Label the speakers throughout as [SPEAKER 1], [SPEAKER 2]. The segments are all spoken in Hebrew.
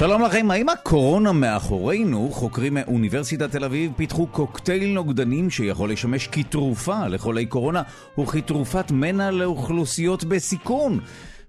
[SPEAKER 1] שלום לכם, האם הקורונה מאחורינו? חוקרים מאוניברסיטת תל אביב פיתחו קוקטייל נוגדנים שיכול לשמש כתרופה לחולי קורונה וכתרופת מנע לאוכלוסיות בסיכון.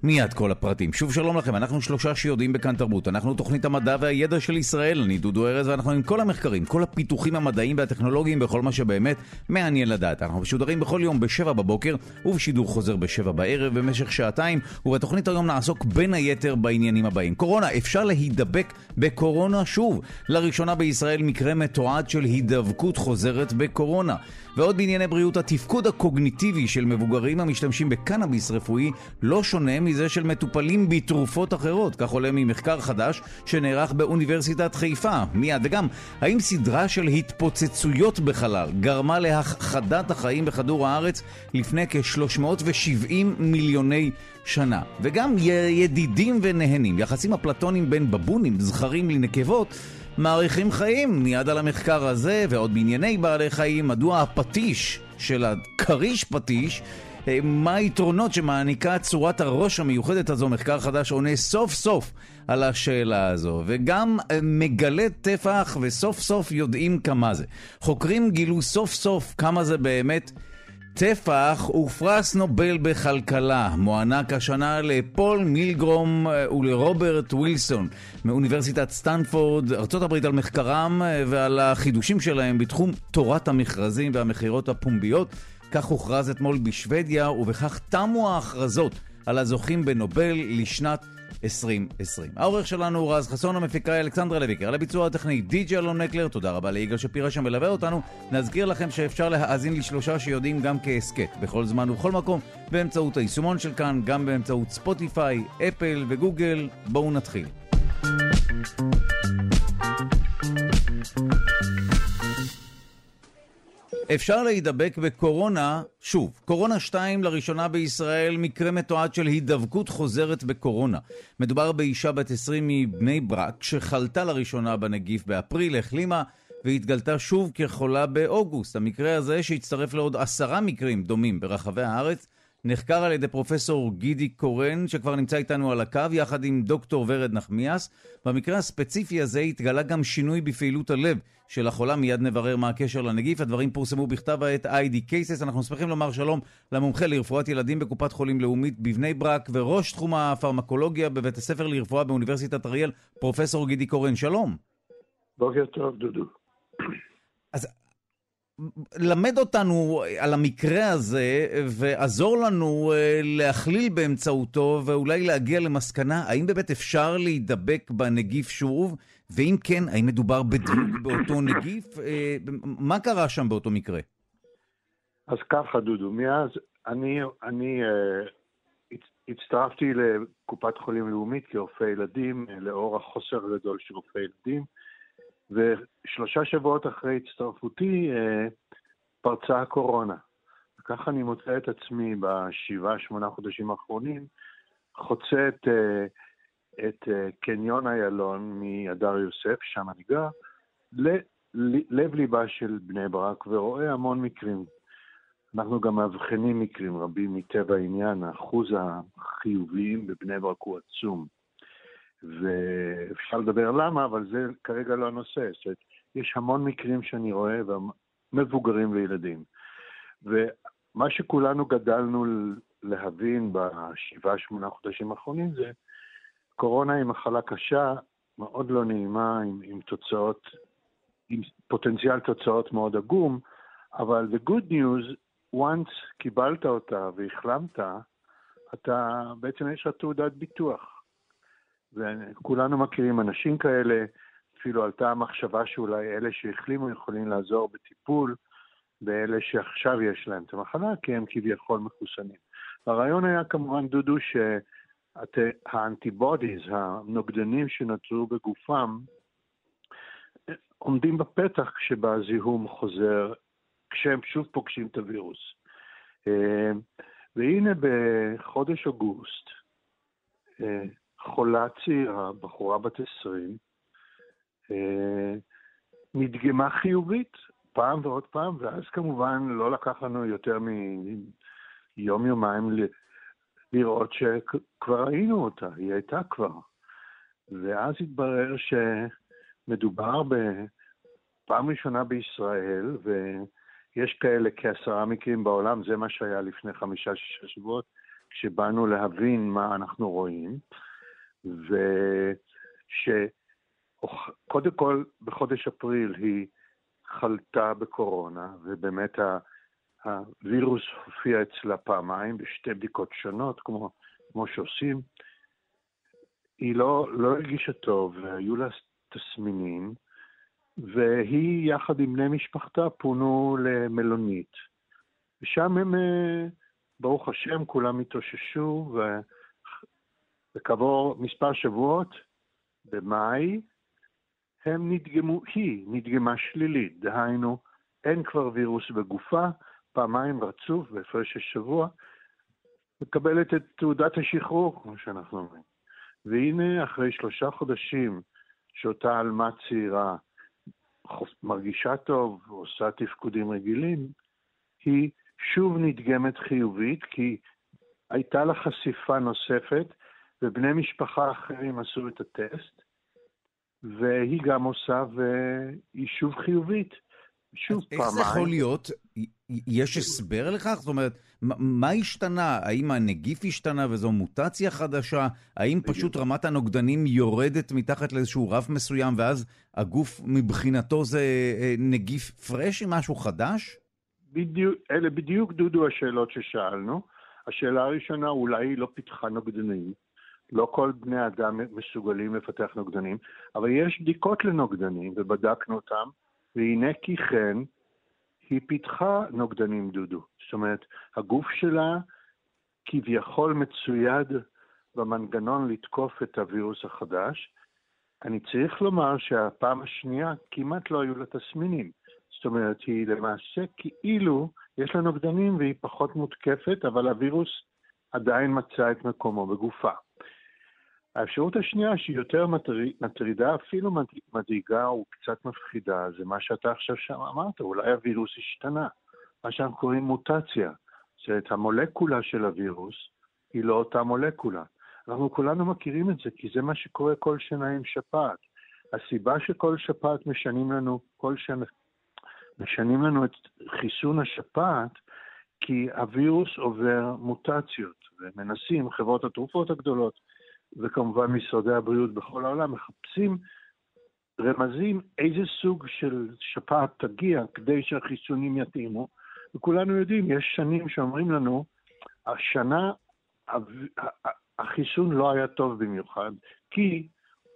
[SPEAKER 1] מיד כל הפרטים. שוב שלום לכם, אנחנו שלושה שיודעים בכאן תרבות. אנחנו תוכנית המדע והידע של ישראל, אני דודו ארז, ואנחנו עם כל המחקרים, כל הפיתוחים המדעיים והטכנולוגיים בכל מה שבאמת מעניין לדעת. אנחנו משודרים בכל יום בשבע בבוקר, ובשידור חוזר בשבע בערב במשך שעתיים, ובתוכנית היום נעסוק בין היתר בעניינים הבאים. קורונה, אפשר להידבק בקורונה שוב. לראשונה בישראל מקרה מתועד של הידבקות חוזרת בקורונה. ועוד בענייני בריאות, התפקוד הקוגניטיבי של מבוגרים המשתמשים בקנאביס רפואי לא שונה מזה של מטופלים בתרופות אחרות, כך עולה ממחקר חדש שנערך באוניברסיטת חיפה. מיד, וגם, האם סדרה של התפוצצויות בחלל גרמה להכחדת החיים בכדור הארץ לפני כ-370 מיליוני שנה? וגם ידידים ונהנים, יחסים אפלטונים בין בבונים, זכרים לנקבות, מאריכים חיים. מיד על המחקר הזה ועוד בענייני בעלי חיים, מדוע הפטיש של הכריש פטיש אה, מה היתרונות שמעניקה צורת הראש המיוחדת הזו? מחקר חדש עונה סוף סוף על השאלה הזו, וגם אה, מגלה טפח וסוף סוף יודעים כמה זה. חוקרים גילו סוף סוף כמה זה באמת טפח ופרס נובל בכלכלה מוענק השנה לפול מילגרום אה, ולרוברט ווילסון מאוניברסיטת סטנפורד, ארה"ב על מחקרם ועל החידושים שלהם בתחום תורת המכרזים והמכירות הפומביות. כך הוכרז אתמול בשוודיה, ובכך תמו ההכרזות על הזוכים בנובל לשנת 2020. העורך שלנו הוא רז חסון, המפיקה אלכסנדרה לויקר, על הביצוע הטכני די.ג'י אלון נקלר, תודה רבה ליגאל שפירא שמלווה אותנו. נזכיר לכם שאפשר להאזין לשלושה שיודעים גם כהסכת, בכל זמן ובכל מקום, באמצעות היישומון של כאן, גם באמצעות ספוטיפיי, אפל וגוגל. בואו נתחיל. אפשר להידבק בקורונה, שוב, קורונה 2 לראשונה בישראל, מקרה מתועד של הידבקות חוזרת בקורונה. מדובר באישה בת 20 מבני ברק, שחלתה לראשונה בנגיף באפריל, החלימה, והתגלתה שוב כחולה באוגוסט. המקרה הזה, שהצטרף לעוד עשרה מקרים דומים ברחבי הארץ, נחקר על ידי פרופסור גידי קורן, שכבר נמצא איתנו על הקו, יחד עם דוקטור ורד נחמיאס. במקרה הספציפי הזה התגלה גם שינוי בפעילות הלב של החולה, מיד נברר מה הקשר לנגיף. הדברים פורסמו בכתב העת ID Cases. אנחנו שמחים לומר שלום למומחה לרפואת ילדים בקופת חולים לאומית בבני ברק, וראש תחום הפרמקולוגיה בבית הספר לרפואה באוניברסיטת אריאל, פרופסור גידי קורן. שלום.
[SPEAKER 2] בוקר טוב, דודו.
[SPEAKER 1] אז למד אותנו על המקרה הזה ועזור לנו אה, להכליל באמצעותו ואולי להגיע למסקנה האם באמת אפשר להידבק בנגיף שוב, ואם כן, האם מדובר בדיוק באותו נגיף? אה, מה קרה שם באותו מקרה?
[SPEAKER 2] אז ככה, דודו, מאז אני, אני uh, הצטרפתי לקופת חולים לאומית כרופא ילדים, לאור החוסר הגדול של רופאי ילדים. ושלושה שבועות אחרי הצטרפותי אה, פרצה הקורונה. וככה אני מוצא את עצמי בשבעה, שמונה חודשים האחרונים, חוצה את, אה, את אה, קניון איילון מהדר יוסף, שם אני גר, ללב ליבה של בני ברק, ורואה המון מקרים. אנחנו גם מאבחנים מקרים רבים מטבע העניין, האחוז החיוביים בבני ברק הוא עצום. ואפשר לדבר למה, אבל זה כרגע לא הנושא. זאת אומרת, יש המון מקרים שאני רואה, מבוגרים וילדים. ומה שכולנו גדלנו להבין בשבעה, שמונה חודשים האחרונים זה קורונה היא מחלה קשה, מאוד לא נעימה, עם, עם תוצאות, עם פוטנציאל תוצאות מאוד עגום, אבל the good news, once קיבלת אותה והחלמת, אתה, בעצם יש לך תעודת ביטוח. וכולנו מכירים אנשים כאלה, אפילו עלתה המחשבה שאולי אלה שהחלימו יכולים לעזור בטיפול באלה שעכשיו יש להם את המחלה, כי הם כביכול מחוסנים. הרעיון היה כמובן, דודו, שהאנטיבודיז, הנוגדנים שנותרו בגופם, עומדים בפתח כשבזיהום חוזר, כשהם שוב פוגשים את הווירוס. והנה בחודש אוגוסט, אה, חולה צעירה, בחורה בת 20, אה, נדגמה חיובית פעם ועוד פעם, ואז כמובן לא לקח לנו יותר מיום-יומיים לראות שכבר ראינו אותה, היא הייתה כבר. ואז התברר שמדובר בפעם ראשונה בישראל, ויש כאלה כעשרה מקרים בעולם, זה מה שהיה לפני חמישה-שישה שבועות, כשבאנו להבין מה אנחנו רואים, ושקודם כל בחודש אפריל היא חלתה בקורונה, ובאמת הווירוס הופיע אצלה פעמיים בשתי בדיקות שונות, כמו, כמו שעושים. היא לא, לא הרגישה טוב, והיו לה תסמינים, והיא יחד עם בני משפחתה פונו למלונית. ושם הם, אה, ברוך השם, כולם התאוששו, ו... וכעבור מספר שבועות, במאי, הם נדגמו, היא נדגמה שלילית, דהיינו, אין כבר וירוס בגופה, פעמיים רצוף בהפרש של שבוע, מקבלת את תעודת השחרור, כמו שאנחנו אומרים. והנה, אחרי שלושה חודשים שאותה עלמה צעירה מרגישה טוב, עושה תפקודים רגילים, היא שוב נדגמת חיובית, כי הייתה לה חשיפה נוספת, ובני משפחה אחרים עשו את הטסט, והיא גם עושה, והיא שוב חיובית. שוב
[SPEAKER 1] פעמיים. איך זה יכול להיות? יש הסבר לכך? זאת אומרת, מה השתנה? האם הנגיף השתנה וזו מוטציה חדשה? האם פשוט רמת הנוגדנים יורדת מתחת לאיזשהו רף מסוים, ואז הגוף מבחינתו זה אה, נגיף פרש עם משהו חדש?
[SPEAKER 2] בדיוק, אלה בדיוק, דודו, השאלות ששאלנו. השאלה הראשונה, אולי היא לא פיתחה נוגדנים. לא כל בני אדם מסוגלים לפתח נוגדנים, אבל יש בדיקות לנוגדנים, ובדקנו אותם, והנה כי כן, היא פיתחה נוגדנים דודו. זאת אומרת, הגוף שלה כביכול מצויד במנגנון לתקוף את הווירוס החדש. אני צריך לומר שהפעם השנייה כמעט לא היו לה תסמינים. זאת אומרת, היא למעשה כאילו יש לה נוגדנים והיא פחות מותקפת, אבל הווירוס עדיין מצא את מקומו בגופה. האפשרות השנייה, שהיא יותר מטרידה, אפילו מדאיגה וקצת מפחידה, זה מה שאתה עכשיו שם אמרת, אולי הווירוס השתנה. מה שאנחנו קוראים מוטציה. זאת המולקולה של הווירוס היא לא אותה מולקולה. אנחנו כולנו מכירים את זה, כי זה מה שקורה כל שנה עם שפעת. הסיבה שכל שפעת משנים לנו, כל שנה משנים לנו את חיסון השפעת, כי הווירוס עובר מוטציות, ומנסים, חברות התרופות הגדולות, וכמובן משרדי הבריאות בכל העולם מחפשים רמזים איזה סוג של שפעת תגיע כדי שהחיסונים יתאימו, וכולנו יודעים, יש שנים שאומרים לנו, השנה החיסון לא היה טוב במיוחד, כי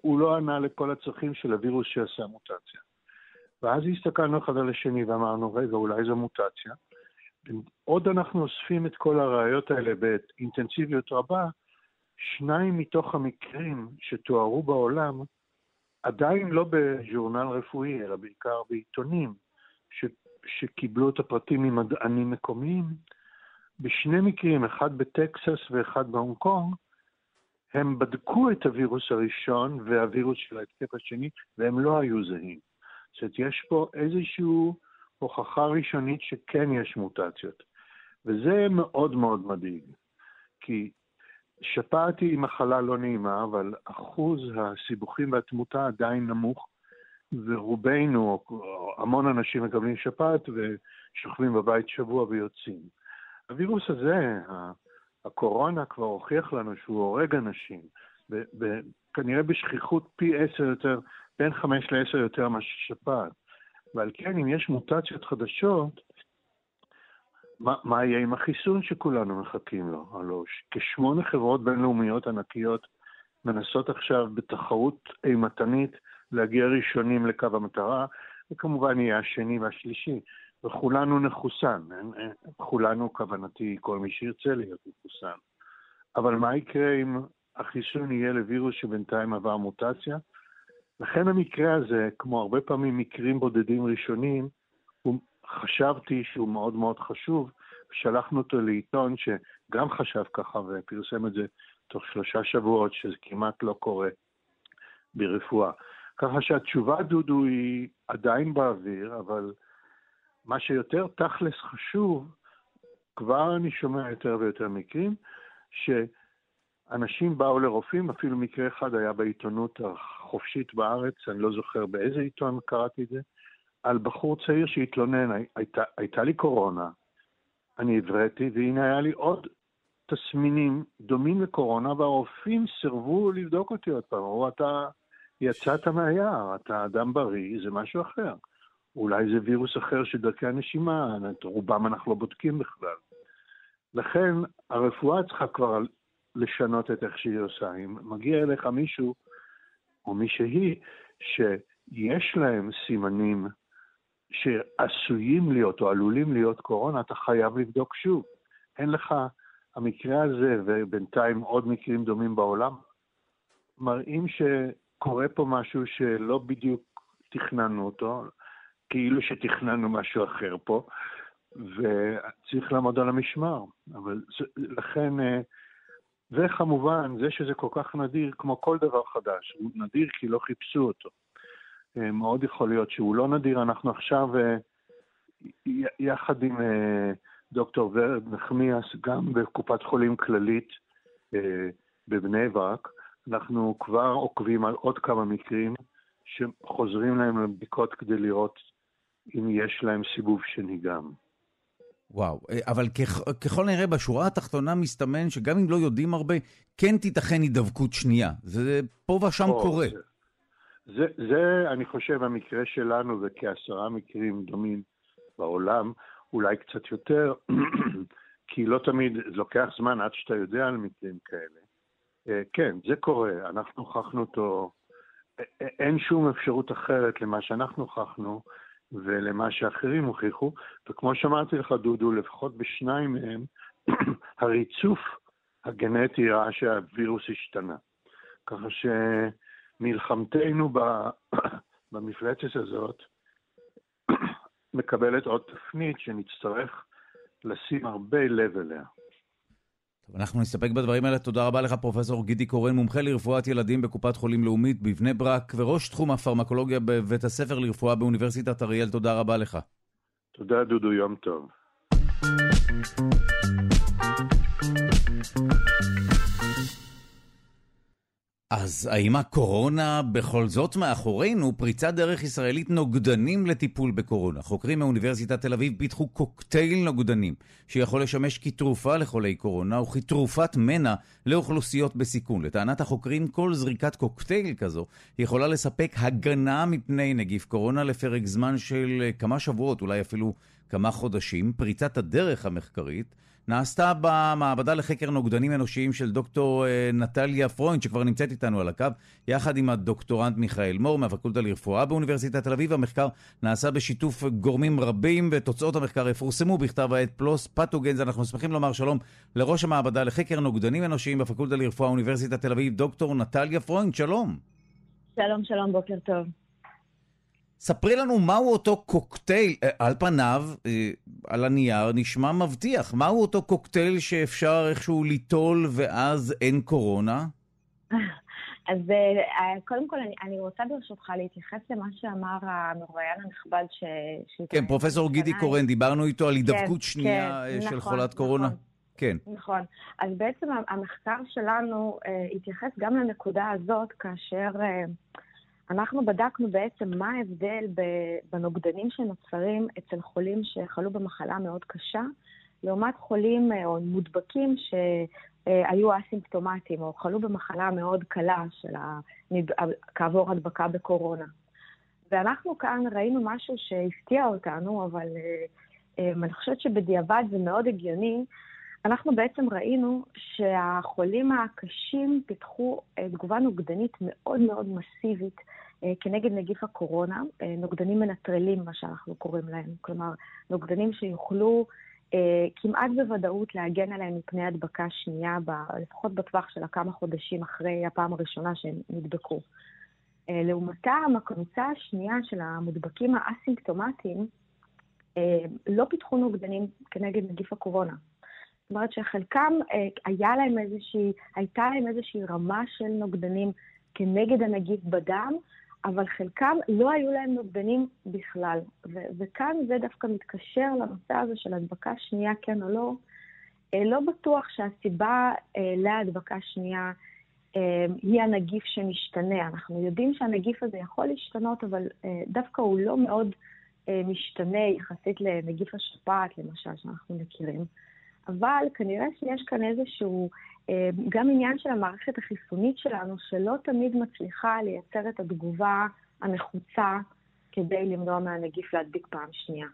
[SPEAKER 2] הוא לא ענה לכל הצרכים של הווירוס שעשה מוטציה. ואז הסתכלנו אחד על השני ואמרנו, רגע, אולי זו מוטציה. עוד אנחנו אוספים את כל הראיות האלה באינטנסיביות רבה, שניים מתוך המקרים שתוארו בעולם עדיין לא בז'ורנל רפואי, אלא בעיקר בעיתונים, ש, שקיבלו את הפרטים ממדענים מקומיים. בשני מקרים, אחד בטקסס ואחד בהונג קונג, הם בדקו את הווירוס הראשון והווירוס של ההתקף השני, והם לא היו זהים. זאת אומרת, יש פה איזושהי הוכחה ראשונית שכן יש מוטציות. וזה מאוד מאוד מדאיג, כי שפעת היא מחלה לא נעימה, אבל אחוז הסיבוכים והתמותה עדיין נמוך, ורובנו, המון אנשים מקבלים שפעת ושוכבים בבית שבוע ויוצאים. הווירוס הזה, הקורונה כבר הוכיח לנו שהוא הורג אנשים, כנראה בשכיחות פי עשר יותר, בין חמש לעשר יותר מאשר שפעת. ועל כן, אם יש מוטציות חדשות, מה, מה יהיה עם החיסון שכולנו מחכים לו? הלוא כשמונה חברות בינלאומיות ענקיות מנסות עכשיו בתחרות אימתנית להגיע ראשונים לקו המטרה, וכמובן יהיה השני והשלישי, וכולנו נחוסן. אין, אין, כולנו, כוונתי, כל מי שירצה להיות מחוסן. אבל מה יקרה אם החיסון יהיה לווירוס שבינתיים עבר מוטציה? לכן המקרה הזה, כמו הרבה פעמים מקרים בודדים ראשונים, הוא חשבתי שהוא מאוד מאוד חשוב, שלחנו אותו לעיתון שגם חשב ככה ופרסם את זה תוך שלושה שבועות, שזה כמעט לא קורה ברפואה. ככה שהתשובה, דודו, היא עדיין באוויר, אבל מה שיותר תכלס חשוב, כבר אני שומע יותר ויותר מקרים, שאנשים באו לרופאים, אפילו מקרה אחד היה בעיתונות החופשית בארץ, אני לא זוכר באיזה עיתון קראתי את זה, על בחור צעיר שהתלונן, הייתה, הייתה לי קורונה, אני הבראתי, והנה היה לי עוד תסמינים דומים לקורונה, והרופאים סירבו לבדוק אותי עוד פעם. אמרו, אתה יצאת מהיער, אתה אדם בריא, זה משהו אחר. אולי זה וירוס אחר של דרכי הנשימה, את רובם אנחנו לא בודקים בכלל. לכן הרפואה צריכה כבר לשנות את איך שהיא עושה. אם מגיע אליך מישהו או מישהי שיש להם סימנים שעשויים להיות או עלולים להיות קורונה, אתה חייב לבדוק שוב. אין לך, המקרה הזה, ובינתיים עוד מקרים דומים בעולם, מראים שקורה פה משהו שלא בדיוק תכננו אותו, כאילו שתכננו משהו אחר פה, וצריך לעמוד על המשמר. אבל לכן, אה, וכמובן, זה שזה כל כך נדיר, כמו כל דבר חדש, הוא נדיר כי לא חיפשו אותו. אה, מאוד יכול להיות שהוא לא נדיר. אנחנו עכשיו, אה, יחד עם דוקטור ורד נחמיאס, גם בקופת חולים כללית בבני ברק, אנחנו כבר עוקבים על עוד כמה מקרים שחוזרים להם לבדיקות כדי לראות אם יש להם סיבוב שני גם.
[SPEAKER 1] וואו, אה, אבל כ- ככל הנראה בשורה התחתונה מסתמן שגם אם לא יודעים הרבה, כן תיתכן הידבקות שנייה. זה פה ושם או, קורה.
[SPEAKER 2] זה, זה, זה, אני חושב, המקרה שלנו, וכעשרה מקרים דומים בעולם, אולי קצת יותר, כי לא תמיד, לוקח זמן עד שאתה יודע על מקרים כאלה. אה, כן, זה קורה, אנחנו הוכחנו אותו, אין שום אפשרות אחרת למה שאנחנו הוכחנו. ולמה שאחרים הוכיחו, וכמו שאמרתי לך, דודו, לפחות בשניים מהם, הריצוף הגנטי ראה שהווירוס השתנה. ככה שמלחמתנו במפלצת הזאת מקבלת עוד תפנית שנצטרך לשים הרבה לב אליה.
[SPEAKER 1] טוב, אנחנו נסתפק בדברים האלה. תודה רבה לך, פרופ' גידי קורן, מומחה לרפואת ילדים בקופת חולים לאומית בבני ברק, וראש תחום הפרמקולוגיה בבית הספר לרפואה באוניברסיטת אריאל. תודה רבה לך.
[SPEAKER 2] תודה, דודו, יום טוב.
[SPEAKER 1] אז האם הקורונה בכל זאת מאחורינו? פריצת דרך ישראלית נוגדנים לטיפול בקורונה. חוקרים מאוניברסיטת תל אביב פיתחו קוקטייל נוגדנים, שיכול לשמש כתרופה לחולי קורונה וכתרופת מנע לאוכלוסיות בסיכון. לטענת החוקרים, כל זריקת קוקטייל כזו יכולה לספק הגנה מפני נגיף קורונה לפרק זמן של כמה שבועות, אולי אפילו כמה חודשים. פריצת הדרך המחקרית נעשתה במעבדה לחקר נוגדנים אנושיים של דוקטור אה, נטליה פרוינד, שכבר נמצאת איתנו על הקו, יחד עם הדוקטורנט מיכאל מור מהפקולטה לרפואה באוניברסיטת תל אביב. המחקר נעשה בשיתוף גורמים רבים, ותוצאות המחקר יפורסמו בכתב העת PLOS Pathogens. אנחנו שמחים לומר שלום לראש המעבדה לחקר נוגדנים אנושיים בפקולטה לרפואה באוניברסיטת תל אביב, דוקטור נטליה פרוינד, שלום.
[SPEAKER 3] שלום, שלום, בוקר טוב.
[SPEAKER 1] ספרי לנו מהו אותו קוקטייל, אה, על פניו, אה, על הנייר, נשמע מבטיח. מהו אותו קוקטייל שאפשר איכשהו ליטול ואז אין קורונה?
[SPEAKER 3] אז אה, קודם כל, אני, אני רוצה ברשותך להתייחס למה שאמר המרואיין הנכבד ש...
[SPEAKER 1] כן, פרופסור גידי קורן, דיברנו איתו על הידבקות כן, שנייה כן, של נכון, חולת קורונה. נכון. כן.
[SPEAKER 3] נכון. אז בעצם המחקר שלנו אה, התייחס גם לנקודה הזאת, כאשר... אה, אנחנו בדקנו בעצם מה ההבדל בנוגדנים שנוצרים אצל חולים שחלו במחלה מאוד קשה, לעומת חולים אה, או מודבקים שהיו אסימפטומטיים או חלו במחלה מאוד קלה של כעבור הדבקה בקורונה. ואנחנו כאן ראינו משהו שהפתיע אותנו, אבל אה, אה, אני חושבת שבדיעבד זה מאוד הגיוני. אנחנו בעצם ראינו שהחולים הקשים פיתחו תגובה נוגדנית מאוד מאוד מסיבית אה, כנגד נגיף הקורונה, אה, נוגדנים מנטרלים, מה שאנחנו קוראים להם. כלומר, נוגדנים שיוכלו אה, כמעט בוודאות להגן עליהם מפני הדבקה שנייה, לפחות בטווח של הכמה חודשים אחרי הפעם הראשונה שהם נדבקו. לעומתם, הקבוצה השנייה של המודבקים האסימפטומטיים, לא פיתחו נוגדנים כנגד נגיף הקורונה. זאת אומרת שחלקם היה להם איזושהי, הייתה להם איזושהי רמה של נוגדנים כנגד הנגיף בדם, אבל חלקם לא היו להם נוגדנים בכלל. ו- וכאן זה דווקא מתקשר לנושא הזה של הדבקה שנייה, כן או לא. אה, לא בטוח שהסיבה אה, להדבקה שנייה אה, היא הנגיף שמשתנה. אנחנו יודעים שהנגיף הזה יכול להשתנות, אבל אה, דווקא הוא לא מאוד אה, משתנה יחסית לנגיף השפעת, למשל, שאנחנו מכירים. אבל כנראה שיש כאן איזשהו אה, גם עניין של המערכת החיסונית שלנו, שלא תמיד מצליחה לייצר את התגובה הנחוצה כדי למנוע מהנגיף להדביק פעם שנייה.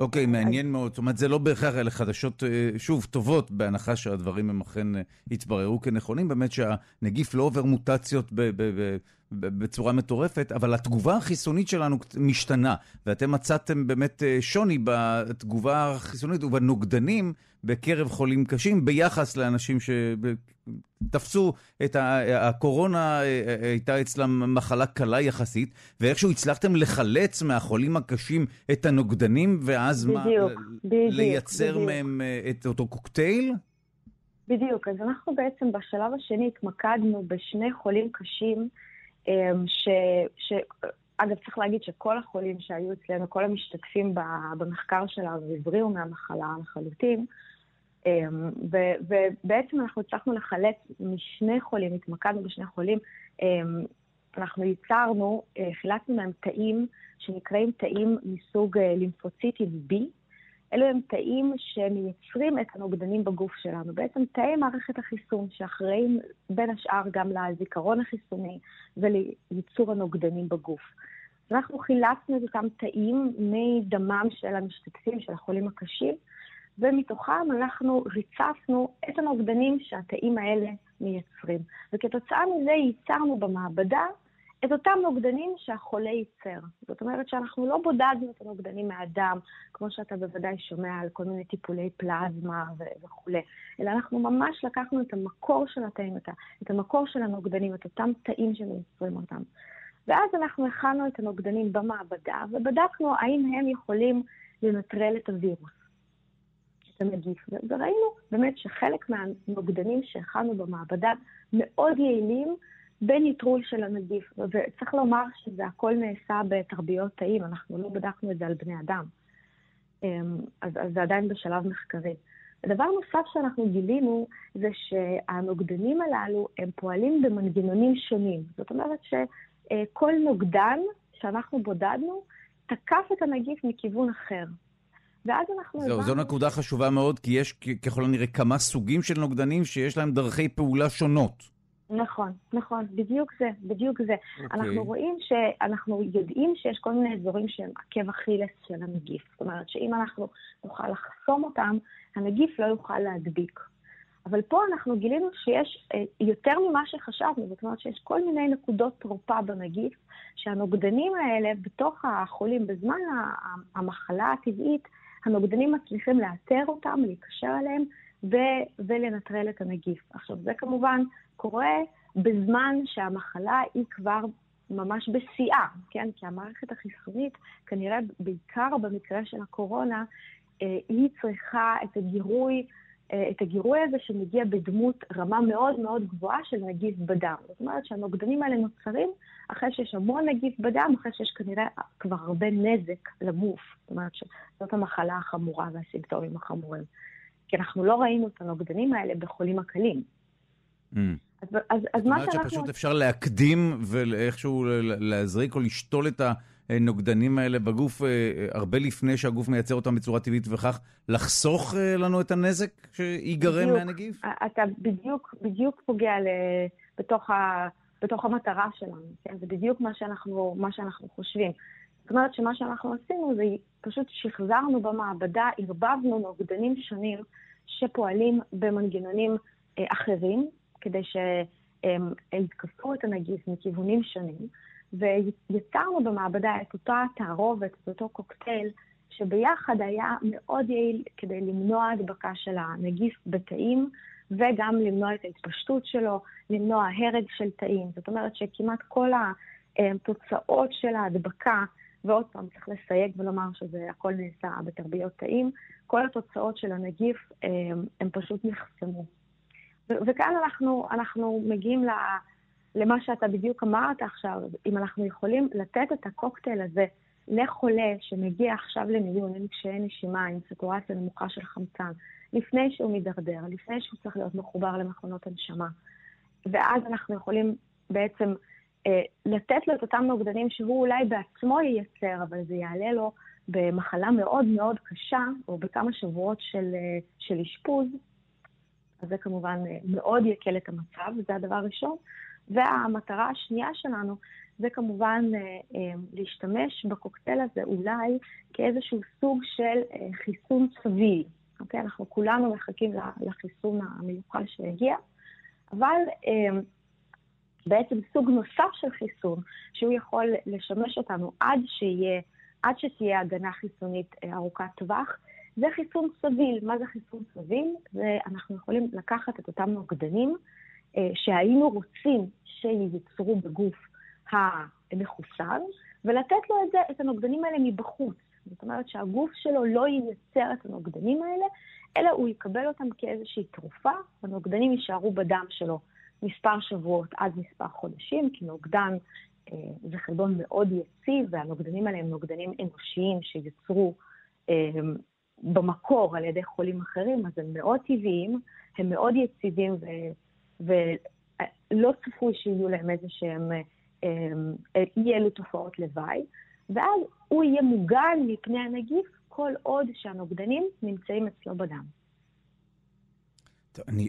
[SPEAKER 1] אוקיי, okay, מעניין מאוד. זאת אומרת, זה לא בהכרח אלה חדשות, אה, שוב, טובות, בהנחה שהדברים הם אכן אה, יתבררו כנכונים, באמת שהנגיף לא עובר מוטציות ב- ב- ב- בצורה מטורפת, אבל התגובה החיסונית שלנו משתנה, ואתם מצאתם באמת אה, שוני בתגובה החיסונית ובנוגדנים בקרב חולים קשים ביחס לאנשים שתפסו את הקורונה, אה, אה, הייתה אצלם מחלה קלה יחסית, ואיכשהו הצלחתם לחלץ מהחולים הקשים את הנוגדנים, ואז
[SPEAKER 3] בדיוק, מה, בדיוק,
[SPEAKER 1] לייצר
[SPEAKER 3] בדיוק.
[SPEAKER 1] מהם את אותו קוקטייל?
[SPEAKER 3] בדיוק, אז אנחנו בעצם בשלב השני התמקדנו בשני חולים קשים. אמ, ש, ש... אגב, צריך להגיד שכל החולים שהיו אצלנו, כל המשתתפים במחקר שלנו, הבריאו מהמחלה לחלוטין. אמ, ובעצם אנחנו הצלחנו לחלץ משני חולים, התמקדנו בשני חולים. אמ, אנחנו ייצרנו, אה, חילצנו מהם תאים שנקראים תאים מסוג אה, לימפוציטים B, אלו הם תאים שמייצרים את הנוגדנים בגוף שלנו. בעצם תאי מערכת החיסון שאחראים בין השאר גם לזיכרון החיסוני ולייצור הנוגדנים בגוף. אנחנו חילצנו את אותם תאים מדמם של המשתתפים, של החולים הקשים, ומתוכם אנחנו ריצפנו את הנוגדנים שהתאים האלה מייצרים. וכתוצאה מזה ייצרנו במעבדה את אותם נוגדנים שהחולה ייצר. זאת אומרת שאנחנו לא בודדנו את הנוגדנים מהדם, כמו שאתה בוודאי שומע על כל מיני טיפולי פלזמה ו- וכולי, אלא אנחנו ממש לקחנו את המקור של התאים, את, המקור של הנוגדנים, את אותם תאים שמייצרים אותם. ואז אנחנו הכנו את הנוגדנים במעבדה, ובדקנו האם הם יכולים לנטרל את הווירוס, את הנגיף. וראינו באמת שחלק מהנוגדנים שהכנו במעבדה מאוד יעילים, בניטרול של הנגיף. וצריך לומר שזה הכל נעשה בתרביות תאים, אנחנו לא בדקנו את זה על בני אדם. אמ, אז, אז זה עדיין בשלב מחקרי. הדבר נוסף שאנחנו גילינו זה שהנוגדנים הללו הם פועלים במנגנונים שונים. זאת אומרת שכל נוגדן שאנחנו בודדנו תקף את הנגיף מכיוון אחר. ואז אנחנו...
[SPEAKER 1] זהו, זו נקודה חשובה מאוד, כי יש ככל הנראה כמה סוגים של נוגדנים שיש להם דרכי פעולה שונות.
[SPEAKER 3] נכון, נכון, בדיוק זה, בדיוק זה. Okay. אוקיי. אנחנו רואים שאנחנו יודעים שיש כל מיני אזורים שהם עקב אכילס של הנגיף. זאת אומרת שאם אנחנו נוכל לחסום אותם, הנגיף לא יוכל להדביק. אבל פה אנחנו גילינו שיש אה, יותר ממה שחשבנו, זאת אומרת שיש כל מיני נקודות תורפה בנגיף, שהנוגדנים האלה בתוך החולים, בזמן המחלה הטבעית, הנוגדנים מצליחים לאתר אותם, להיקשר אליהם ו- ולנטרל את הנגיף. עכשיו, זה כמובן קורה בזמן שהמחלה היא כבר ממש בשיאה, כן? כי המערכת החיסונית, כנראה בעיקר במקרה של הקורונה, אה, היא צריכה את הגירוי, אה, את הגירוי הזה שמגיע בדמות רמה מאוד מאוד גבוהה של נגיף בדם. זאת אומרת שהנוגדנים האלה נוצרים אחרי שיש המון נגיף בדם, אחרי שיש כנראה כבר הרבה נזק לגוף. זאת אומרת שזאת המחלה החמורה והסימפטומים החמורים. כי אנחנו לא ראינו את הנוגדנים האלה בחולים הקלים.
[SPEAKER 1] אז, אז, אז מה שאנחנו... זאת אומרת שפשוט אפשר להקדים ואיכשהו להזריק או לשתול את הנוגדנים האלה בגוף אה, הרבה לפני שהגוף מייצר אותם בצורה טבעית, וכך לחסוך אה, לנו את הנזק
[SPEAKER 3] בדיוק,
[SPEAKER 1] מהנגיף?
[SPEAKER 3] אתה בדיוק, בדיוק פוגע ל... בתוך, ה... בתוך המטרה שלנו, כן? זה בדיוק מה שאנחנו, מה שאנחנו חושבים. זאת אומרת שמה שאנחנו עשינו זה פשוט שחזרנו במעבדה, ערבבנו נוגדנים שונים שפועלים במנגנונים אה, אחרים, כדי שהם יתקפו את הנגיף מכיוונים שונים, ויצרנו במעבדה את אותה תערובת, את אותו קוקטייל, שביחד היה מאוד יעיל כדי למנוע הדבקה של הנגיף בתאים, וגם למנוע את ההתפשטות שלו, למנוע הרג של תאים. זאת אומרת שכמעט כל התוצאות של ההדבקה ועוד פעם, צריך לסייג ולומר שזה הכל נעשה בתרביות תאים, כל התוצאות של הנגיף הם פשוט נחסמו. וכאן אנחנו, אנחנו מגיעים למה שאתה בדיוק אמרת עכשיו, אם אנחנו יכולים לתת את הקוקטייל הזה לחולה שמגיע עכשיו למיון עם קשיי נשימה, עם סטורציה נמוכה של חמצן, לפני שהוא מידרדר, לפני שהוא צריך להיות מחובר למכונות הנשמה, ואז אנחנו יכולים בעצם אה, לתת לו את אותם נוגדנים שהוא אולי בעצמו ייצר, אבל זה יעלה לו במחלה מאוד מאוד קשה, או בכמה שבועות של, אה, של אשפוז, אז זה כמובן אה, מאוד יקל את המצב, זה הדבר הראשון. והמטרה השנייה שלנו זה כמובן אה, אה, להשתמש בקוקטייל הזה אולי כאיזשהו סוג של חיסון צביל. אוקיי? אנחנו כולנו מחכים לחיסון המיוחל שהגיע, אבל בעצם סוג נוסף של חיסון, שהוא יכול לשמש אותנו עד שיהיה, עד שתהיה הגנה חיסונית ארוכת טווח, זה חיסון סביל. מה זה חיסון סביל? זה אנחנו יכולים לקחת את אותם נוגדנים אה, שהיינו רוצים שייצרו בגוף המחוסן, ולתת לו את, זה, את הנוגדנים האלה מבחוץ. זאת אומרת שהגוף שלו לא ייצר את הנוגדנים האלה, אלא הוא יקבל אותם כאיזושהי תרופה, הנוגדנים יישארו בדם שלו מספר שבועות עד מספר חודשים, כי נוגדן אה, זה חלבון מאוד יציב, והנוגדנים האלה הם נוגדנים אנושיים שיוצרו אה, במקור על ידי חולים אחרים, אז הם מאוד טבעיים, הם מאוד יציבים ו, ולא צפוי שיהיו להם איזה שהם אה, אה, אי אלו תופעות לוואי, ואז הוא יהיה מוגן מפני הנגיף כל עוד שהנוגדנים נמצאים אצלו בדם.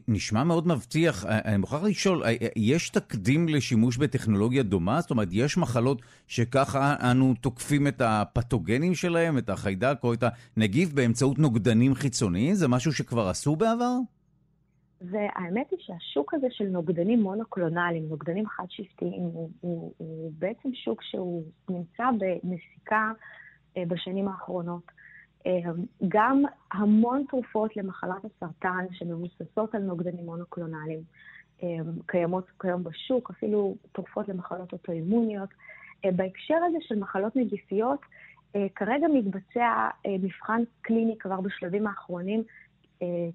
[SPEAKER 1] נשמע מאוד מבטיח. אה, אני מוכרח לשאול, יש תקדים לשימוש בטכנולוגיה דומה? זאת אומרת, יש מחלות שככה אנו תוקפים את הפתוגנים שלהם, את החיידק או את הנגיף באמצעות נוגדנים חיצוניים? זה משהו שכבר עשו בעבר?
[SPEAKER 3] והאמת היא שהשוק הזה של נוגדנים מונוקלונליים, נוגדנים חד-שבטיים, הוא, הוא, הוא בעצם שוק שהוא נמצא בנסיקה אה, בשנים האחרונות. אה, גם המון תרופות למחלת הסרטן שמבוססות על נוגדנים מונוקלונליים אה, קיימות כיום בשוק, אפילו תרופות למחלות אוטואימוניות. אה, בהקשר הזה של מחלות נגיפיות, כרגע מתבצע מבחן קליני כבר בשלבים האחרונים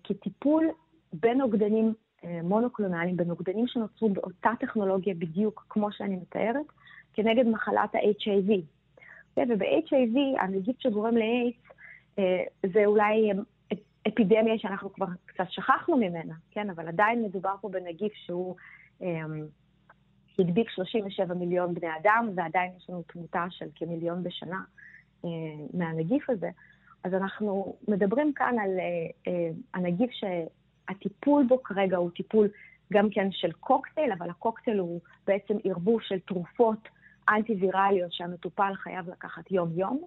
[SPEAKER 3] כטיפול בנוגדנים מונוקלונליים, בנוגדנים שנוצרו באותה טכנולוגיה בדיוק כמו שאני מתארת, כנגד מחלת ה-HIV. וב-HIV, הנגיף שגורם אה, זה אולי אפידמיה שאנחנו כבר קצת שכחנו ממנה, כן? אבל עדיין מדובר פה בנגיף שהוא אה, הדביק 37 מיליון בני אדם, ועדיין יש לנו תמותה של כמיליון בשנה מהנגיף הזה. אז אנחנו מדברים כאן על הנגיף ש... הטיפול בו כרגע הוא טיפול גם כן של קוקטייל, אבל הקוקטייל הוא בעצם ערבוב של תרופות אנטי-ויראליות שהמטופל חייב לקחת יום-יום,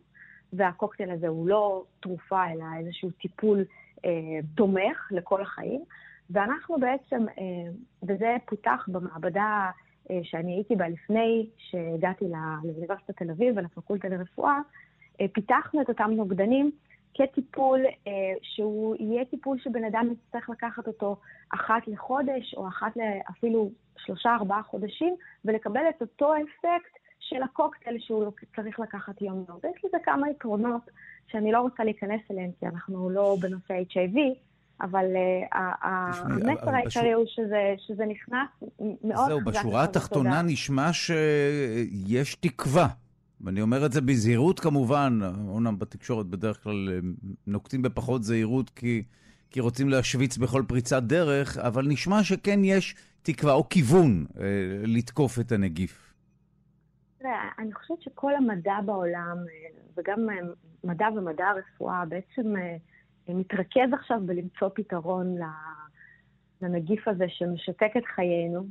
[SPEAKER 3] והקוקטייל הזה הוא לא תרופה, אלא איזשהו טיפול אה, תומך לכל החיים. ואנחנו בעצם, אה, וזה פותח במעבדה אה, שאני הייתי בה לפני שהגעתי לאוניברסיטת תל אביב ולפקולטה לרפואה, אה, פיתחנו את אותם נוגדנים כטיפול אה, שהוא יהיה טיפול שבן אדם יצטרך לקחת אותו אחת לחודש או אחת אפילו שלושה-ארבעה חודשים, ולקבל את אותו אפקט של הקוקטייל שהוא צריך לקחת יום-יום. ויש לזה כמה יתרונות שאני לא רוצה להיכנס אליהם, כי אנחנו לא בנושא HIV, אבל uh, המסר העיקרי הוא שזה, נכנס מאוד
[SPEAKER 1] זהו, בשורה התחתונה נשמע שיש תקווה. ואני אומר את זה בזהירות כמובן, אומנם בתקשורת בדרך כלל אה, נוקטים בפחות זהירות כי, כי רוצים להשוויץ בכל פריצת דרך, אבל נשמע שכן יש תקווה או כיוון אה, לתקוף את הנגיף.
[SPEAKER 3] תראה, אני חושבת שכל המדע בעולם, אה, וגם אה, מדע ומדע הרפואה, בעצם מתרכז עכשיו בלמצוא פתרון לנגיף הזה שמשתק את חיינו.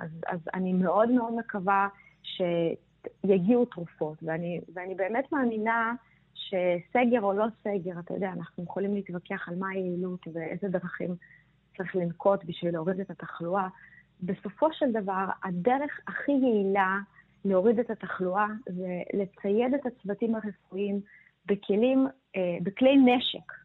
[SPEAKER 3] אז, אז אני מאוד מאוד מקווה ש... יגיעו תרופות, ואני, ואני באמת מאמינה שסגר או לא סגר, אתה יודע, אנחנו יכולים להתווכח על מה היעילות ואיזה דרכים צריך לנקוט בשביל להוריד את התחלואה. בסופו של דבר, הדרך הכי יעילה להוריד את התחלואה זה לצייד את הצוותים הרפואיים בכלים, אה, בכלי נשק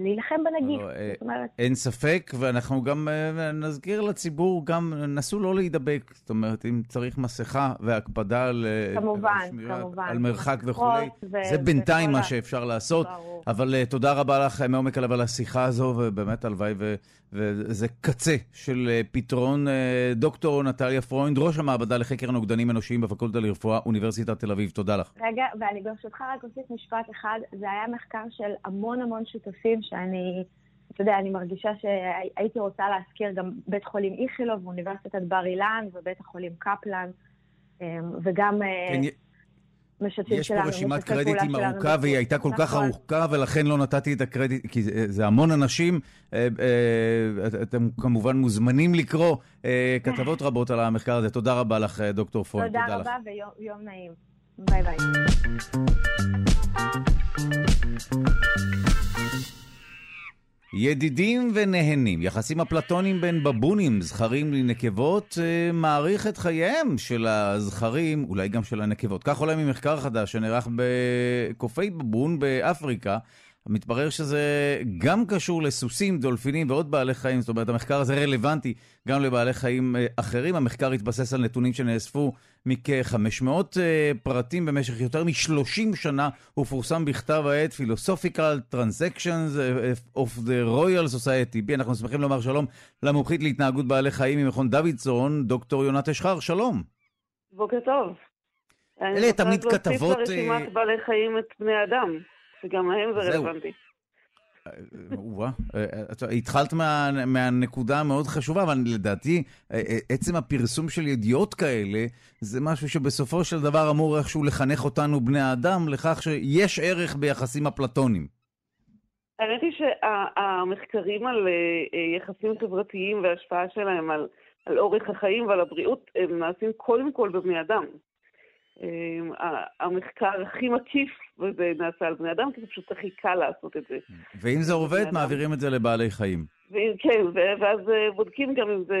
[SPEAKER 3] להילחם בנגיף. לא,
[SPEAKER 1] זאת אומרת... אין ספק, ואנחנו גם נזכיר לציבור, גם נסו לא להידבק. זאת אומרת, אם צריך מסכה והקפדה על,
[SPEAKER 3] כמובן, כמובן.
[SPEAKER 1] על מרחק וכולי, זה בינתיים מה שאפשר לעשות. ברור. אבל תודה רבה לך מעומק הלב על השיחה הזו, ובאמת הלוואי ו... וזה קצה של פתרון. דוקטור נטליה פרוינד, ראש המעבדה לחקר נוגדנים אנושיים בפקולטה לרפואה, אוניברסיטת תל אביב, תודה לך.
[SPEAKER 3] רגע, ואני ברשותך רק אוסיף משפט אחד. זה היה מחקר של המון המון שותפים שאני, אתה יודע, אני מרגישה שהייתי רוצה להזכיר גם בית חולים איכילוב, אוניברסיטת בר אילן ובית החולים קפלן, אמ, וגם... אה, כן, משתפים
[SPEAKER 1] שלנו. יש פה רשימת קרדיטים ארוכה, והיא הייתה כל כך נכון. ארוכה, ולכן לא נתתי את הקרדיט, כי זה, זה המון אנשים. אה, אה, אתם כמובן מוזמנים לקרוא כתבות רבות על המחקר הזה. תודה רבה לך, דוקטור פרוינד.
[SPEAKER 3] תודה, תודה רבה ויום נעים. ביי ביי.
[SPEAKER 1] ידידים ונהנים, יחסים אפלטונים בין בבונים, זכרים לנקבות, אה, מעריך את חייהם של הזכרים, אולי גם של הנקבות. כך עולה ממחקר חדש שנערך בקופי בבון באפריקה, מתברר שזה גם קשור לסוסים, דולפינים ועוד בעלי חיים, זאת אומרת, המחקר הזה רלוונטי גם לבעלי חיים אה, אחרים. המחקר התבסס על נתונים שנאספו מכ-500 אה, פרטים במשך יותר מ-30 שנה. הוא פורסם בכתב העת Philosophical Transactions of the Royal Society. בי, אנחנו שמחים לומר שלום למומחית להתנהגות בעלי חיים ממכון דוידסון, דוקטור יונת אשחר, שלום.
[SPEAKER 4] בוקר טוב.
[SPEAKER 1] אלה תמיד כתבות... אני
[SPEAKER 4] רוצה להוסיף לרשימת בעלי חיים את בני אדם. שגם להם זה רלוונטי.
[SPEAKER 1] וואה, התחלת מה, מהנקודה המאוד חשובה, אבל לדעתי, עצם הפרסום של ידיעות כאלה, זה משהו שבסופו של דבר אמור איכשהו לחנך אותנו, בני האדם, לכך שיש ערך ביחסים אפלטוניים.
[SPEAKER 4] האמת היא שהמחקרים על יחסים חברתיים וההשפעה שלהם על, על אורך החיים ועל הבריאות, הם נעשים קודם כל בבני אדם. אמ, המחקר הכי מקיף, וזה נעשה על בני אדם, כי זה פשוט הכי קל לעשות את זה.
[SPEAKER 1] ואם זה עובד, מעבירים את זה לבעלי חיים.
[SPEAKER 4] כן, ואז אה, בודקים גם אם זה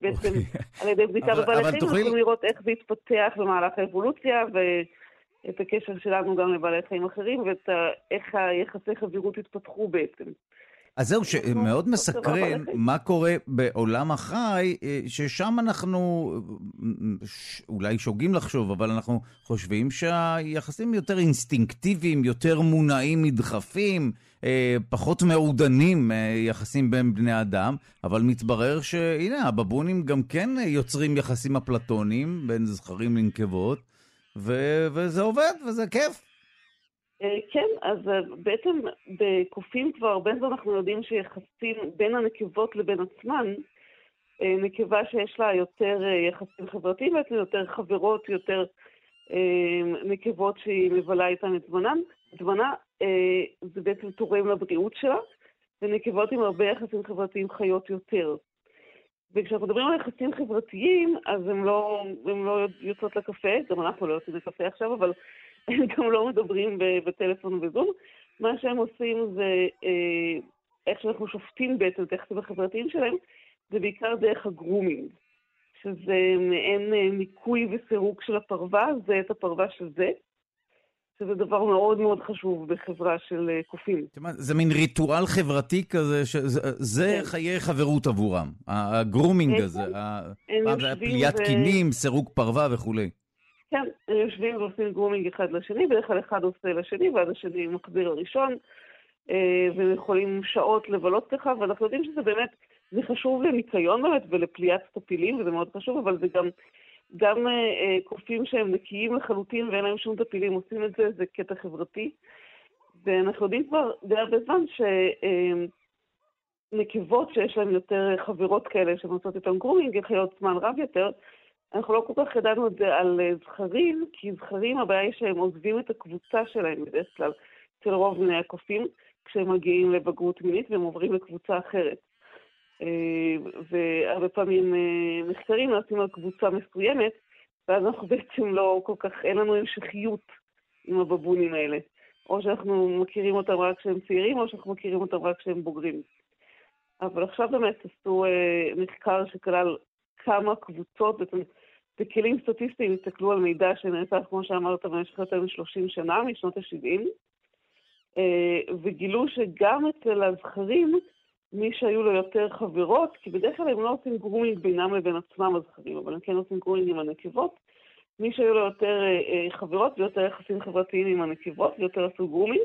[SPEAKER 4] בעצם אוקיי. על ידי בדיקה בבעלי חיים, אנחנו יכולים לראות איך זה התפתח במהלך האבולוציה, ואת הקשר שלנו גם לבעלי חיים אחרים, ואיך היחסי חברות התפתחו בעצם.
[SPEAKER 1] אז זהו, שמאוד מסקרן מה קורה בעולם החי, אה, ששם אנחנו אולי שוגים לחשוב, אבל אנחנו חושבים שהיחסים יותר אינסטינקטיביים, יותר מונעים מדחפים, אה, פחות מעודנים אה, יחסים בין בני אדם, אבל מתברר שהנה, הבבונים גם כן יוצרים יחסים אפלטוניים בין זכרים לנקבות, וזה עובד וזה כיף.
[SPEAKER 4] אה, כן, אז אה, בעצם בקופים כבר הרבה זמן אנחנו יודעים שיחסים בין הנקבות לבין עצמן, אה, נקבה שיש לה יותר יחסים חברתיים, בעצם יותר חברות, יותר נקבות שהיא מבלה איתן את זמנן. זמנה זה בעצם תורם לבריאות שלה, ונקבות עם הרבה יחסים חברתיים חיות יותר. וכשאנחנו מדברים על יחסים חברתיים, אז הן לא, לא יוצאות לקפה, גם אנחנו לא יוצאים לקפה עכשיו, אבל הם גם לא מדברים בטלפון ובזום. מה שהם עושים זה, אה, איך שאנחנו שופטים בעצם את היחסים החברתיים שלהם, זה בעיקר דרך ה grooming, שזה מעין אה, ניקוי וסירוק של הפרווה, זה את הפרווה של זה. שזה דבר מאוד מאוד חשוב בחברה של אה, קופים.
[SPEAKER 1] זה מין ריטואל חברתי כזה, שזה כן. חיי חברות עבורם, ה grooming הזה, ו... כינים, סירוק פרווה וכולי.
[SPEAKER 4] כן, הם יושבים ועושים grooming אחד לשני, בדרך כלל אחד עושה לשני, ואז השני מחזיר לראשון, אה, והם יכולים שעות לבלות ככה, ואנחנו יודעים שזה באמת, זה חשוב לניקיון באמת ולפליאת טפילים, וזה מאוד חשוב, אבל זה גם, גם אה, אה, קופים שהם נקיים לחלוטין ואין להם שום טפילים עושים את זה, זה קטע חברתי. ואנחנו יודעים כבר די הרבה זמן שנקבות שיש להן יותר חברות כאלה שמוצאות איתן גרומינג, הן חיות זמן רב יותר, אנחנו לא כל כך ידענו את זה על אה, זכרים, כי זכרים הבעיה היא שהם עוזבים את הקבוצה שלהם בדרך כלל, אצל רוב בני הקופים, כשהם מגיעים לבגרות מינית והם עוברים לקבוצה אחרת. אה, והרבה פעמים אה, מחקרים נעשים על קבוצה מסוימת, ואז אנחנו בעצם לא כל כך, אין לנו המשכיות עם הבבונים האלה. או שאנחנו מכירים אותם רק כשהם צעירים, או שאנחנו מכירים אותם רק כשהם בוגרים. אבל עכשיו באמת עשו מחקר שכלל כמה קבוצות, בעצם בכלים סטטיסטיים הסתכלו על מידע שנעשה, כמו שאמרת, במשך יותר מ-30 שנה, משנות ה-70, וגילו שגם אצל הזכרים, מי שהיו לו יותר חברות, כי בדרך כלל הם לא עושים grooming בינם לבין עצמם הזכרים, אבל הם כן עושים grooming עם הנקבות. מי שהיו לו יותר חברות ויותר יחסים חברתיים עם הנקבות ויותר עשו grooming,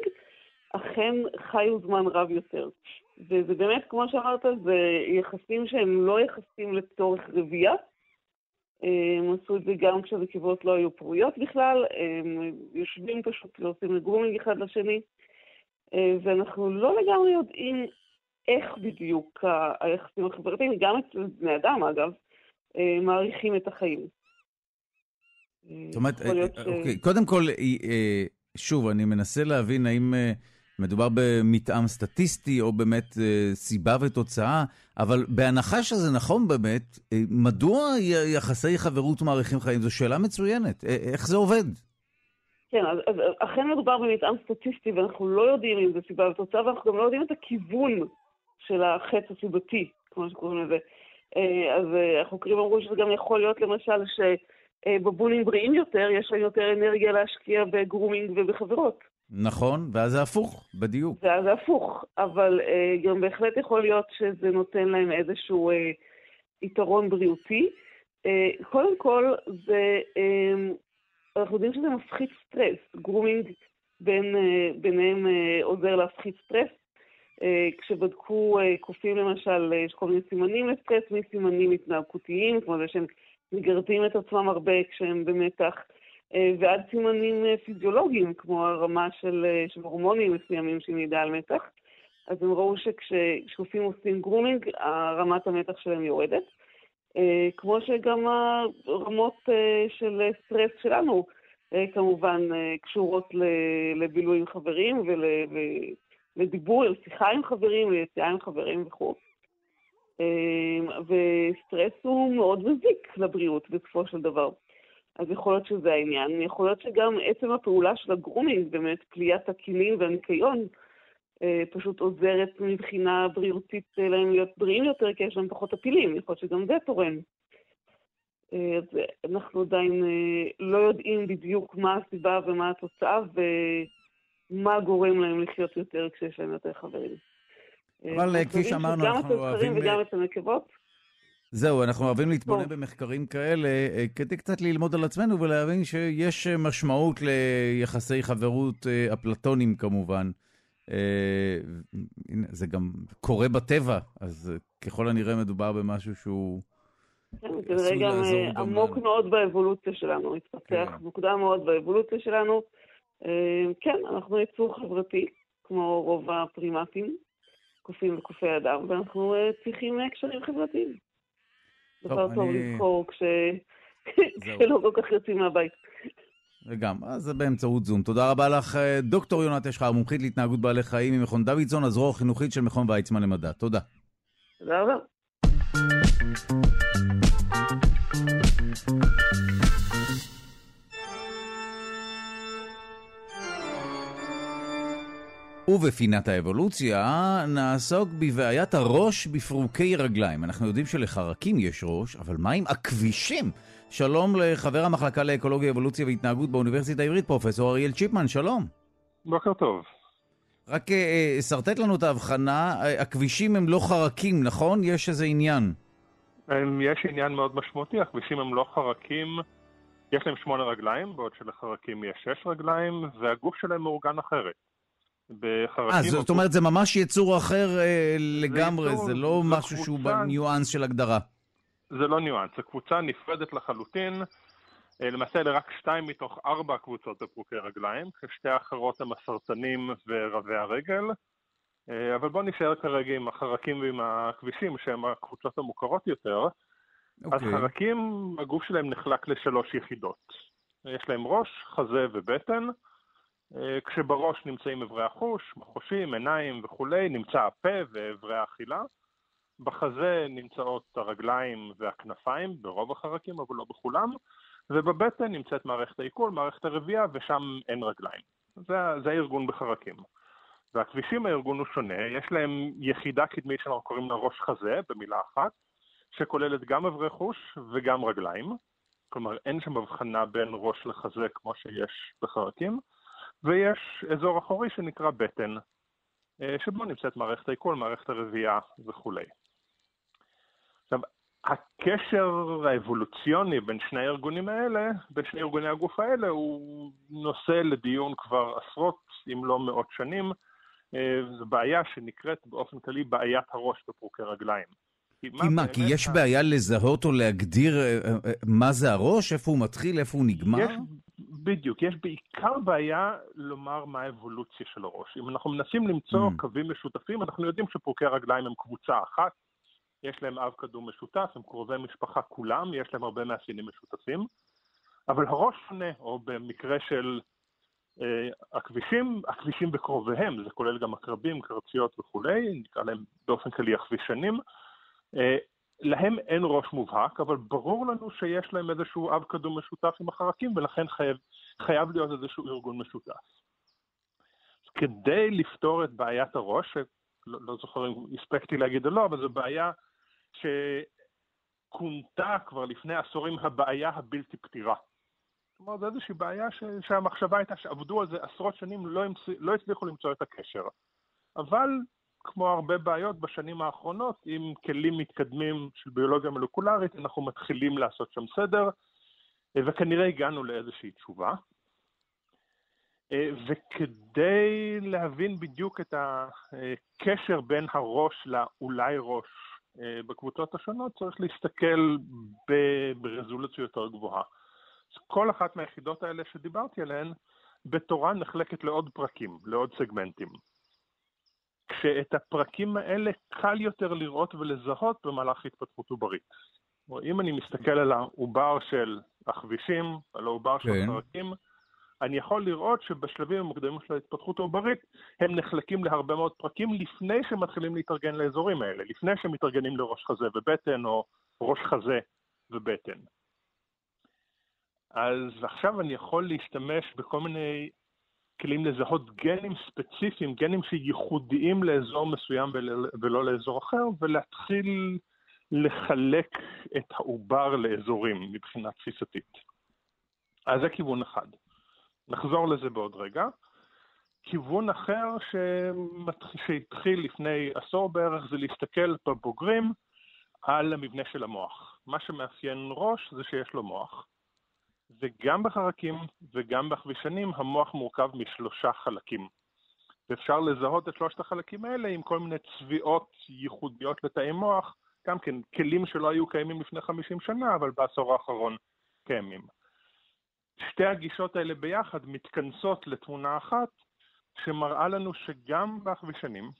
[SPEAKER 4] אכן חיו זמן רב יותר. וזה באמת, כמו שאמרת, זה יחסים שהם לא יחסים לצורך רבייה. הם עשו את זה גם כשהנקבות לא היו פרויות בכלל, הם יושבים פשוט ועושים grooming אחד לשני, ואנחנו לא לגמרי יודעים איך בדיוק היחסים החברתיים, גם אצל בני אדם אגב, מעריכים את החיים.
[SPEAKER 1] זאת אומרת, אוקיי, קודם כל, שוב, אני מנסה להבין האם מדובר במתאם סטטיסטי או באמת סיבה ותוצאה, אבל בהנחה שזה נכון באמת, מדוע יחסי חברות מעריכים חיים? זו שאלה מצוינת. איך זה עובד?
[SPEAKER 4] כן, אז, אז אכן מדובר במתאם סטטיסטי, ואנחנו לא יודעים אם זה סיבה ותוצאה, ואנחנו גם לא יודעים את הכיוון של החץ הסיבתי, כמו שקוראים לזה. אז החוקרים אמרו שזה גם יכול להיות למשל שבבונים בריאים יותר, יש להם יותר אנרגיה להשקיע בגרומינג ובחברות.
[SPEAKER 1] נכון, ואז זה הפוך, בדיוק.
[SPEAKER 4] ואז זה הפוך, אבל uh, גם בהחלט יכול להיות שזה נותן להם איזשהו uh, יתרון בריאותי. אה, קודם כל, זה, אה, אנחנו יודעים שזה מפחית סטרס. grooming בין, אה, ביניהם אה, עוזר להפחית סטרס. אה, כשבדקו אה, קופים למשל, יש כל מיני סימנים לסטרס, מסימנים התנהגותיים, כמו זה שהם מגרדים את עצמם הרבה כשהם במתח. ועד סימנים פיזיולוגיים, כמו הרמה של, של הורמונים מסוימים שמעידה על מתח. אז הם ראו שכשקופים עושים grooming, רמת המתח שלהם יורדת. כמו שגם הרמות של סטרס שלנו, כמובן, קשורות לבילוי עם חברים ולדיבור, לשיחה עם חברים, ליציאה עם חברים וכו'. וסטרס הוא מאוד מזיק לבריאות בסופו של דבר. אז יכול להיות שזה העניין. יכול להיות שגם עצם הפעולה של ה grooming, באמת, פליית הכינים והניקיון, אה, פשוט עוזרת מבחינה בריאותית להם להיות בריאים יותר, כי יש להם פחות הפילים. יכול להיות שגם זה תורם. אה, אז אנחנו עדיין אה, לא יודעים בדיוק מה הסיבה ומה התוצאה ומה גורם להם לחיות יותר כשיש להם יותר חברים.
[SPEAKER 1] אבל כפי שאמרנו, אנחנו אוהבים...
[SPEAKER 4] גם אצל זכרים וגם אצל נקבות.
[SPEAKER 1] זהו, אנחנו אוהבים להתבונן במחקרים כאלה כדי קצת ללמוד על עצמנו ולהבין שיש משמעות ליחסי חברות אפלטונים כמובן. זה גם קורה בטבע, אז ככל הנראה מדובר במשהו שהוא...
[SPEAKER 4] כן, זה גם עמוק מאוד באבולוציה שלנו, התפתח מוקדם מאוד באבולוציה שלנו. כן, אנחנו יצור חברתי, כמו רוב הפרימטים, קופים וקופי אדם, ואנחנו צריכים קשרים חברתיים. דבר טוב לבחור כשלא כל כך יוצאים מהבית.
[SPEAKER 1] וגם, אז זה באמצעות זום. תודה רבה לך, דוקטור יונת אשחר, מומחית להתנהגות בעלי חיים ממכון דוידסון, הזרוע החינוכית של מכון ויצמן למדע. תודה.
[SPEAKER 4] תודה רבה.
[SPEAKER 1] ובפינת האבולוציה נעסוק בבעיית הראש בפרוקי רגליים. אנחנו יודעים שלחרקים יש ראש, אבל מה עם הכבישים? שלום לחבר המחלקה לאקולוגיה, אבולוציה והתנהגות באוניברסיטה העברית, פרופסור אריאל צ'יפמן, שלום.
[SPEAKER 5] בוקר טוב.
[SPEAKER 1] רק שרטט לנו את ההבחנה, הכבישים הם לא חרקים, נכון? יש איזה עניין.
[SPEAKER 5] יש עניין מאוד משמעותי, הכבישים הם לא חרקים, יש להם שמונה רגליים, בעוד שלחרקים יש שש רגליים, והגוף שלהם מאורגן אחרת.
[SPEAKER 1] בחרקים... אה, זאת אומרת, זה ממש יצור אחר אה, לגמרי, זה, יצור, זה לא זה משהו קבוצה... שהוא בניואנס של הגדרה.
[SPEAKER 5] זה לא ניואנס, זו קבוצה נפרדת לחלוטין. אה, למעשה אלה רק שתיים מתוך ארבע קבוצות בפרוקי רגליים, כששתי האחרות הם הסרטנים ורבי הרגל. אה, אבל בואו נשאר כרגע עם החרקים ועם הכבישים, שהם הקבוצות המוכרות יותר. Okay. אז אוקיי. חרקים, הגוף שלהם נחלק לשלוש יחידות. יש להם ראש, חזה ובטן. אה, כשבראש נמצאים אברי החוש, מחושים, עיניים וכולי, נמצא הפה ואברי האכילה. בחזה נמצאות הרגליים והכנפיים, ברוב החרקים, אבל לא בכולם, ובבטן נמצאת מערכת העיכול, מערכת הרבייה, ושם אין רגליים. זה, זה הארגון בחרקים. והכבישים הארגון הוא שונה, יש להם יחידה קדמית שאנחנו קוראים לה ראש חזה, במילה אחת, שכוללת גם אברי חוש וגם רגליים. כלומר, אין שם הבחנה בין ראש לחזה כמו שיש בחרקים. ויש אזור אחורי שנקרא בטן, אה, שבו נמצאת מערכת העיכול, מערכת הרבייה וכולי. עכשיו, הקשר האבולוציוני בין שני הארגונים האלה, בין שני ארגוני הגוף האלה, הוא נושא לדיון כבר עשרות, אם לא מאות שנים. אה, זו בעיה שנקראת באופן כללי בעיית הראש בפרוקי רגליים.
[SPEAKER 1] כי מה, כי יש. בעיה לזהות או להגדיר אה, מה זה הראש? איפה הוא מתחיל, איפה הוא נגמר?
[SPEAKER 5] יש, בדיוק, יש בעיקר בעיה לומר מה האבולוציה של הראש. אם אנחנו מנסים למצוא mm. קווים משותפים, אנחנו יודעים שפרוקי רגליים הם קבוצה אחת, יש להם אב קדום משותף, הם קרובי משפחה כולם, יש להם הרבה מאפיינים משותפים, אבל הראש שונה, או במקרה של אה, הכבישים, הכבישים וקרוביהם, זה כולל גם עקרבים, קרציות וכולי, נקרא להם באופן כללי הכבישנים, אה, להם אין ראש מובהק, אבל ברור לנו שיש להם איזשהו אב קדום משותף עם החרקים, ולכן חייב, חייב להיות איזשהו ארגון משותף. כדי לפתור את בעיית הראש, שלא לא זוכר אם הספקתי להגיד או לא, אבל זו בעיה שכונתה כבר לפני עשורים הבעיה הבלתי פתירה. כלומר, זו איזושהי בעיה ש... שהמחשבה הייתה שעבדו על זה עשרות שנים, לא, המצ... לא הצליחו למצוא את הקשר. אבל כמו הרבה בעיות בשנים האחרונות, עם כלים מתקדמים של ביולוגיה מולקולרית, אנחנו מתחילים לעשות שם סדר, וכנראה הגענו לאיזושהי תשובה. וכדי להבין בדיוק את הקשר בין הראש לאולי ראש בקבוצות השונות, צריך להסתכל ברזולוציה יותר גבוהה. כל אחת מהיחידות האלה שדיברתי עליהן, בתורה נחלקת לעוד פרקים, לעוד סגמנטים. כשאת הפרקים האלה קל יותר לראות ולזהות במהלך התפתחות עוברית. אם אני מסתכל על העובר של הכבישים, על העובר של כן. הפרקים, אני יכול לראות שבשלבים המוקדמים של ההתפתחות העוברית הם נחלקים להרבה מאוד פרקים לפני שמתחילים להתארגן לאזורים האלה, לפני שהם מתארגנים לראש חזה ובטן או ראש חזה ובטן. אז עכשיו אני יכול להשתמש בכל מיני כלים לזהות גנים ספציפיים, גנים שייחודיים לאזור מסוים ולא לאזור אחר, ולהתחיל לחלק את העובר לאזורים מבחינה תפיסתית. אז זה כיוון אחד. נחזור לזה בעוד רגע. כיוון אחר שהתחיל לפני עשור בערך זה להסתכל בבוגרים על המבנה של המוח. מה שמאפיין ראש זה שיש לו מוח. וגם בחרקים וגם בכבישנים המוח מורכב משלושה חלקים. ואפשר לזהות את שלושת החלקים האלה עם כל מיני צביעות ייחודיות לתאי מוח, גם כן כלים שלא היו קיימים לפני 50 שנה, אבל בעשור האחרון קיימים. שתי הגישות האלה ביחד מתכנסות לתמונה אחת שמראה לנו שגם בכבישנים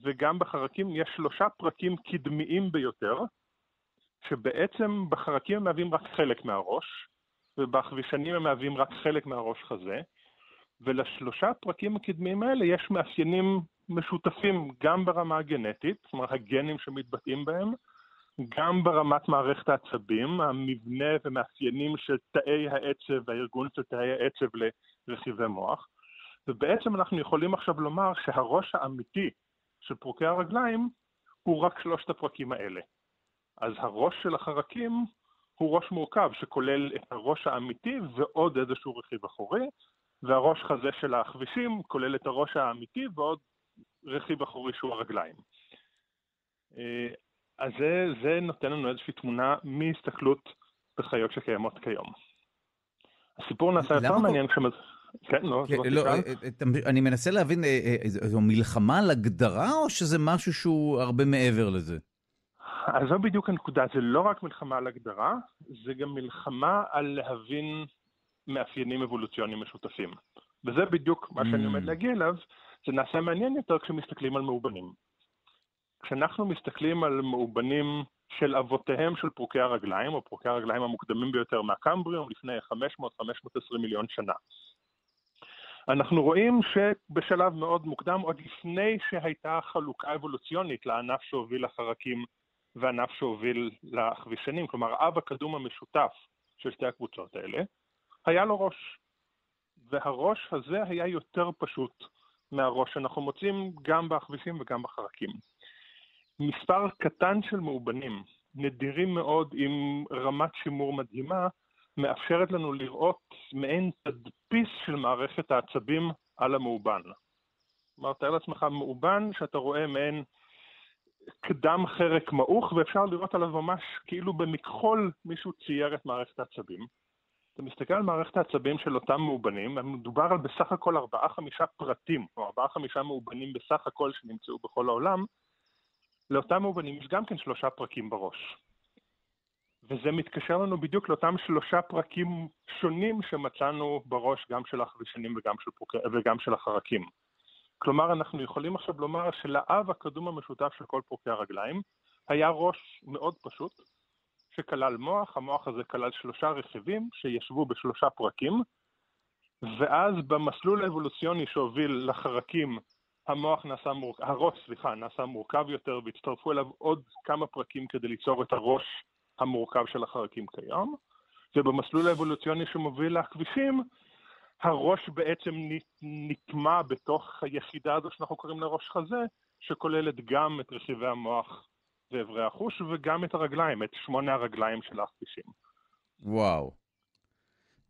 [SPEAKER 5] וגם בחרקים יש שלושה פרקים קדמיים ביותר, שבעצם בחרקים הם מהווים רק חלק מהראש, ובכבישנים הם מהווים רק חלק מהראש חזה, ולשלושה הפרקים הקדמיים האלה יש מאפיינים משותפים גם ברמה הגנטית, זאת אומרת הגנים שמתבטאים בהם, גם ברמת מערכת העצבים, המבנה ומאפיינים של תאי העצב והארגון של תאי העצב לרכיבי מוח, ובעצם אנחנו יכולים עכשיו לומר שהראש האמיתי של פרוקי הרגליים הוא רק שלושת הפרקים האלה. אז הראש של החרקים הוא ראש מורכב שכולל את הראש האמיתי ועוד איזשהו רכיב אחורי, והראש חזה של הכבישים כולל את הראש האמיתי ועוד רכיב אחורי שהוא הרגליים. אה, אז זה, זה נותן לנו איזושהי תמונה מהסתכלות בחיות שקיימות כיום. הסיפור נעשה יותר מעניין כשמז... כן, לא, כן, לא, אה,
[SPEAKER 1] אה, אני מנסה להבין, זו מלחמה על הגדרה או שזה משהו שהוא הרבה מעבר לזה?
[SPEAKER 5] אז זו בדיוק הנקודה, זה לא רק מלחמה על הגדרה, זה גם מלחמה על להבין מאפיינים אבולוציוניים משותפים. וזה בדיוק מה שאני עומד mm. להגיע אליו, זה נעשה מעניין יותר כשמסתכלים על מאובנים. כשאנחנו מסתכלים על מאובנים של אבותיהם של פרוקי הרגליים, או פרוקי הרגליים המוקדמים ביותר מהקמבריום, לפני 500-520 מיליון שנה. אנחנו רואים שבשלב מאוד מוקדם, עוד לפני שהייתה חלוקה אבולוציונית לענף שהוביל לחרקים וענף שהוביל לכבישנים, כלומר האב הקדום המשותף של שתי הקבוצות האלה, היה לו ראש. והראש הזה היה יותר פשוט מהראש שאנחנו מוצאים גם בכבישים וגם בחרקים. מספר קטן של מאובנים, נדירים מאוד עם רמת שימור מדהימה, מאפשרת לנו לראות מעין תדפיס של מערכת העצבים על המאובן. כלומר, תאר לעצמך מאובן שאתה רואה מעין קדם חרק מעוך, ואפשר לראות עליו ממש כאילו במכחול מישהו צייר את מערכת העצבים. אתה מסתכל על מערכת העצבים של אותם מאובנים, מדובר על בסך הכל ארבעה-חמישה פרטים, או ארבעה-חמישה מאובנים בסך הכל שנמצאו בכל העולם, לאותם מאובנים יש גם כן שלושה פרקים בראש. וזה מתקשר לנו בדיוק לאותם שלושה פרקים שונים שמצאנו בראש גם של החרישנים וגם של, פוק... וגם של החרקים. כלומר, אנחנו יכולים עכשיו לומר שלאב הקדום המשותף של כל פרוקי הרגליים היה ראש מאוד פשוט, שכלל מוח, המוח הזה כלל שלושה רכיבים שישבו בשלושה פרקים, ואז במסלול האבולוציוני שהוביל לחרקים, המוח נעשה מורכב, הראש, סליחה, נעשה מורכב יותר, והצטרפו אליו עוד כמה פרקים כדי ליצור את הראש המורכב של החרקים כיום, ובמסלול האבולוציוני שמוביל לכבישים, הראש בעצם נטמע בתוך היחידה הזו שאנחנו קוראים לה ראש חזה, שכוללת גם את רכיבי המוח ואיברי החוש, וגם את הרגליים, את שמונה הרגליים של הכבישים.
[SPEAKER 1] וואו.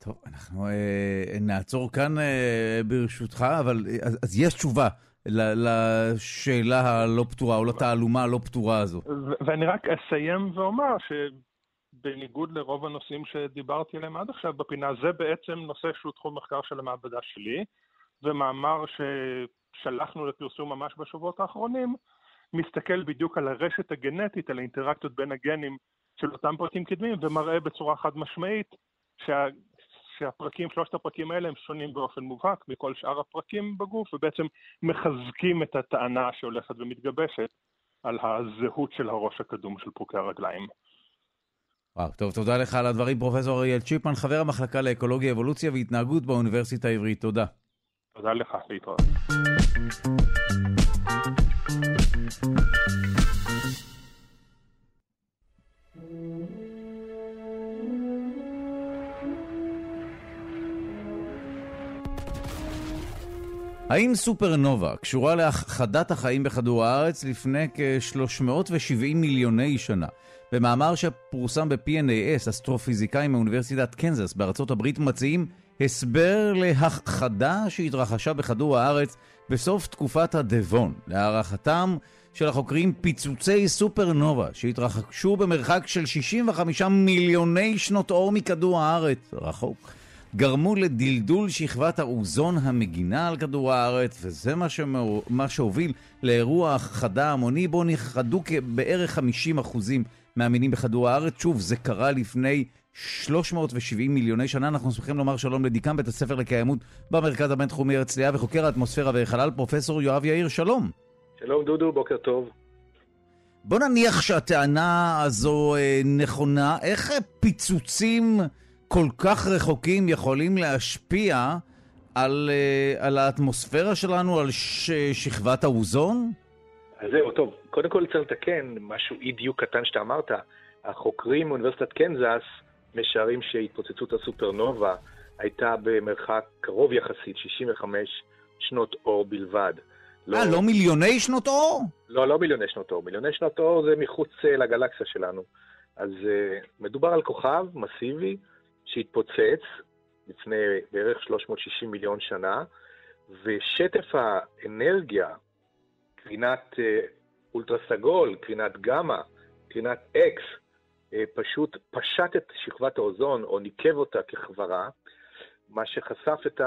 [SPEAKER 1] טוב, אנחנו אה, נעצור כאן אה, ברשותך, אבל אז, אז יש תשובה לשאלה הלא פתורה, או לתעלומה הלא פתורה הזו.
[SPEAKER 5] ואני רק אסיים ואומר שבניגוד לרוב הנושאים שדיברתי עליהם עד עכשיו בפינה, זה בעצם נושא שהוא תחום מחקר של המעבדה שלי, ומאמר ששלחנו לפרסום ממש בשבועות האחרונים, מסתכל בדיוק על הרשת הגנטית, על האינטראקציות בין הגנים של אותם פרקים קדמיים, ומראה בצורה חד משמעית שה... שהפרקים, שלושת הפרקים האלה הם שונים באופן מובהק מכל שאר הפרקים בגוף, ובעצם מחזקים את הטענה שהולכת ומתגבשת על הזהות של הראש הקדום של פרוקי הרגליים.
[SPEAKER 1] וואו, טוב, תודה לך על הדברים, פרופ' אריאל צ'יפמן, חבר המחלקה לאקולוגיה, אבולוציה והתנהגות באוניברסיטה העברית. תודה.
[SPEAKER 5] תודה לך, להתראות.
[SPEAKER 1] האם סופרנובה קשורה להכחדת החיים בכדור הארץ לפני כ-370 מיליוני שנה? במאמר שפורסם ב-PNAS, אסטרופיזיקאים מאוניברסיטת קנזס בארצות הברית מציעים הסבר להכחדה שהתרחשה בכדור הארץ בסוף תקופת הדבון. להערכתם של החוקרים, פיצוצי סופרנובה שהתרחשו במרחק של 65 מיליוני שנות אור מכדור הארץ, רחוק. גרמו לדלדול שכבת האוזון המגינה על כדור הארץ, וזה מה, שמור... מה שהוביל לאירוע הכחדה המוני בו נכחדו בערך 50% מהמינים בכדור הארץ. שוב, זה קרה לפני 370 מיליוני שנה. אנחנו שמחים לומר שלום לדיקן בית הספר לקיימות במרכז הבינתחומי הרצליה וחוקר האטמוספירה וחלל, פרופסור יואב יאיר, שלום.
[SPEAKER 6] שלום דודו, בוקר טוב.
[SPEAKER 1] בוא נניח שהטענה הזו אה, נכונה, איך פיצוצים כל כך רחוקים יכולים להשפיע על, uh, על האטמוספירה שלנו, על ש, שכבת האוזון?
[SPEAKER 6] אז זהו, טוב. קודם כל צריך לתקן משהו, אי דיוק קטן שאתה אמרת. החוקרים מאוניברסיטת קנזס משערים שהתפוצצות הסופרנובה הייתה במרחק קרוב יחסית, 65 שנות אור בלבד.
[SPEAKER 1] לא, אה, לא, לא מיליוני שנות אור?
[SPEAKER 6] לא, לא מיליוני שנות אור. מיליוני שנות אור זה מחוץ אה, לגלקסיה שלנו. אז uh, מדובר על כוכב מסיבי שהתפוצץ לפני בערך 360 מיליון שנה, ושטף האנרגיה, קרינת אה, אולטרה סגול, קרינת גמא, קרינת אקס, אה, פשוט פשט את שכבת האוזון או ניקב אותה כחברה, מה שחשף את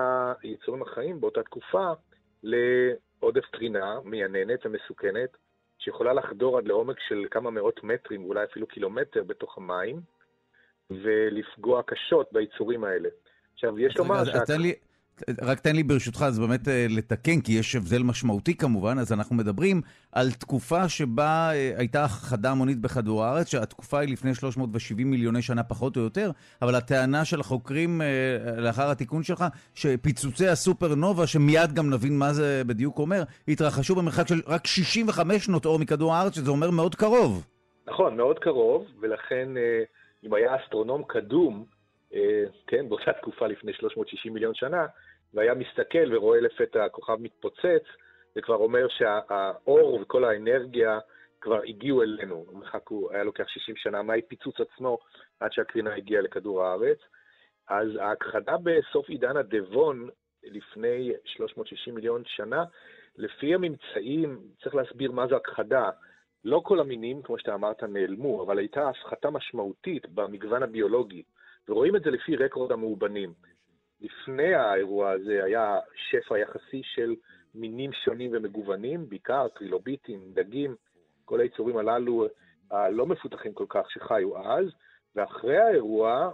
[SPEAKER 6] היצורים החיים באותה תקופה לעודף קרינה מייננת ומסוכנת, שיכולה לחדור עד לעומק של כמה מאות מטרים, ואולי אפילו קילומטר בתוך המים, ולפגוע קשות ביצורים האלה. עכשיו, יש לומר...
[SPEAKER 1] שה... רק תן לי ברשותך, אז באמת אה, לתקן, כי יש הבדל משמעותי כמובן, אז אנחנו מדברים על תקופה שבה אה, הייתה חדה המונית בכדור הארץ, שהתקופה היא לפני 370 מיליוני שנה פחות או יותר, אבל הטענה של החוקרים אה, לאחר התיקון שלך, שפיצוצי הסופרנובה, שמיד גם נבין מה זה בדיוק אומר, התרחשו במרחק של רק 65 שנות אור מכדור הארץ, שזה אומר מאוד קרוב.
[SPEAKER 6] נכון, מאוד קרוב, ולכן... אם היה אסטרונום קדום, אה, כן, באותה תקופה לפני 360 מיליון שנה, והיה מסתכל ורואה לפתע הכוכב מתפוצץ, זה כבר אומר שהאור וכל האנרגיה כבר הגיעו אלינו. המרחק הוא היה לוקח 60 שנה מהפיצוץ עצמו עד שהקרינה הגיעה לכדור הארץ. אז ההכחדה בסוף עידן הדבון, לפני 360 מיליון שנה, לפי הממצאים, צריך להסביר מה זה הכחדה. לא כל המינים, כמו שאתה אמרת, נעלמו, אבל הייתה הפחתה משמעותית במגוון הביולוגי, ורואים את זה לפי רקורד המאובנים. לפני האירוע הזה היה שפע יחסי של מינים שונים ומגוונים, בעיקר טרילוביטים, דגים, כל היצורים הללו הלא מפותחים כל כך שחיו אז, ואחרי האירוע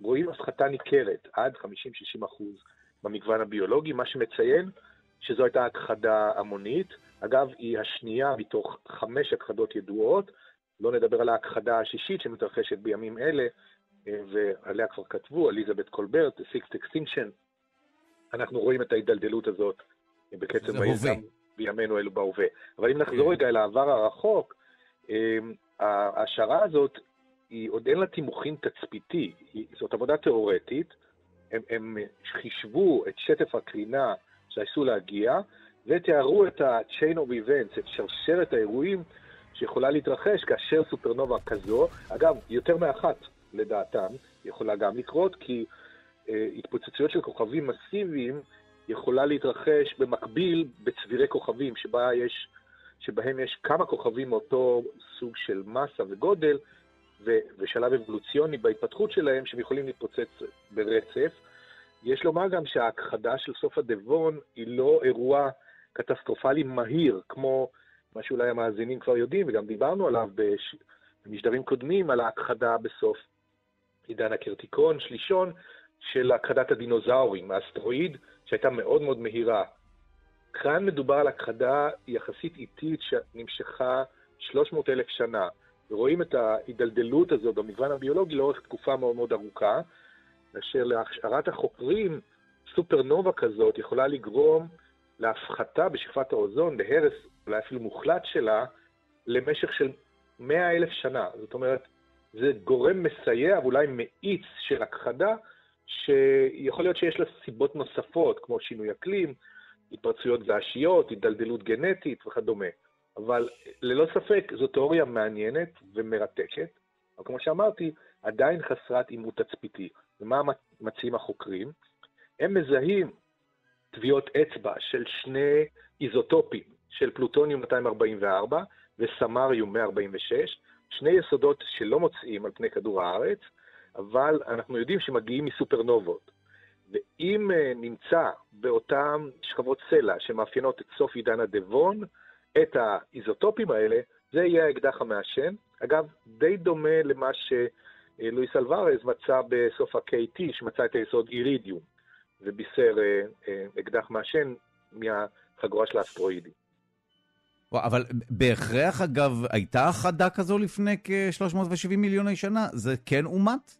[SPEAKER 6] רואים הפחתה ניכרת, עד 50-60 אחוז במגוון הביולוגי, מה שמציין שזו הייתה הכחדה המונית. אגב, היא השנייה מתוך חמש הכחדות ידועות. לא נדבר על ההכחדה השישית שמתרחשת בימים אלה, אה, ועליה כבר כתבו, אליזבת קולברט, The Sixth Extinction. אנחנו רואים את ההידלדלות הזאת בקצב מהיר גם בימינו אלו בהווה. אבל אם נחזור כן. רגע אל העבר הרחוק, אה, ההשערה הזאת, היא עוד אין לה תימוכין תצפיתי, זאת עבודה תיאורטית. הם, הם חישבו את שטף הקרינה שעשו להגיע, ותיארו את ה-chain of events, את שרשרת האירועים שיכולה להתרחש כאשר סופרנובה כזו, אגב, יותר מאחת לדעתם, יכולה גם לקרות, כי אה, התפוצצויות של כוכבים מסיביים יכולה להתרחש במקביל בצבירי כוכבים, שבה יש, שבהם יש כמה כוכבים מאותו סוג של מסה וגודל, ו- ושלב אבולוציוני בהתפתחות שלהם, שהם יכולים להתפוצץ ברצף. יש לומר גם שההכחדה של סוף הדבון היא לא אירוע קטסטרופלי מהיר, כמו מה שאולי המאזינים כבר יודעים, וגם דיברנו עליו בש... במשדרים קודמים, על ההכחדה בסוף עידן הקרטיקון, שלישון, של הכחדת הדינוזאורים, האסטרואיד, שהייתה מאוד מאוד מהירה. כאן מדובר על הכחדה יחסית איטית שנמשכה 300 אלף שנה, ורואים את ההידלדלות הזו במגוון הביולוגי לאורך תקופה מאוד מאוד ארוכה, אשר להשארת החוקרים, סופרנובה כזאת יכולה לגרום להפחתה בשכבת האוזון, להרס, אולי אפילו מוחלט שלה, למשך של מאה אלף שנה. זאת אומרת, זה גורם מסייע ואולי מאיץ של הכחדה, שיכול להיות שיש לה סיבות נוספות, כמו שינוי אקלים, התפרצויות געשיות, הידלדלות גנטית וכדומה. אבל ללא ספק זו תיאוריה מעניינת ומרתקת, אבל כמו שאמרתי, עדיין חסרת עימות תצפיתי. ומה מציעים החוקרים? הם מזהים טביעות אצבע של שני איזוטופים של פלוטוניום 244 וסמריום 146, שני יסודות שלא מוצאים על פני כדור הארץ, אבל אנחנו יודעים שמגיעים מסופרנובות. ואם אה, נמצא באותן שכבות סלע שמאפיינות את סוף עידן הדבון, את האיזוטופים האלה, זה יהיה האקדח המעשן. אגב, די דומה למה שלואיס אלוורז מצא בסוף ה-KT, שמצא את היסוד אירידיום, ובישר אה, אה, אקדח מעשן מהחגורה של האסטרואידים.
[SPEAKER 1] אבל בהכרח, אגב, הייתה חדה כזו לפני כ-370 מיליוני שנה? זה כן אומת?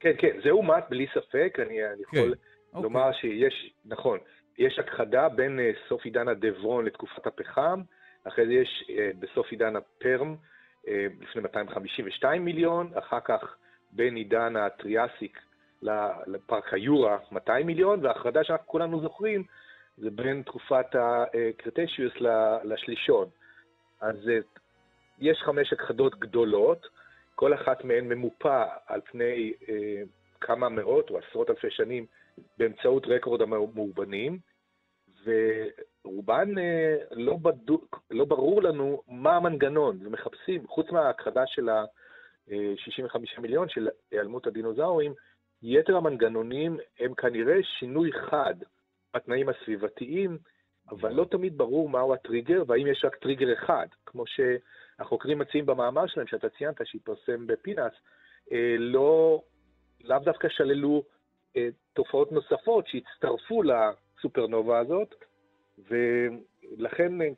[SPEAKER 6] כן, כן, זה אומת, בלי ספק. אני, אני כן. יכול אוקיי. לומר שיש, נכון, יש הכחדה בין uh, סוף עידן הדברון לתקופת הפחם, אחרי זה יש uh, בסוף עידן הפרם, uh, לפני 252 מיליון, אחר כך בין עידן הטריאסיק לפארק היורה, 200 מיליון, וההכחדה שאנחנו כולנו זוכרים, זה בין תקופת הקרטשיוס לשלישון. אז יש חמש הכחדות גדולות, כל אחת מהן ממופה על פני אה, כמה מאות או עשרות אלפי שנים באמצעות רקורד המאובנים, ורובן אה, לא, בדוק, לא ברור לנו מה המנגנון, ומחפשים, חוץ מההכחדה של ה-65 אה, מיליון של היעלמות הדינוזאורים, יתר המנגנונים הם כנראה שינוי חד בתנאים הסביבתיים, אבל לא תמיד ברור מהו הטריגר, והאם יש רק טריגר אחד, כמו שהחוקרים מציעים במאמר שלהם, שאתה ציינת, שהתפרסם בפינאס, אה, לא, לאו דווקא שללו אה, תופעות נוספות שהצטרפו לסופרנובה הזאת, ולכן אה,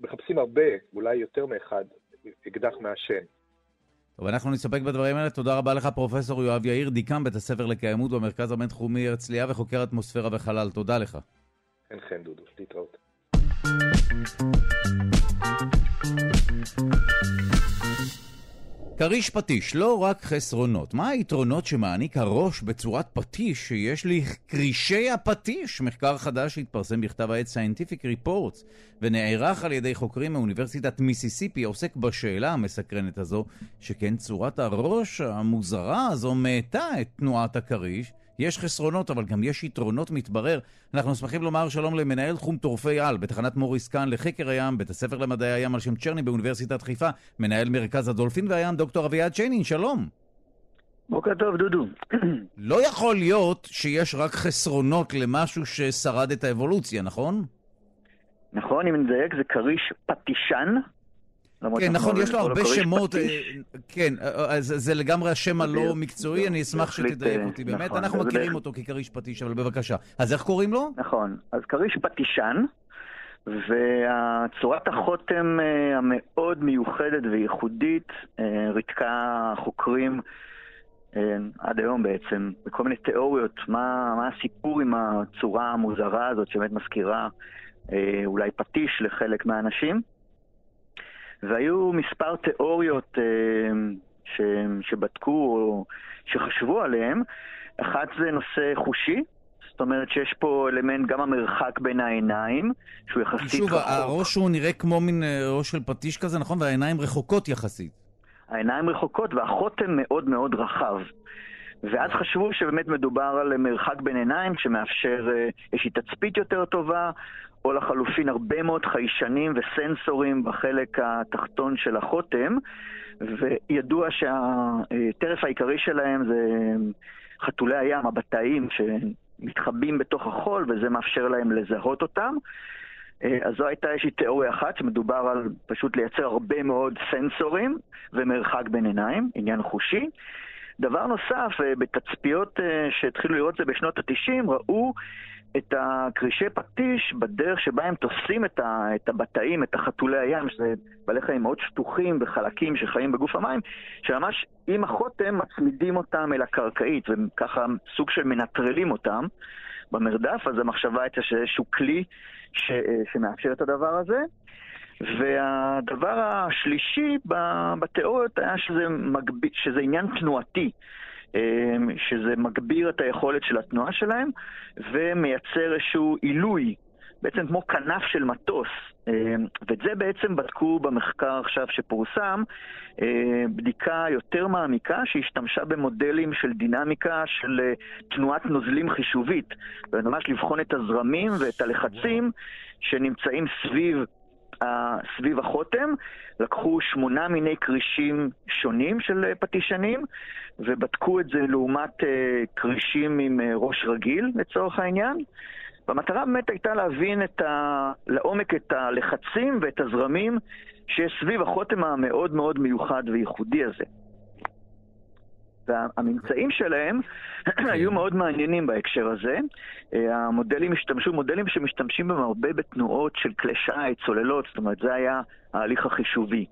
[SPEAKER 6] מחפשים הרבה, אולי יותר מאחד, אקדח מעשן.
[SPEAKER 1] טוב, אנחנו נסתפק בדברים האלה. תודה רבה לך, פרופ' יואב יאיר, דיקן בית הספר לקיימות במרכז הבינתחומי הרצליה וחוקר אטמוספירה וחלל. תודה לך.
[SPEAKER 6] חן חן, דודו. להתראות.
[SPEAKER 1] כריש פטיש, לא רק חסרונות. מה היתרונות שמעניק הראש בצורת פטיש שיש לכרישי הפטיש? מחקר חדש שהתפרסם בכתב העת Scientific Reports ונערך על ידי חוקרים מאוניברסיטת מיסיסיפי עוסק בשאלה המסקרנת הזו, שכן צורת הראש המוזרה הזו מאטה את תנועת הכריש. יש חסרונות, אבל גם יש יתרונות, מתברר. אנחנו שמחים לומר שלום למנהל תחום טורפי על בתחנת מוריס קאן לחקר הים, בית הספר למדעי הים על שם צ'רני באוניברסיטת חיפה, מנהל מרכז הדולפין והים, דוקטור אביעד שיינין, שלום.
[SPEAKER 7] בוקר טוב, דודו.
[SPEAKER 1] לא יכול להיות שיש רק חסרונות למשהו ששרד את האבולוציה, נכון?
[SPEAKER 7] נכון, אם נדייק, זה כריש פטישן,
[SPEAKER 1] כן, נכון, יש לו הרבה שמות. אה, כן, אה, אז זה לגמרי השם הלא מקצועי, אני אשמח שתדייק אה, אותי. באמת, נכון, אנחנו מכירים אותו ככריש פטיש, אבל בבקשה. אז איך קוראים לו?
[SPEAKER 7] נכון, אז כריש פטישן, וצורת החותם המאוד מיוחדת וייחודית ריתקה חוקרים עד היום בעצם, בכל מיני תיאוריות, מה, מה הסיפור עם הצורה המוזרה הזאת שבאמת מזכירה אולי פטיש לחלק מהאנשים. והיו מספר תיאוריות אה, ש, שבדקו או שחשבו עליהן. אחת זה נושא חושי, זאת אומרת שיש פה אלמנט גם המרחק בין העיניים, שהוא יחסית
[SPEAKER 1] שוב, רחוק. שוב, הראש הוא נראה כמו מין אה, ראש של פטיש כזה, נכון? והעיניים רחוקות יחסית.
[SPEAKER 7] העיניים רחוקות והחוטם מאוד מאוד רחב. ואז חשבו שבאמת מדובר על מרחק בין עיניים שמאפשר אה, איזושהי תצפית יותר טובה, או לחלופין הרבה מאוד חיישנים וסנסורים בחלק התחתון של החותם, וידוע שהטרף העיקרי שלהם זה חתולי הים, הבתאים, שמתחבאים בתוך החול, וזה מאפשר להם לזהות אותם. אז זו הייתה איזושהי תיאוריה אחת, שמדובר על פשוט לייצר הרבה מאוד סנסורים ומרחק בין עיניים, עניין חושי. דבר נוסף, בתצפיות שהתחילו לראות זה בשנות ה-90, ראו את הקרישי פטיש בדרך שבה הם תופסים את, ה, את הבתאים, את החתולי הים, שזה בעלי חיים מאוד שטוחים וחלקים שחיים בגוף המים, שממש עם החותם מצמידים אותם אל הקרקעית, וככה סוג של מנטרלים אותם במרדף, אז המחשבה הייתה שזה איזשהו כלי ש, שמאפשר את הדבר הזה. והדבר השלישי בתיאוריות היה שזה, מגב... שזה עניין תנועתי. אמ, שזה מגביר את היכולת של התנועה שלהם ומייצר איזשהו עילוי, בעצם כמו כנף של מטוס. אמ, ואת זה בעצם בדקו במחקר עכשיו שפורסם, אמ, בדיקה יותר מעמיקה שהשתמשה במודלים של דינמיקה של אה, תנועת נוזלים חישובית, וממש לבחון את הזרמים ואת הלחצים שנמצאים סביב סביב החותם, לקחו שמונה מיני כרישים שונים של אה, פטישנים, ובדקו את זה לעומת uh, כרישים עם uh, ראש רגיל, לצורך העניין. והמטרה באמת הייתה להבין את ה... לעומק את הלחצים ואת הזרמים שיש סביב החותם המאוד מאוד מיוחד וייחודי הזה. והממצאים שלהם היו מאוד מעניינים בהקשר הזה. אה, המודלים השתמשו, מודלים שמשתמשים בהם הרבה בתנועות של כלי שיט, צוללות, זאת אומרת, זה היה ההליך החישובי.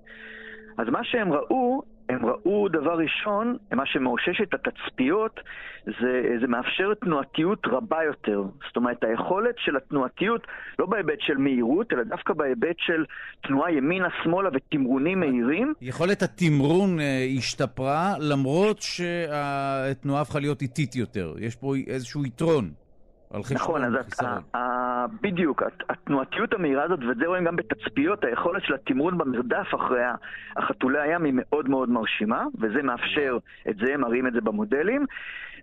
[SPEAKER 7] אז מה שהם ראו, הם ראו דבר ראשון, מה שמאושש את התצפיות, זה, זה מאפשר תנועתיות רבה יותר. זאת אומרת, היכולת של התנועתיות, לא בהיבט של מהירות, אלא דווקא בהיבט של תנועה ימינה-שמאלה ותמרונים מהירים.
[SPEAKER 1] יכולת התמרון אה, השתפרה, למרות שהתנועה הפכה להיות איטית יותר. יש פה איזשהו יתרון.
[SPEAKER 7] נכון, אז בדיוק, התנועתיות המהירה הזאת, ואת זה רואים גם בתצפיות, היכולת של התמרון במרדף אחרי החתולי הים היא מאוד מאוד מרשימה, וזה מאפשר, את זה מראים את זה במודלים.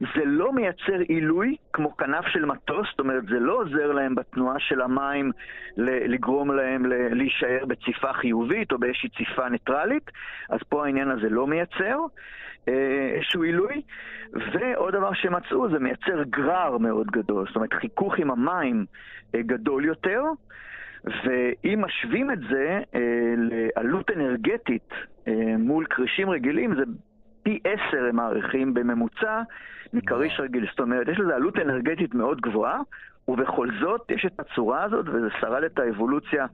[SPEAKER 7] זה לא מייצר עילוי כמו כנף של מטוס, זאת אומרת, זה לא עוזר להם בתנועה של המים לגרום להם להישאר בציפה חיובית או באיזושהי ציפה ניטרלית, אז פה העניין הזה לא מייצר. אה, איזשהו עילוי, ועוד דבר שמצאו זה מייצר גרר מאוד גדול, זאת אומרת חיכוך עם המים אה, גדול יותר, ואם משווים את זה אה, לעלות אנרגטית מול כרישים רגילים, זה פי עשר הם מעריכים בממוצע מכריש רגיל. זאת אומרת, יש לזה עלות אנרגטית מאוד גבוהה, ובכל זאת יש את הצורה הזאת, וזה שרד את האבולוציה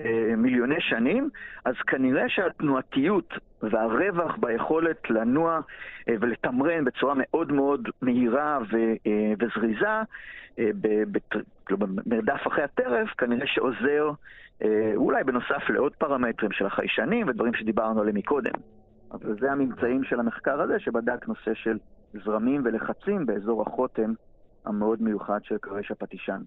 [SPEAKER 7] אה, מיליוני שנים, אז כנראה שהתנועתיות והרווח ביכולת לנוע אה, ולתמרן בצורה מאוד מאוד מהירה ו, אה, וזריזה במרדף אחרי הטרף, כנראה שעוזר אולי בנוסף לעוד פרמטרים של החיישנים ודברים שדיברנו עליהם מקודם. אבל זה הממצאים של המחקר הזה, שבדק נושא של זרמים ולחצים באזור החוטם המאוד מיוחד של כריש הפטישן.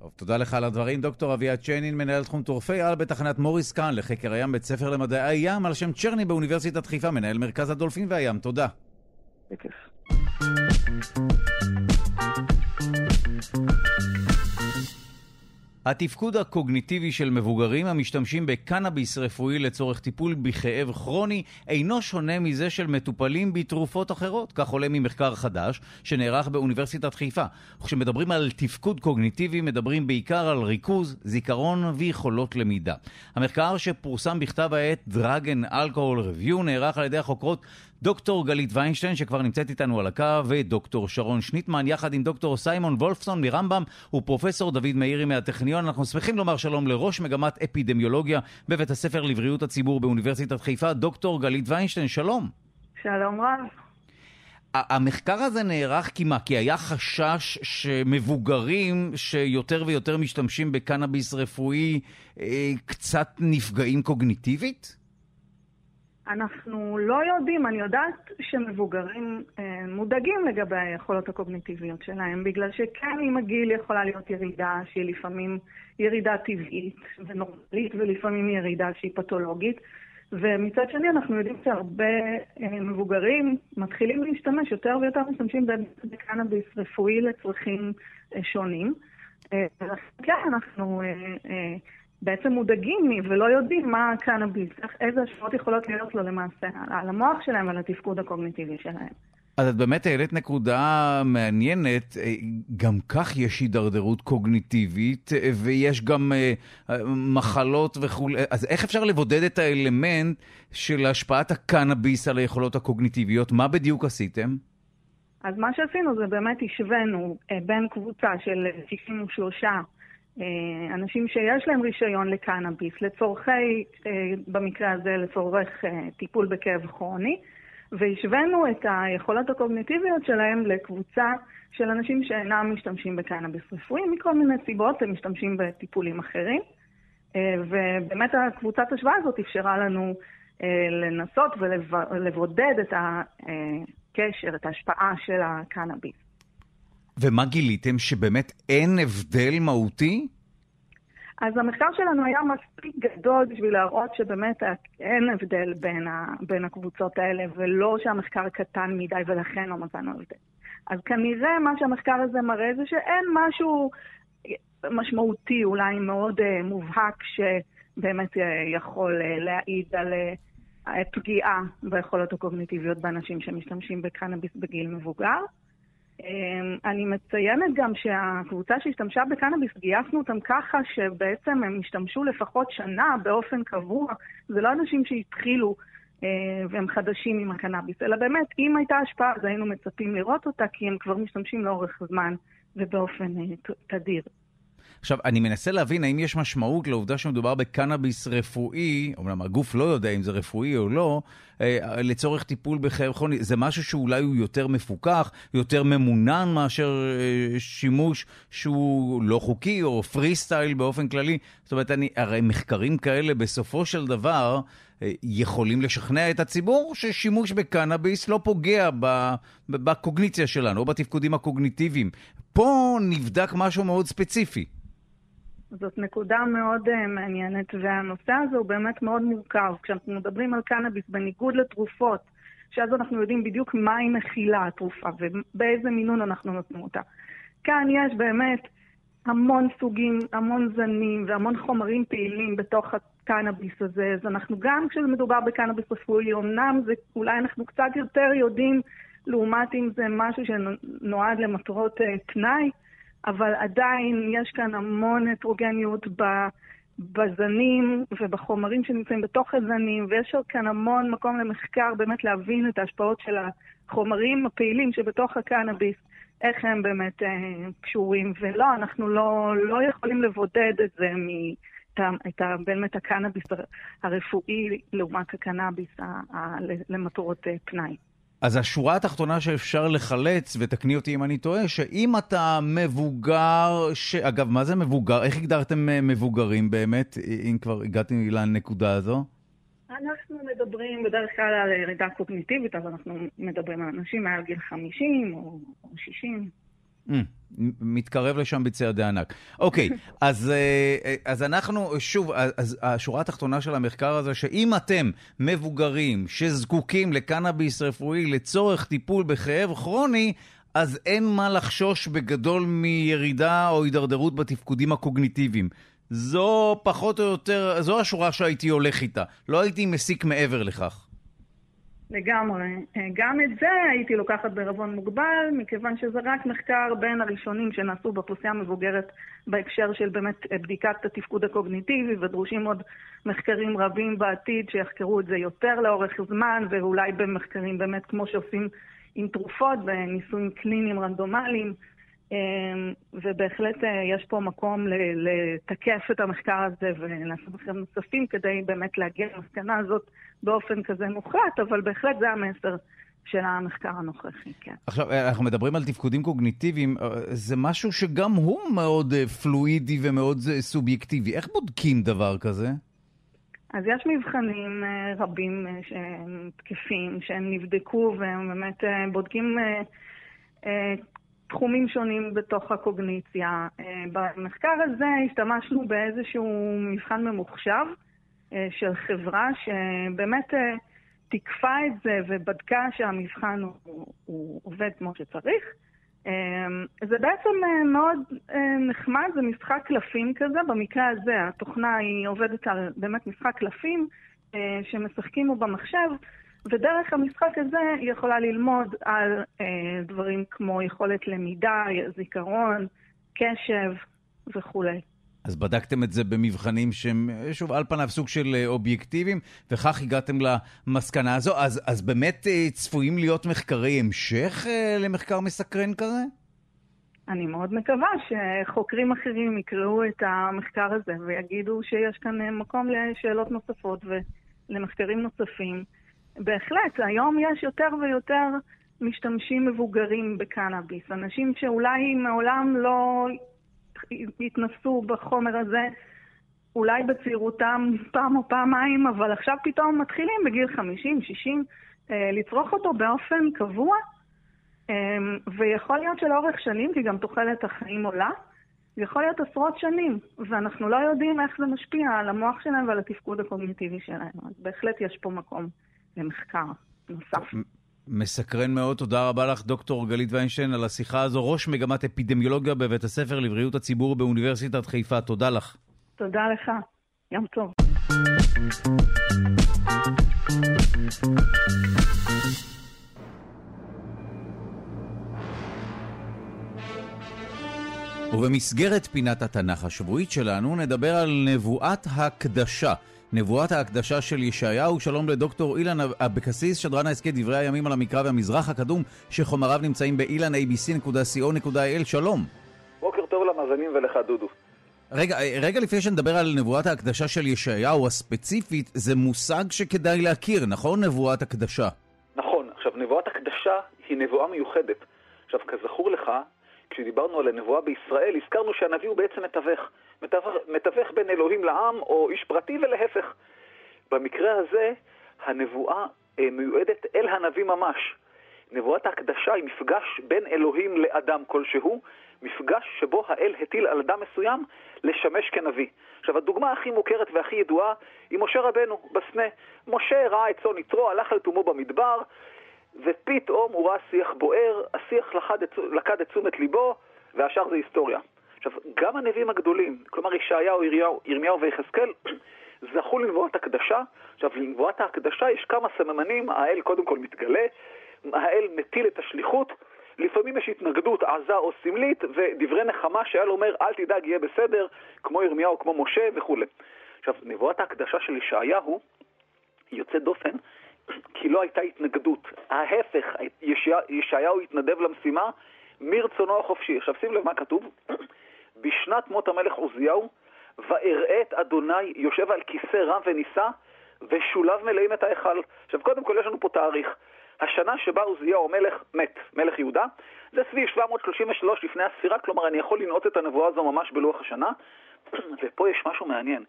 [SPEAKER 1] טוב, תודה לך על הדברים. דוקטור אביעד שיינין, מנהל תחום טורפי על בתחנת מוריס קאן לחקר הים, בית ספר למדעי הים, על שם צ'רני באוניברסיטת חיפה, מנהל מרכז הדולפין והים. תודה.
[SPEAKER 7] בכיף.
[SPEAKER 1] התפקוד הקוגניטיבי של מבוגרים המשתמשים בקנאביס רפואי לצורך טיפול בכאב כרוני אינו שונה מזה של מטופלים בתרופות אחרות. כך עולה ממחקר חדש שנערך באוניברסיטת חיפה. כשמדברים על תפקוד קוגניטיבי מדברים בעיקר על ריכוז, זיכרון ויכולות למידה. המחקר שפורסם בכתב העת Drug and Alcohol Review נערך על ידי החוקרות דוקטור גלית ויינשטיין, שכבר נמצאת איתנו על הקו, ודוקטור שרון שניטמן, יחד עם דוקטור סיימון וולפסון מרמב"ם ופרופסור דוד מאירי מהטכניון. אנחנו שמחים לומר שלום לראש מגמת אפידמיולוגיה בבית הספר לבריאות הציבור באוניברסיטת חיפה, דוקטור גלית ויינשטיין, שלום.
[SPEAKER 8] שלום רב.
[SPEAKER 1] המחקר הזה נערך כי מה? כי היה חשש שמבוגרים שיותר ויותר משתמשים בקנאביס רפואי אה, קצת נפגעים קוגניטיבית?
[SPEAKER 8] אנחנו לא יודעים, אני יודעת שמבוגרים אה, מודאגים לגבי היכולות הקוגניטיביות שלהם, בגלל שכן עם הגיל יכולה להיות ירידה שהיא לפעמים ירידה טבעית ונורמלית, ולפעמים ירידה שהיא פתולוגית. ומצד שני אנחנו יודעים שהרבה אה, מבוגרים מתחילים להשתמש, יותר ויותר משתמשים בקנאביס רפואי לצרכים אה, שונים. אה, כן, אנחנו... אה, אה, בעצם מודאגים ולא יודעים מה הקנאביס, איזה השפעות יכולות להיות לו למעשה על המוח שלהם ועל התפקוד הקוגניטיבי שלהם.
[SPEAKER 1] אז את באמת העלית נקודה מעניינת, גם כך יש הידרדרות קוגניטיבית ויש גם מחלות וכולי, אז איך אפשר לבודד את האלמנט של השפעת הקנאביס על היכולות הקוגניטיביות? מה בדיוק עשיתם?
[SPEAKER 8] אז מה שעשינו זה באמת השווינו בין קבוצה של 63 אה, אנשים שיש להם רישיון לקנאביס לצורכי, אה, במקרה הזה לצורך אה, טיפול בכאב כרוני, והשווינו את היכולות הקוגניטיביות שלהם לקבוצה של אנשים שאינם משתמשים בקנאביס רפואי, מכל מיני סיבות, הם משתמשים בטיפולים אחרים. ובאמת הקבוצת השוואה הזאת אפשרה לנו לנסות ולבודד את הקשר, את ההשפעה של הקנאביס.
[SPEAKER 1] ומה גיליתם? שבאמת אין הבדל מהותי?
[SPEAKER 8] אז המחקר שלנו היה מספיק גדול בשביל להראות שבאמת אין הבדל בין, ה, בין הקבוצות האלה, ולא שהמחקר קטן מדי ולכן לא מצאנו הבדל. אז כנראה מה שהמחקר הזה מראה זה שאין משהו משמעותי, אולי מאוד uh, מובהק, שבאמת uh, יכול uh, להעיד על uh, פגיעה ביכולות הקוגניטיביות באנשים שמשתמשים בקנאביס בגיל מבוגר. אמ, אני מציינת גם שהקבוצה שהשתמשה בקנאביס, גייסנו אותם ככה שבעצם הם השתמשו לפחות שנה באופן קבוע. זה לא אנשים שהתחילו אה, והם חדשים עם הקנאביס, אלא באמת, אם הייתה השפעה, אז היינו מצפים לראות אותה, כי הם כבר משתמשים לאורך זמן ובאופן אה, תדיר.
[SPEAKER 1] עכשיו, אני מנסה להבין האם יש משמעות לעובדה שמדובר בקנאביס רפואי, אומנם הגוף לא יודע אם זה רפואי או לא, אה, לצורך טיפול בכאב כרוני. זה משהו שאולי הוא יותר מפוקח, יותר ממונן מאשר אה, שימוש שהוא לא חוקי או פרי סטייל באופן כללי. זאת אומרת, אני, הרי מחקרים כאלה בסופו של דבר אה, יכולים לשכנע את הציבור ששימוש בקנאביס לא פוגע בקוגניציה שלנו או בתפקודים הקוגניטיביים. פה נבדק משהו מאוד ספציפי.
[SPEAKER 8] זאת נקודה מאוד uh, מעניינת, והנושא הזה הוא באמת מאוד מורכב. כשאנחנו מדברים על קנאביס, בניגוד לתרופות, שאז אנחנו יודעים בדיוק מה היא מכילה, התרופה, ובאיזה מינון אנחנו נותנים אותה. כאן יש באמת המון סוגים, המון זנים והמון חומרים פעילים בתוך הקנאביס הזה, אז אנחנו גם כשמדובר בקנאביס רפואי, אמנם זה, אולי אנחנו קצת יותר יודעים, לעומת אם זה משהו שנועד למטרות uh, פנאי, אבל עדיין יש כאן המון הטרוגניות בזנים ובחומרים שנמצאים בתוך הזנים, ויש כאן המון מקום למחקר באמת להבין את ההשפעות של החומרים הפעילים שבתוך הקנאביס, איך הם באמת אה, קשורים, ולא, אנחנו לא, לא יכולים לבודד את זה מ... את ה, באמת הקנאביס הרפואי לעומת הקנאביס למטרות אה, פנאי.
[SPEAKER 1] אז השורה התחתונה שאפשר לחלץ, ותקני אותי אם אני טועה, שאם אתה מבוגר, ש... אגב, מה זה מבוגר? איך הגדרתם אה, מבוגרים באמת, אם כבר הגעתי לנקודה הזו?
[SPEAKER 8] אנחנו מדברים בדרך כלל על ירידה קוגניטיבית, אז אנחנו מדברים על אנשים מעל גיל 50 או 60.
[SPEAKER 1] Mm, מתקרב לשם בצעדי ענק. אוקיי, אז, אה, אז אנחנו, שוב, אז השורה התחתונה של המחקר הזה, שאם אתם מבוגרים שזקוקים לקנאביס רפואי לצורך טיפול בכאב כרוני, אז אין מה לחשוש בגדול מירידה או הידרדרות בתפקודים הקוגניטיביים. זו פחות או יותר, זו השורה שהייתי הולך איתה. לא הייתי מסיק מעבר לכך.
[SPEAKER 8] לגמרי. גם את זה הייתי לוקחת בערבון מוגבל, מכיוון שזה רק מחקר בין הראשונים שנעשו באוכלוסייה המבוגרת בהקשר של באמת בדיקת התפקוד הקוגניטיבי, ודרושים עוד מחקרים רבים בעתיד שיחקרו את זה יותר לאורך זמן, ואולי במחקרים באמת כמו שעושים עם תרופות וניסויים קליניים רנדומליים. אמ, ובהחלט אה, יש פה מקום לתקף את המחקר הזה ולעשות מחקרים נוספים כדי באמת להגיע למסקנה הזאת באופן כזה מוחלט, אבל בהחלט זה המסר של המחקר הנוכחי, כן.
[SPEAKER 1] עכשיו, אה, אנחנו מדברים על תפקודים קוגניטיביים, אה, זה משהו שגם הוא מאוד פלואידי ומאוד סובייקטיבי. איך בודקים דבר כזה?
[SPEAKER 8] אז יש מבחנים רבים שהם תקפים, שהם נבדקו והם באמת בודקים תחומים שונים בתוך הקוגניציה. אה, במחקר הזה השתמשנו באיזשהו מבחן ממוחשב אה, של חברה שבאמת אה, תיקפה את זה ובדקה שהמבחן הוא, הוא עובד כמו שצריך. זה בעצם מאוד נחמד, זה משחק קלפים כזה. במקרה הזה התוכנה היא עובדת על באמת משחק קלפים שמשחקים בו במחשב. ודרך המשחק הזה היא יכולה ללמוד על אה, דברים כמו יכולת למידה, זיכרון, קשב וכולי.
[SPEAKER 1] אז בדקתם את זה במבחנים שהם, שוב, על פניו סוג של אה, אובייקטיביים, וכך הגעתם למסקנה הזו. אז, אז באמת אה, צפויים להיות מחקרי המשך אה, למחקר מסקרן כזה?
[SPEAKER 8] אני מאוד מקווה שחוקרים אחרים יקראו את המחקר הזה ויגידו שיש כאן מקום לשאלות נוספות ולמחקרים נוספים. בהחלט, היום יש יותר ויותר משתמשים מבוגרים בקנאביס. אנשים שאולי מעולם לא התנסו בחומר הזה, אולי בצעירותם פעם או פעמיים, אבל עכשיו פתאום מתחילים בגיל 50, 60, אה, לצרוך אותו באופן קבוע, אה, ויכול להיות שלאורך שנים, כי גם תוחלת החיים עולה, יכול להיות עשרות שנים, ואנחנו לא יודעים איך זה משפיע על המוח שלהם ועל התפקוד הקוגניטיבי שלהם. אז בהחלט יש פה מקום. למחקר נוסף.
[SPEAKER 1] מסקרן מאוד, תודה רבה לך, דוקטור גלית ויינשטיין, על השיחה הזו. ראש מגמת אפידמיולוגיה בבית הספר לבריאות הציבור באוניברסיטת חיפה. תודה לך.
[SPEAKER 8] תודה לך. יום טוב.
[SPEAKER 1] ובמסגרת פינת התנ"ך השבועית שלנו נדבר על נבואת הקדשה. נבואת ההקדשה של ישעיהו. שלום לדוקטור אילן אבקסיס, שדרן ההסכת דברי הימים על המקרא והמזרח הקדום, שחומריו נמצאים באילנabc.co.il. שלום.
[SPEAKER 9] בוקר טוב למאזינים ולך, דודו.
[SPEAKER 1] רגע, רגע לפני שנדבר על נבואת ההקדשה של ישעיהו הספציפית, זה מושג שכדאי להכיר, נכון? נבואת הקדשה.
[SPEAKER 9] נכון. עכשיו, נבואת הקדשה היא נבואה מיוחדת. עכשיו, כזכור לך, כשדיברנו על הנבואה בישראל, הזכרנו שהנביא הוא בעצם מתווך. מתווך, מתווך בין אלוהים לעם, או איש פרטי ולהפך. במקרה הזה, הנבואה אה, מיועדת אל הנביא ממש. נבואת ההקדשה היא מפגש בין אלוהים לאדם כלשהו, מפגש שבו האל הטיל על אדם מסוים לשמש כנביא. עכשיו, הדוגמה הכי מוכרת והכי ידועה היא משה רבנו בסנה. משה ראה את צאן יתרו, הלך על תומו במדבר, ופתאום הוא ראה שיח בוער, השיח לקד את תשומת ליבו, והשאר זה היסטוריה. עכשיו, גם הנביאים הגדולים, כלומר ישעיהו, ירמיהו ויחזקאל, זכו לנבואת הקדשה. עכשיו, לנבואת ההקדשה יש כמה סממנים, האל קודם כל מתגלה, האל מטיל את השליחות, לפעמים יש התנגדות עזה או סמלית, ודברי נחמה שהאל אומר, אל תדאג, יהיה בסדר, כמו ירמיהו, כמו משה וכולי. עכשיו, נבואת ההקדשה של ישעיהו היא יוצאת דופן, כי לא הייתה התנגדות. ההפך, ישעיהו התנדב למשימה מרצונו החופשי. עכשיו שים לב מה כתוב, בשנת מות המלך עוזיהו, ואראה את אדוני יושב על כיסא רם ונישא, ושולב מלאים את ההיכל. עכשיו, קודם כל יש לנו פה תאריך. השנה שבה עוזיהו המלך מת, מלך יהודה, זה סביב 733 לפני הספירה, כלומר אני יכול לנעוץ את הנבואה הזו ממש בלוח השנה. ופה יש משהו מעניין.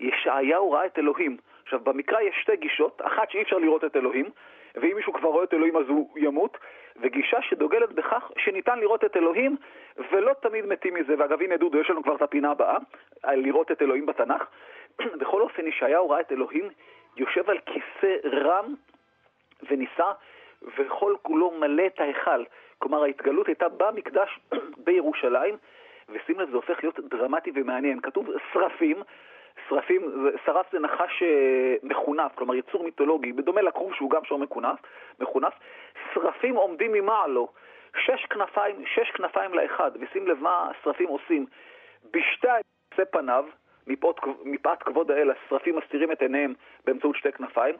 [SPEAKER 9] ישעיהו ראה את אלוהים. עכשיו, במקרא יש שתי גישות, אחת שאי אפשר לראות את אלוהים, ואם מישהו כבר רואה את אלוהים אז הוא ימות, וגישה שדוגלת בכך שניתן לראות את אלוהים, ולא תמיד מתים מזה. ואגב, הנה דודו, יש לנו כבר את הפינה הבאה, על לראות את אלוהים בתנ"ך. בכל אופן, ישעיהו ראה את אלוהים יושב על כיסא רם ונישא, וכל כולו מלא את ההיכל. כלומר, ההתגלות הייתה במקדש בירושלים, ושים לב, זה הופך להיות דרמטי ומעניין. כתוב שרפים, שרפים, שרף זה נחש אה, מחונף, כלומר יצור מיתולוגי, בדומה לכרוב שהוא גם שם מכונף, מכונף. שרפים עומדים ממעלו, שש כנפיים, שש כנפיים לאחד, ושים לב מה השרפים עושים. בשתיים יוצא פניו, מפאת, מפאת כבוד האל, השרפים מסתירים את עיניהם באמצעות שתי כנפיים,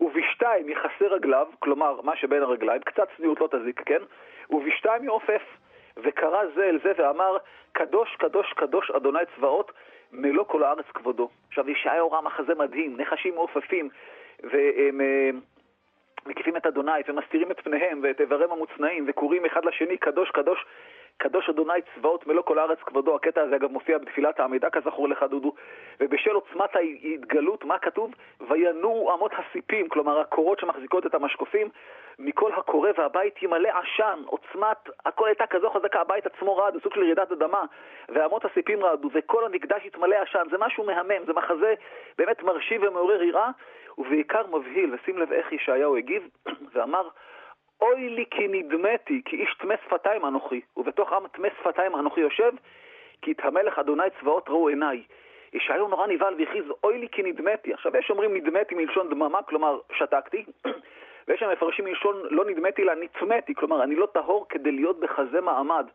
[SPEAKER 9] ובשתיים יכסה רגליו, כלומר מה שבין הרגליים, קצת צניעות לא תזיק, כן? ובשתיים יעופף, וקרא זה אל זה ואמר, קדוש, קדוש, קדוש, אדוני צבאות, מלוא כל הארץ כבודו. עכשיו, ישעיהו ראה מחזה מדהים, נחשים מעופפים, והם אה, מקיפים את אדוני ומסתירים את פניהם ואת איבריהם המוצנעים, וקוראים אחד לשני, קדוש, קדוש, קדוש אדוני צבאות מלוא כל הארץ כבודו. הקטע הזה אגב מופיע בתפילת העמידה, כזכור לך דודו. ובשל עוצמת ההתגלות, מה כתוב? וינועו אמות הסיפים, כלומר הקורות שמחזיקות את המשקופים, מכל הקורא והבית ימלא עשן, עוצמת, הכל הייתה כזו חזקה, הבית עצמו רעד, בסוג של רעידת אדמה, ואמות הסיפים רעדו, וכל המקדש התמלא עשן, זה משהו מהמם, זה מחזה באמת מרשים ומעורר יראה, ובעיקר מבהיל, ושים לב איך ישעיהו הגיב, ואמר, אוי לי כי נדמתי, כי איש טמא שפתיים אנוכי, ובתוך עם טמא שפתיים אנוכי יושב, כי את המלך אדוני צבאות ראו עיניי. ישעיהו נורא נבהל והכריז, אוי לי כי נדמתי. עכשיו יש אומרים נדמתי מלשון דממה, כלומר שתקתי, ויש שם מפרשים מלשון לא נדמתי לה נטמאתי, כלומר אני לא טהור כדי להיות בכזה מעמד.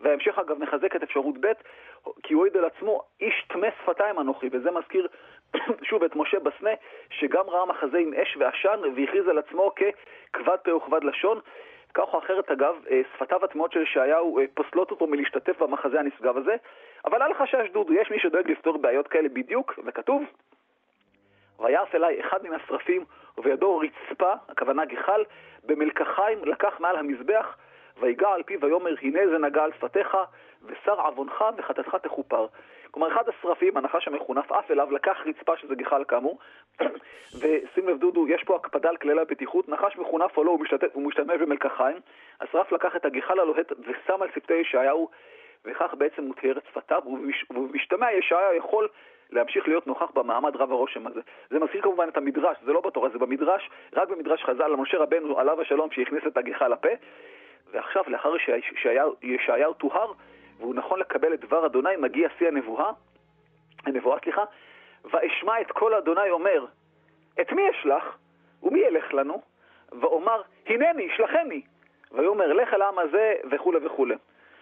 [SPEAKER 9] וההמשך אגב מחזק את אפשרות ב', כי הוא העיד על עצמו, איש טמא שפתיים אנוכי, וזה מזכיר שוב את משה בסנה, שגם ראה מחזה עם אש ועשן, והכריז על עצמו ככבד פה וכבד לשון. כך או אחרת, אגב, אה, שפתיו הטמעות של ישעיהו אה, פוסלות אותו מלהשתתף במחזה הנשגב הזה, אבל אל חשש דודו, יש מי שדואג לפתור בעיות כאלה בדיוק, וכתוב, ויעש אליי אחד מן השרפים, ובידו רצפה, הכוונה גחל, במלקחיים לקח מעל המזבח, ויגע על פיו ויאמר, הנה זה נגע על שפתיך, ושר עוונך וחטאתך תכופר. כלומר, אחד השרפים, הנחש המחונף, עף אליו, לקח רצפה שזה גחל כאמור, ושים לב דודו, יש פה הקפדה על כללי הבטיחות, נחש מחונף או לא, הוא, משתת, הוא משתמש במלקחיים, השרף לקח את הגחל הלוהט ושם על שפתי ישעיהו, וכך בעצם הוא את שפתיו, ובמשתמע ישעיהו יכול להמשיך להיות נוכח במעמד רב הרושם הזה. זה מזכיר כמובן את המדרש, זה לא בתורה, זה במדרש, רק במדרש חז"ל, למשה רבנו עליו השלום שהכניס את הגחל לפה, ועכשיו, לאחר שישעיהו טוהר, והוא נכון לקבל את דבר אדוני, מגיע שיא הנבואה, הנבואה, סליחה, ואשמע את כל אדוני אומר, את מי אשלח? ומי ילך לנו? ואומר, הנני, שלחני. ויאמר, לך אל העם הזה, וכולי וכולי.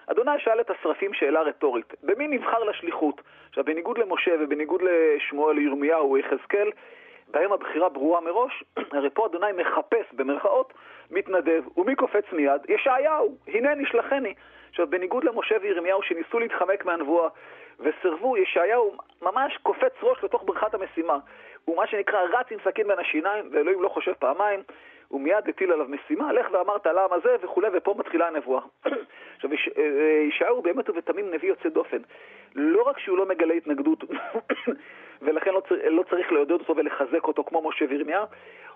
[SPEAKER 9] אדוני שאל את השרפים שאלה רטורית, במי נבחר לשליחות? עכשיו, בניגוד למשה ובניגוד לשמואל, ירמיהו יחזקאל, בהם הבחירה ברורה מראש, הרי פה אדוני מחפש, במרכאות, מתנדב, ומי קופץ מיד? ישעיהו, הנה נשלחני. עכשיו, בניגוד למשה וירמיהו שניסו להתחמק מהנבואה וסירבו, ישעיהו ממש קופץ ראש לתוך בריכת המשימה. הוא מה שנקרא רץ עם סכין בין השיניים, ואלוהים לא חושב פעמיים, הוא מיד הטיל עליו משימה, לך ואמרת לעם הזה וכולי, ופה מתחילה הנבואה. עכשיו, אה, ישעיהו באמת ובתמים נביא יוצא דופן. לא רק שהוא לא מגלה התנגדות, ולכן לא, צר, לא צריך לעודד אותו ולחזק אותו כמו משה וירמיה,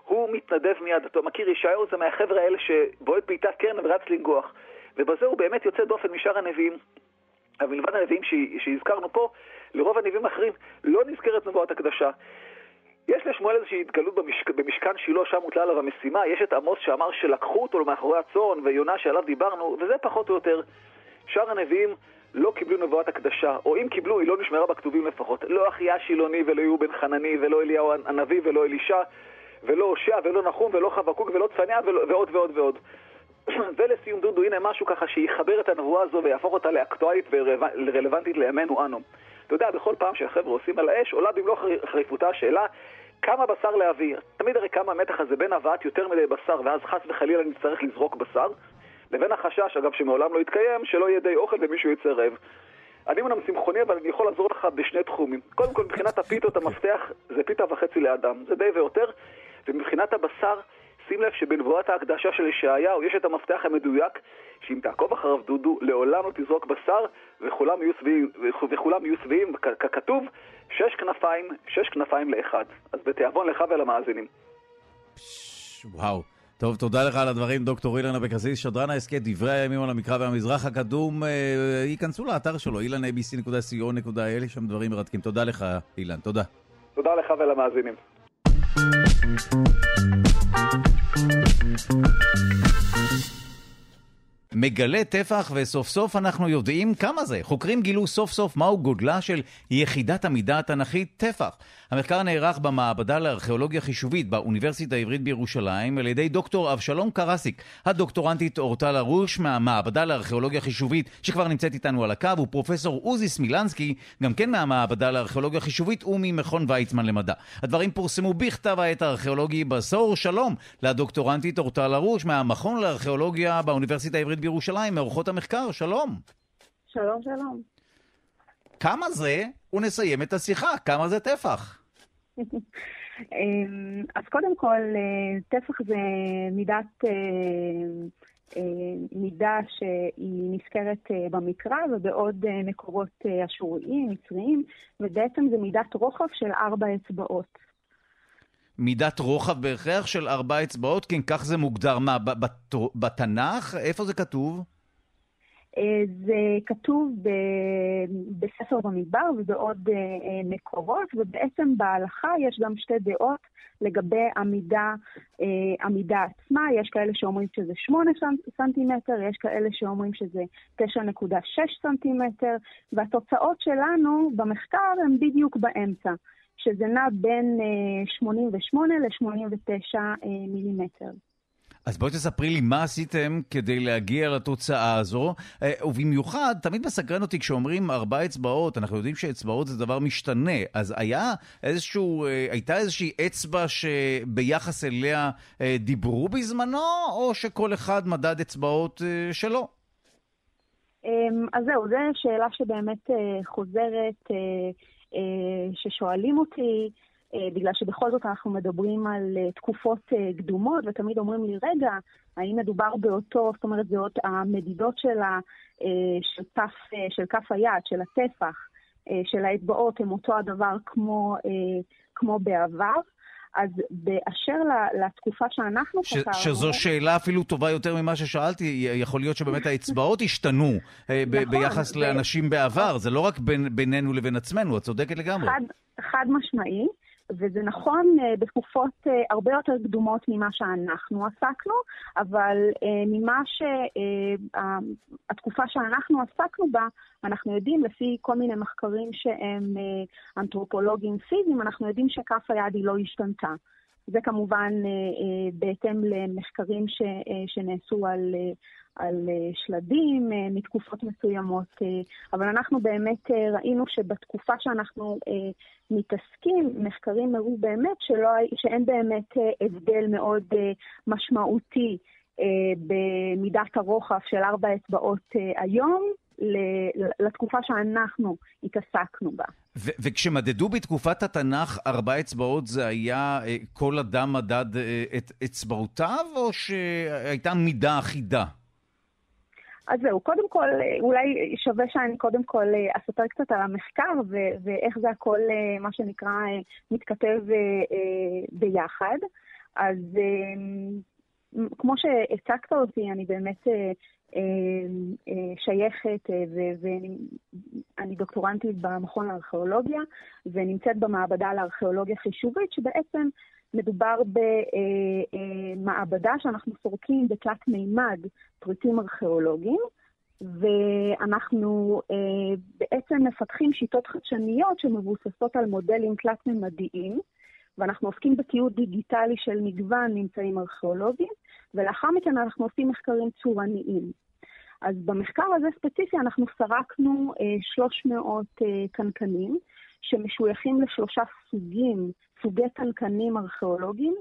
[SPEAKER 9] הוא מתנדב מיד. אתה מכיר, ישעיהו זה מהחבר'ה האלה שבועט בעיטת קרן ורץ לנגוח. ובזה הוא באמת יוצא דופן משאר הנביאים. אבל מלבד הנביאים שהזכרנו פה, לרוב הנביאים האחרים לא נזכרת נבואת הקדשה. יש לשמואל איזושהי התגלות במשכ... במשכן שילה, שם הוטלה עליו המשימה. יש את עמוס שאמר שלקחו אותו מאחורי הצאן, ויונה שעליו דיברנו, וזה פחות או יותר. שאר הנביאים לא קיבלו נבואת הקדשה, או אם קיבלו, היא לא נשמרה בכתובים לפחות. לא אחיה שילוני ולא יהוא בן חנני ולא אליהו הנביא ולא אלישע ולא הושע ולא נחום ולא חבקוק ולא צפניה ועוד ועוד ועוד. ולסיום דודו, הנה משהו ככה שיחבר את הנבואה הזו ויהפוך אותה לאקטואלית ורלוונטית לימינו אנו. אתה יודע, בכל פעם שהחבר'ה עושים על האש, עולה במלוא חריפותה השאלה כמה בשר להביא. תמיד הרי כמה המתח הזה בין הבאת יותר מדי בשר, ואז חס וחלילה נצטרך לזרוק בשר, לבין החשש, אגב, שמעולם לא יתקיים, שלא יהיה די אוכל ומישהו יצא רעב. אני אמנם צמחוני, אבל אני יכול לעזור לך בשני תחומים. קודם כל, מבחינת הפיתות, המפתח זה פיתה וחצי לאדם, זה די ויותר, ומבחינת הבשר, שים לב שבנבואת ההקדשה של ישעיהו יש את המפתח המדויק, שאם תעקוב אחריו דודו, לעולם לא תזרוק בשר וכולם יהיו שבעים, וכולם יהיו שבעים, ככתוב, שש כנפיים, שש כנפיים לאחד. אז בתיאבון לך ולמאזינים.
[SPEAKER 1] וואו. טוב, תודה לך על הדברים, דוקטור אילן אבקסיס, שדרן ההסכת, דברי הימים על המקרא והמזרח הקדום. אה, ייכנסו לאתר שלו, ilanabc.co.il, יש שם דברים מרתקים. תודה לך, אילן, תודה.
[SPEAKER 9] תודה לך ולמאזינים.
[SPEAKER 1] thank you מגלה טפח וסוף סוף אנחנו יודעים כמה זה. חוקרים גילו סוף סוף מהו גודלה של יחידת המידה התנ"כית טפח. המחקר נערך במעבדה לארכיאולוגיה חישובית באוניברסיטה העברית בירושלים על ידי דוקטור אבשלום קרסיק, הדוקטורנטית אורטל ארוש מהמעבדה לארכיאולוגיה חישובית שכבר נמצאת איתנו על הקו, ופרופסור עוזי סמילנסקי, גם כן מהמעבדה לארכיאולוגיה חישובית וממכון ויצמן למדע. הדברים פורסמו בכתב העת הארכיאולוגי בסור. שלום לדוקטורנטית אורטל ארוש מהמכון לארכיאולוגיה באוניברסיטה העברית בירושלים, מאורחות המחקר, שלום.
[SPEAKER 10] שלום, שלום.
[SPEAKER 1] כמה זה, ונסיים את השיחה, כמה זה טפח?
[SPEAKER 10] אמ, אז קודם כל, אה, טפח זה מידת, אה, אה, מידה שהיא נזכרת במקרא ובעוד מקורות אשוריים, מצריים, ובעצם זה מידת רוחב של ארבע אצבעות.
[SPEAKER 1] מידת רוחב בהכרח של ארבע אצבעות? כן, כך זה מוגדר. מה, בתנ"ך? איפה זה כתוב?
[SPEAKER 10] אה, זה כתוב ב, בספר במדבר ובעוד אה, אה, מקורות, ובעצם בהלכה יש גם שתי דעות לגבי המידה, המידה עצמה. יש כאלה שאומרים שזה 8 סנטימטר, יש כאלה שאומרים שזה 9.6 סנטימטר, והתוצאות שלנו במחקר הן בדיוק באמצע. שזה נע בין 88 ל-89 מילימטר.
[SPEAKER 1] אז בואי תספרי לי מה עשיתם כדי להגיע לתוצאה הזו, אה, ובמיוחד, תמיד מסקרן אותי כשאומרים ארבע אצבעות, אנחנו יודעים שאצבעות זה דבר משתנה, אז היה איזשהו, אה, הייתה איזושהי אצבע שביחס אליה אה, דיברו בזמנו, או שכל אחד מדד אצבעות שלו?
[SPEAKER 10] אמ, אז זהו, זו שאלה שבאמת חוזרת, ששואלים אותי. אה, בגלל שבכל זאת אנחנו מדברים על אה, תקופות אה, קדומות, ותמיד אומרים לי, רגע, האם מדובר באותו, זאת אומרת, זה עוד המדידות של, ה, של, כף, של כף היד, של הטפח, של האצבעות, הם אותו הדבר כמו, כמו בעבר. אז באשר לתקופה שאנחנו
[SPEAKER 1] ש, חקרנו... שזו שאלה אפילו טובה יותר ממה ששאלתי, יכול להיות שבאמת האצבעות השתנו נכון, ביחס ו... לאנשים בעבר, זה לא רק בין, בינינו לבין עצמנו, את צודקת לגמרי.
[SPEAKER 10] חד, חד משמעי. וזה נכון uh, בתקופות uh, הרבה יותר קדומות ממה שאנחנו עסקנו, אבל uh, ממה שהתקופה שאנחנו עסקנו בה, אנחנו יודעים, לפי כל מיני מחקרים שהם אנתרופולוגיים פיזיים, אנחנו יודעים שכף היד היא לא השתנתה. זה כמובן בהתאם למחקרים ש, שנעשו על, על אה, שלדים אה, מתקופות מסוימות, אה, אבל אנחנו באמת ראינו שבתקופה שאנחנו מתעסקים, מחקרים הראו באמת שלא, שאין באמת הבדל מאוד משמעותי במידת הרוחב של ארבע אצבעות היום לתקופה שאנחנו התעסקנו בה.
[SPEAKER 1] ו- וכשמדדו בתקופת התנ"ך ארבע אצבעות, זה היה כל אדם מדד את אצבעותיו, או שהייתה מידה אחידה?
[SPEAKER 10] אז זהו, קודם כל, אולי שווה שאני קודם כל אה, אספר קצת על המחקר ו- ואיך זה הכל, אה, מה שנקרא, אה, מתכתב ביחד. אז כמו שהצגת אותי, אני באמת שייכת ואני דוקטורנטית במכון לארכיאולוגיה ונמצאת במעבדה לארכיאולוגיה חישובית, שבעצם מדובר במעבדה שאנחנו סורקים בתלת מימד פריטים ארכיאולוגיים, ואנחנו אה, בעצם מפתחים שיטות חדשניות שמבוססות על מודלים תלת-ממדיים, ואנחנו עוסקים בתיעוד דיגיטלי של מגוון ממצאים ארכיאולוגיים, ולאחר מכן אנחנו עושים מחקרים צורניים. אז במחקר הזה ספציפי אנחנו סרקנו אה, 300 אה, קנקנים, שמשויכים לשלושה סוגים, סוגי קנקנים ארכיאולוגיים,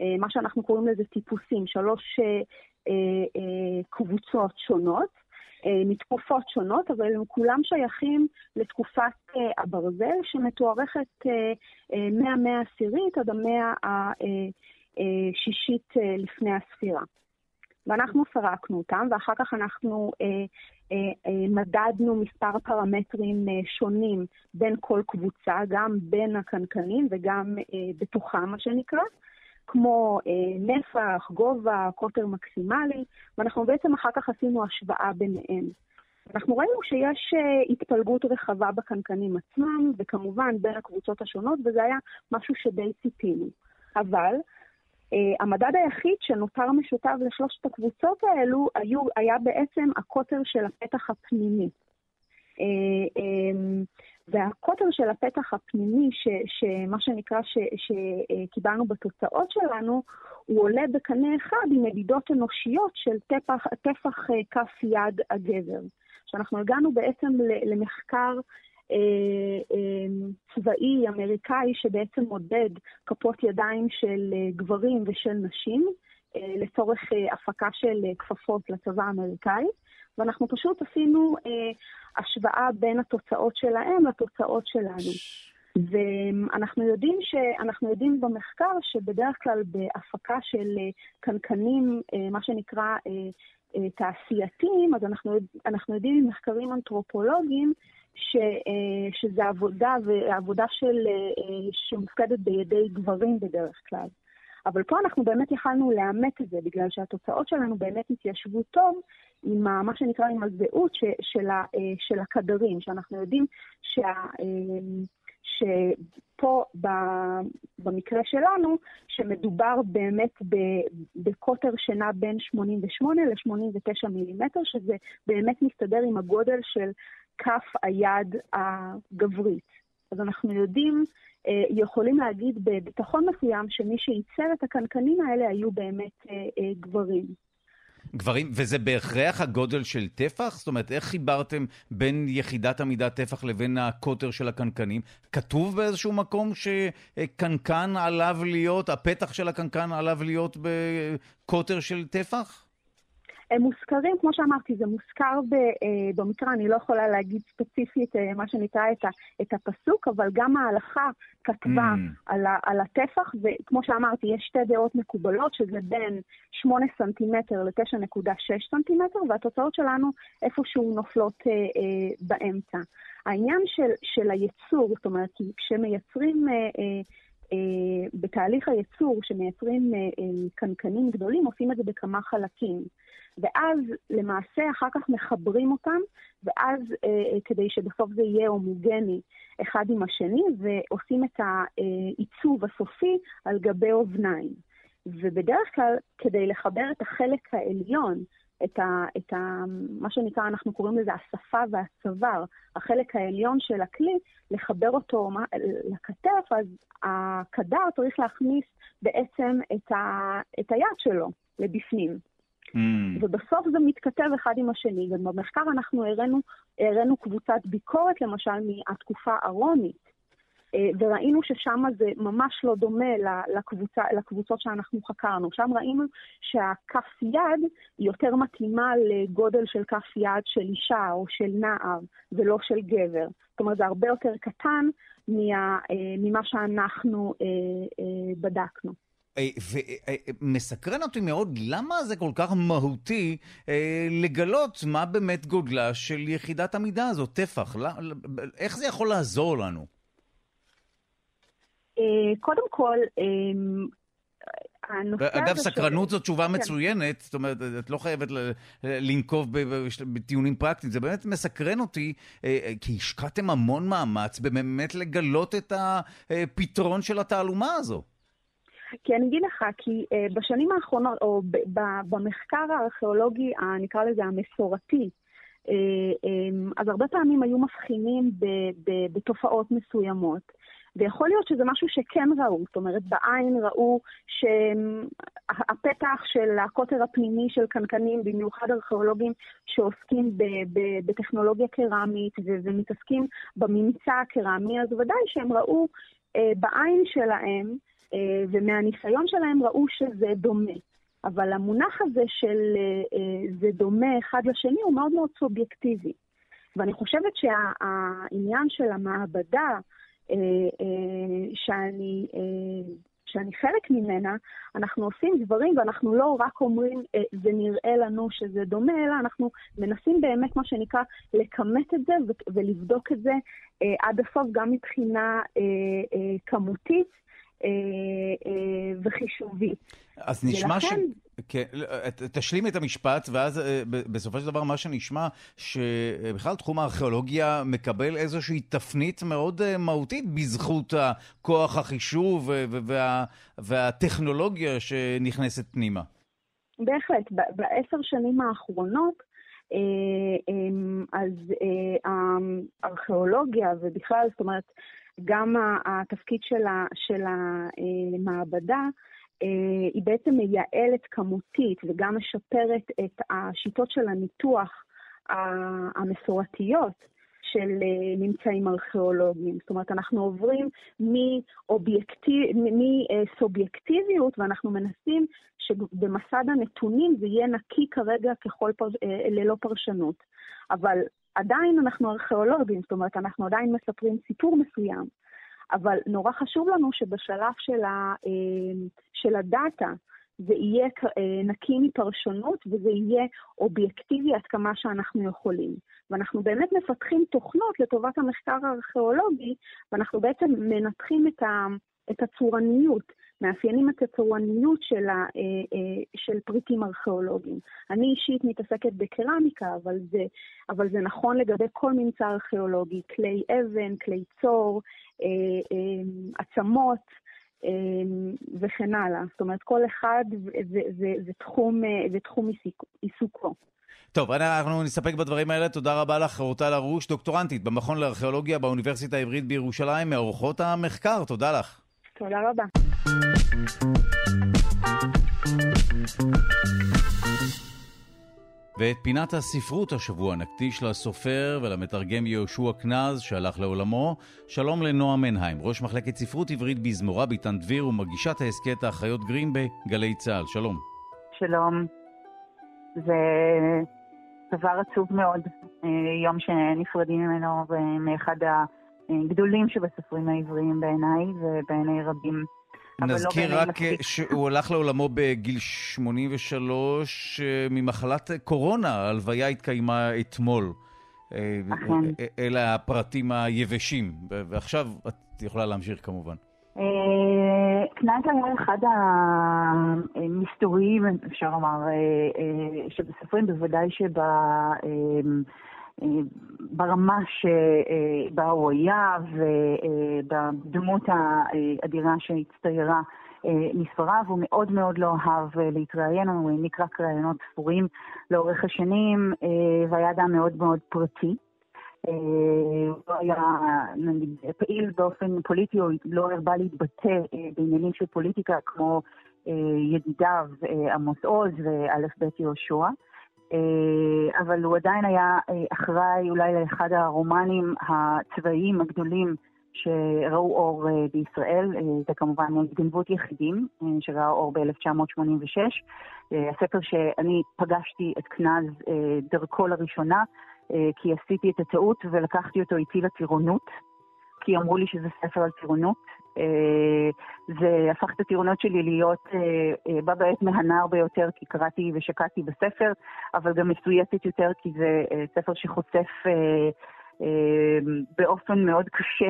[SPEAKER 10] אה, מה שאנחנו קוראים לזה טיפוסים, שלוש אה, אה, קבוצות שונות. מתקופות שונות, אבל הם כולם שייכים לתקופת הברזל, שמתוארכת מהמאה העשירית עד המאה שישית לפני הספירה. ואנחנו סרקנו אותם, ואחר כך אנחנו אה, אה, אה, מדדנו מספר פרמטרים אה, שונים בין כל קבוצה, גם בין הקנקנים וגם אה, בתוכם, מה שנקרא, כמו אה, נפח, גובה, קוטר מקסימלי, ואנחנו בעצם אחר כך עשינו השוואה ביניהם. אנחנו ראינו שיש אה, התפלגות רחבה בקנקנים עצמם, וכמובן בין הקבוצות השונות, וזה היה משהו שדי ציפינו. אבל המדד היחיד שנותר משותף לשלושת הקבוצות האלו היו, היה בעצם הקוטר של הפתח הפנימי. Uh, um, והקוטר של הפתח הפנימי, ש, שמה שנקרא, שקיבלנו uh, בתוצאות שלנו, הוא עולה בקנה אחד עם מדידות אנושיות של טפח, טפח כף יד הגבר. שאנחנו הגענו בעצם למחקר אה, אה, צבאי אמריקאי שבעצם מודד כפות ידיים של אה, גברים ושל נשים לצורך הפקה של כפפות לצבא האמריקאי, ואנחנו פשוט עשינו השוואה בין התוצאות שלהם לתוצאות שלנו. ואנחנו יודעים, אנחנו יודעים במחקר שבדרך כלל בהפקה של קנקנים, מה שנקרא תעשייתיים, אז אנחנו, אנחנו יודעים ממחקרים אנתרופולוגיים ש, אה, שזה עבודה, ועבודה של, אה, שמופקדת בידי גברים בדרך כלל. אבל פה אנחנו באמת יכלנו לאמת את זה, בגלל שהתוצאות שלנו באמת התיישבו טוב עם מה שנקרא, עם הזהות ש, של, ה, אה, של הכדרים, שאנחנו יודעים שה... שפה במקרה שלנו, שמדובר באמת בקוטר שנע בין 88 ל-89 מילימטר, שזה באמת מסתדר עם הגודל של כף היד הגברית. אז אנחנו יודעים, אה, יכולים להגיד בביטחון מסוים שמי שייצר את הקנקנים האלה היו באמת אה, אה, גברים.
[SPEAKER 1] גברים, וזה בהכרח הגודל של טפח? זאת אומרת, איך חיברתם בין יחידת עמידת טפח לבין הקוטר של הקנקנים? כתוב באיזשהו מקום שקנקן עליו להיות, הפתח של הקנקן עליו להיות בקוטר של טפח?
[SPEAKER 10] הם מוזכרים, כמו שאמרתי, זה מוזכר ב, אה, במקרא, אני לא יכולה להגיד ספציפית אה, מה שנקרא את, ה, את הפסוק, אבל גם ההלכה כתבה mm. על, ה, על הטפח, וכמו שאמרתי, יש שתי דעות מקובלות, שזה בין 8 סנטימטר ל-9.6 סנטימטר, והתוצאות שלנו איפשהו נופלות אה, אה, באמצע. העניין של, של הייצור, זאת אומרת, כשמייצרים... אה, אה, בתהליך הייצור, שמייצרים uh, uh, קנקנים גדולים, עושים את זה בכמה חלקים. ואז למעשה אחר כך מחברים אותם, ואז אה, כדי שבסוף זה יהיה הומוגני אחד עם השני, ועושים את העיצוב הסופי על גבי אוזניים. ובדרך כלל, כדי לחבר את החלק העליון, את, ה, את ה, מה שנקרא, אנחנו קוראים לזה השפה והצוואר, החלק העליון של הכלי, לחבר אותו לכתף, אז הקדר צריך להכניס בעצם את, ה, את היד שלו לבפנים. Mm. ובסוף זה מתכתב אחד עם השני. ובמחקר אנחנו הראינו, הראינו קבוצת ביקורת, למשל, מהתקופה הרומית, וראינו ששם זה ממש לא דומה לקבוצה, לקבוצות שאנחנו חקרנו. שם ראינו שהכף יד יותר מתאימה לגודל של כף יד של אישה או של נער, ולא של גבר. זאת אומרת, זה הרבה יותר קטן מה, אה, ממה שאנחנו אה, בדקנו.
[SPEAKER 1] אה, ומסקרן אותי מאוד, למה זה כל כך מהותי אה, לגלות מה באמת גודלה של יחידת המידה הזו, טפח? איך זה יכול לעזור לנו?
[SPEAKER 10] אה, קודם כל,
[SPEAKER 1] אגב, סקרנות זו תשובה כן. מצוינת, זאת אומרת, את לא חייבת לנקוב בטיעונים פרקטיים, זה באמת מסקרן אותי, כי השקעתם המון מאמץ באמת לגלות את הפתרון של התעלומה הזו.
[SPEAKER 10] כי אני אגיד לך, כי בשנים האחרונות, או במחקר הארכיאולוגי, נקרא לזה המסורתי, אז הרבה פעמים היו מבחינים בתופעות מסוימות. ויכול להיות שזה משהו שכן ראו, זאת אומרת, בעין ראו שהפתח של הקוטר הפנימי של קנקנים, במיוחד ארכיאולוגים שעוסקים ב- ב- בטכנולוגיה קרמית ו- ומתעסקים בממצא הקרמי, אז ודאי שהם ראו אה, בעין שלהם אה, ומהניסיון שלהם ראו שזה דומה. אבל המונח הזה של אה, אה, זה דומה אחד לשני הוא מאוד מאוד סובייקטיבי. ואני חושבת שהעניין של המעבדה, שאני שאני חלק ממנה, אנחנו עושים דברים ואנחנו לא רק אומרים, אה, זה נראה לנו שזה דומה, אלא אנחנו מנסים באמת, מה שנקרא, לכמת את זה ולבדוק את זה אה, עד הסוף, גם מבחינה כמותית. וחישובית.
[SPEAKER 1] אז נשמע ולכן... ש... כן, לא, תשלים את המשפט, ואז אה, בסופו של דבר מה שנשמע, שבכלל תחום הארכיאולוגיה מקבל איזושהי תפנית מאוד אה, מהותית בזכות כוח החישוב וה, והטכנולוגיה שנכנסת פנימה.
[SPEAKER 10] בהחלט. בעשר שנים האחרונות, אה, אז הארכיאולוגיה ובכלל, זאת אומרת, גם התפקיד של המעבדה, אה, היא בעצם מייעלת כמותית וגם משפרת את השיטות של הניתוח המסורתיות של אה, ממצאים ארכיאולוגיים. זאת אומרת, אנחנו עוברים מסובייקטיביות ואנחנו מנסים שבמסד הנתונים זה יהיה נקי כרגע ככל פר... אה, ללא פרשנות. אבל עדיין אנחנו ארכיאולוגים, זאת אומרת, אנחנו עדיין מספרים סיפור מסוים. אבל נורא חשוב לנו שבשלב של, ה, אה, של הדאטה זה יהיה אה, נקי מפרשנות וזה יהיה אובייקטיבי עד כמה שאנחנו יכולים. ואנחנו באמת מפתחים תוכנות לטובת המחקר הארכיאולוגי, ואנחנו בעצם מנתחים את, ה, את הצורניות. מאפיינים את הצורניות של, ה, אה, אה, של פריטים ארכיאולוגיים. אני אישית מתעסקת בקרמיקה, אבל זה, אבל זה נכון לגבי כל ממצא ארכיאולוגי, כלי אבן, כלי צור, אה, עצמות. וכן הלאה. זאת אומרת, כל אחד זה תחום, תחום עיסוקו.
[SPEAKER 1] טוב, אנחנו נסתפק בדברים האלה. תודה רבה לך, אורטל הרוש, דוקטורנטית במכון לארכיאולוגיה באוניברסיטה העברית בירושלים, מאורחות המחקר. תודה לך.
[SPEAKER 10] תודה רבה.
[SPEAKER 1] ואת פינת הספרות השבוע נקדיש לסופר ולמתרגם יהושע קנז שהלך לעולמו. שלום לנועה מנהיים, ראש מחלקת ספרות עברית בזמורה ביטן דביר ומגישת ההסכת האחיות גרין בגלי צה"ל. שלום.
[SPEAKER 11] שלום. זה דבר עצוב מאוד, אה, יום שנפרדים ממנו מאחד הגדולים שבסופרים העבריים בעיניי ובעיני רבים.
[SPEAKER 1] נזכיר לא רק שהוא הלך לעולמו בגיל 83 אה, ממחלת קורונה, ההלוויה התקיימה אתמול. אה. אה, אלה הפרטים היבשים, ועכשיו את יכולה להמשיך כמובן.
[SPEAKER 11] קנאט היה אחד המסתוריים, אפשר לומר, שבסופרים בוודאי שב... ברמה שבה הוא היה ובדמות האדירה שהצטיירה מספריו, הוא מאוד מאוד לא אהב להתראיין, הוא העניק רק ראיונות ספורים לאורך השנים, והיה אדם מאוד מאוד פרטי. הוא לא היה נגיד, פעיל באופן פוליטי, או לא הרבה להתבטא בעניינים של פוליטיקה כמו ידידיו עמוס עוז ואלף בית יהושע. אה, אבל הוא עדיין היה אה, אחראי אולי לאחד הרומנים הצבאיים הגדולים שראו אור אה, בישראל, זה כמובן התגנבות יחידים, שראה אור ב-1986. הספר שאני פגשתי את קנז דרכו לראשונה, כי עשיתי את הטעות ולקחתי אותו איתי לטירונות, כי אמרו לי שזה ספר על טירונות. אה, זה הפך את הטירונות שלי להיות אה, אה, בה בעת מהנער ביותר, כי קראתי ושקעתי בספר, אבל גם מסויטת יותר, כי זה ספר שחושף באופן מאוד קשה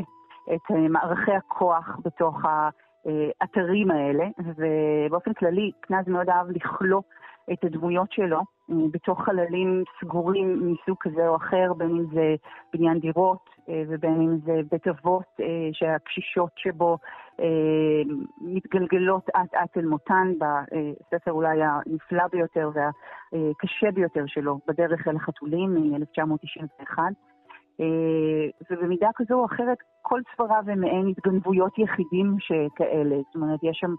[SPEAKER 11] את מערכי הכוח בתוך האתרים האלה, ובאופן כללי, קנז מאוד אהב לכלוא את הדמויות שלו בתוך חללים סגורים מסוג כזה או אחר, בין אם זה בניין דירות אה, ובין אם זה בית אבות אה, שהקשישות שבו אה, מתגלגלות אט אט אל מותן בספר אולי הנפלא ביותר והקשה ביותר שלו, בדרך אל החתולים מ-1991. ובמידה כזו או אחרת, כל ספריו הם מעין התגנבויות יחידים שכאלה. זאת אומרת, יש שם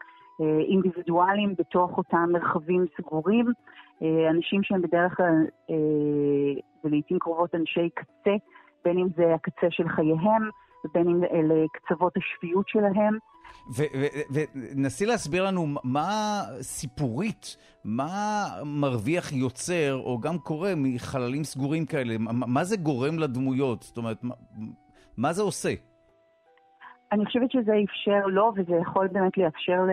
[SPEAKER 11] אינדיבידואלים בתוך אותם מרחבים סגורים, אנשים שהם בדרך כלל, ולעיתים קרובות אנשי קצה, בין אם זה הקצה של חייהם, ובין אם אלה קצוות השפיות שלהם.
[SPEAKER 1] ונסי להסביר לנו מה סיפורית, מה מרוויח יוצר, או גם קורה מחללים סגורים כאלה, מה זה גורם לדמויות? זאת אומרת, מה, מה זה עושה?
[SPEAKER 11] אני חושבת שזה אפשר לו, וזה יכול באמת לאפשר ל,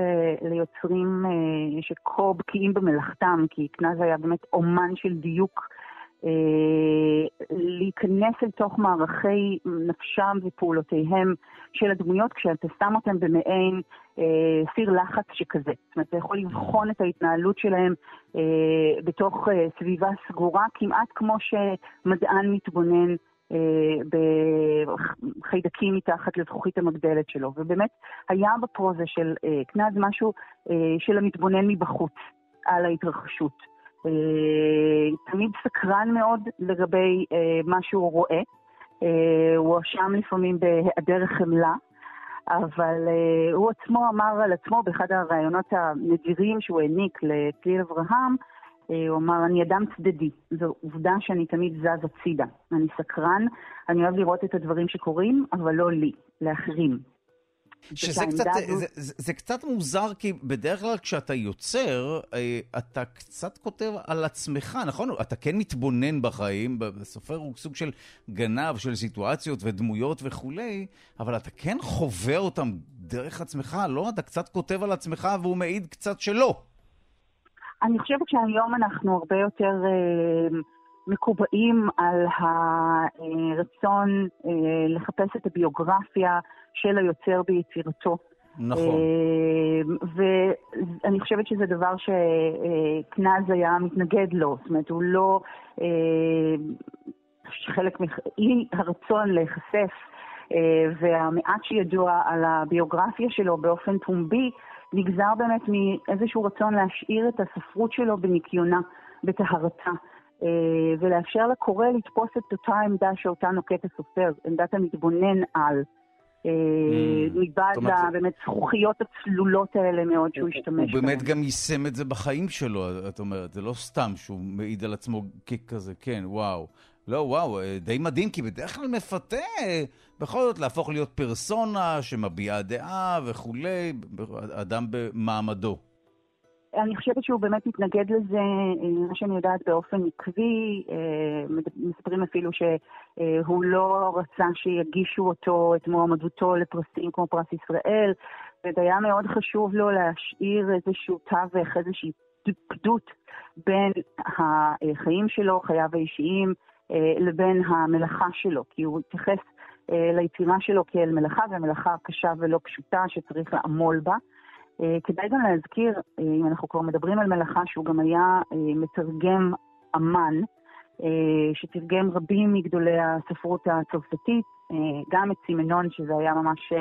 [SPEAKER 11] ליוצרים אה, שכה בקיאים במלאכתם, כי קנז היה באמת אומן של דיוק, אה, להיכנס אל תוך מערכי נפשם ופעולותיהם של הדמויות, כשאתה שם אותם במעין אה, סיר לחץ שכזה. זאת אומרת, אתה יכול לבחון את ההתנהלות שלהם אה, בתוך אה, סביבה סגורה, כמעט כמו שמדען מתבונן. אה, בחיידקים מתחת לזכוכית המגדלת שלו. ובאמת היה בפרוזה של אה, קנז משהו אה, של המתבונן מבחוץ על ההתרחשות. תמיד סקרן מאוד לגבי מה שהוא רואה. הוא הואשם לפעמים בהיעדר חמלה, אבל הוא עצמו אמר על עצמו באחד הראיונות הנדירים שהוא העניק לצליל אברהם, אה, הוא אמר, אני אדם צדדי, זו עובדה שאני תמיד זז הצידה. אני סקרן, אני אוהב לראות את הדברים שקורים, אבל לא לי, לאחרים.
[SPEAKER 1] שזה קצת, זה, זה, זה קצת מוזר, כי בדרך כלל כשאתה יוצר, אה, אתה קצת כותב על עצמך, נכון? אתה כן מתבונן בחיים, בסופר הוא סוג של גנב של סיטואציות ודמויות וכולי, אבל אתה כן חווה אותם דרך עצמך, לא? אתה קצת כותב על עצמך והוא מעיד קצת שלא.
[SPEAKER 11] אני חושבת שהיום אנחנו הרבה יותר אה, מקובעים על הרצון אה, לחפש את הביוגרפיה של היוצר ביצירתו.
[SPEAKER 1] נכון. אה,
[SPEAKER 11] ואני חושבת שזה דבר שקנז היה מתנגד לו, זאת אומרת, הוא לא... חלק מאי הרצון להיחשף והמעט שידוע על הביוגרפיה שלו באופן פומבי, נגזר באמת מאיזשהו רצון להשאיר את הספרות שלו בניקיונה, בטהרתה, אה, ולאפשר לקורא לתפוס את אותה עמדה שאותה נוקט הסופר, עמדת המתבונן על. אה, mm. מבעד לבאמת זכוכיות הצלולות האלה מאוד שהוא השתמש בהן.
[SPEAKER 1] הוא באמת גם יישם את זה בחיים שלו, את אומרת, זה לא סתם שהוא מעיד על עצמו ככזה, כן, וואו. לא, וואו, אה, די מדהים, כי בדרך כלל מפתה בכל זאת להפוך להיות פרסונה שמביעה דעה וכולי, אדם במעמדו.
[SPEAKER 11] אני חושבת שהוא באמת מתנגד לזה, אה, מה שאני יודעת באופן עקבי, אה, מספרים אפילו שהוא לא רצה שיגישו אותו, את מועמדותו לפרסים כמו פרס ישראל, והיה מאוד חשוב לו להשאיר איזשהו תווך, איזושהי פקדות בין החיים שלו, חייו האישיים, אה, לבין המלאכה שלו, כי הוא התייחס אה, ליצירה שלו כאל מלאכה, ומלאכה קשה ולא פשוטה שצריך לעמול בה. אה, כדאי גם להזכיר, אם אנחנו כבר מדברים על מלאכה, שהוא גם היה מתרגם אמן, שתרגם רבים מגדולי הספרות הצרפתית, גם את סימנון, שזה היה ממש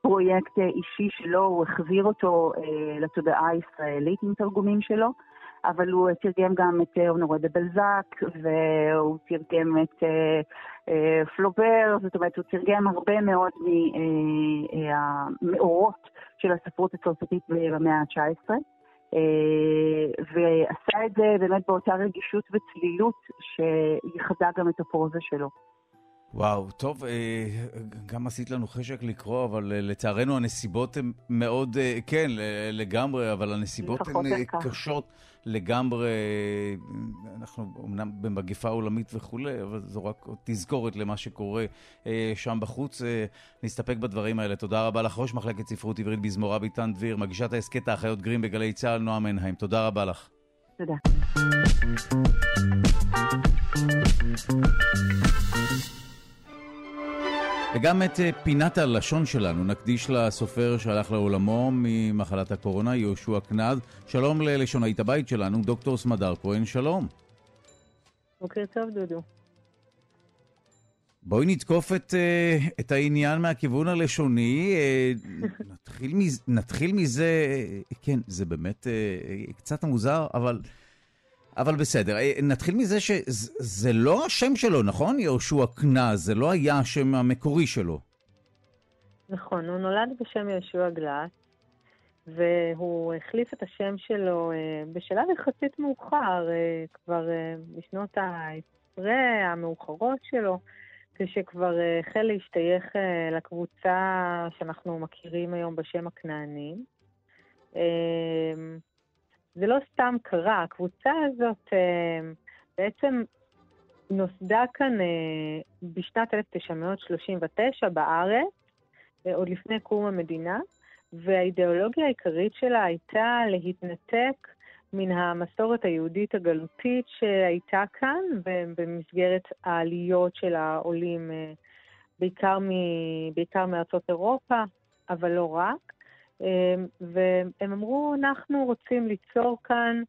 [SPEAKER 11] פרויקט אישי שלו, הוא החזיר אותו לתודעה הישראלית עם תרגומים שלו. אבל הוא תרגם גם את אונורי דה בלזק, והוא תרגם את אה, אה, פלובר, זאת אומרת, הוא תרגם הרבה מאוד מהמאורות של הספרות הצרפתית במאה ה-19. ועשה את זה באמת באותה רגישות וצלילות שייחדה גם את הפרוזה שלו.
[SPEAKER 1] וואו, טוב, גם עשית לנו חשק לקרוא, אבל לצערנו הנסיבות הן מאוד, כן, לגמרי, אבל הנסיבות הן קשות. לגמרי, אנחנו אמנם במגפה עולמית וכולי, אבל זו רק תזכורת למה שקורה אה, שם בחוץ. אה, נסתפק בדברים האלה. תודה רבה לך, ראש מחלקת ספרות עברית בזמורה ביטן דביר, מגישת ההסכת האחיות גרים בגלי צה"ל, נועה מנהיים. תודה רבה לך.
[SPEAKER 11] תודה.
[SPEAKER 1] וגם את אה, פינת הלשון שלנו נקדיש לסופר שהלך לעולמו ממחלת הקורונה, יהושע קנד. שלום ללשונאית הבית שלנו, דוקטור סמדר כהן, שלום.
[SPEAKER 12] בוקר טוב, דודו.
[SPEAKER 1] בואי נתקוף את, אה, את העניין מהכיוון הלשוני. אה, נתחיל, מזה, נתחיל מזה, כן, זה באמת קצת מוזר, אבל אבל בסדר, אה, נתחיל מזה שזה לא השם שלו, נכון? יהושע קנז, זה לא היה השם המקורי שלו.
[SPEAKER 12] נכון, הוא נולד בשם יהושע גלס, והוא החליף את השם שלו אה, בשלב יחסית מאוחר, אה, כבר בשנות העשרה המאוחרות שלו, כשכבר החל להשתייך לקבוצה שאנחנו מכירים היום בשם הכנענים. זה לא סתם קרה, הקבוצה הזאת אה, בעצם נוסדה כאן אה, בשנת 1939 בארץ, עוד לפני קום המדינה, והאידיאולוגיה העיקרית שלה הייתה להתנתק מן המסורת היהודית הגלותית שהייתה כאן, במסגרת העליות של העולים, בעיקר, מ, בעיקר מארצות אירופה, אבל לא רק. והם אמרו, אנחנו רוצים ליצור כאן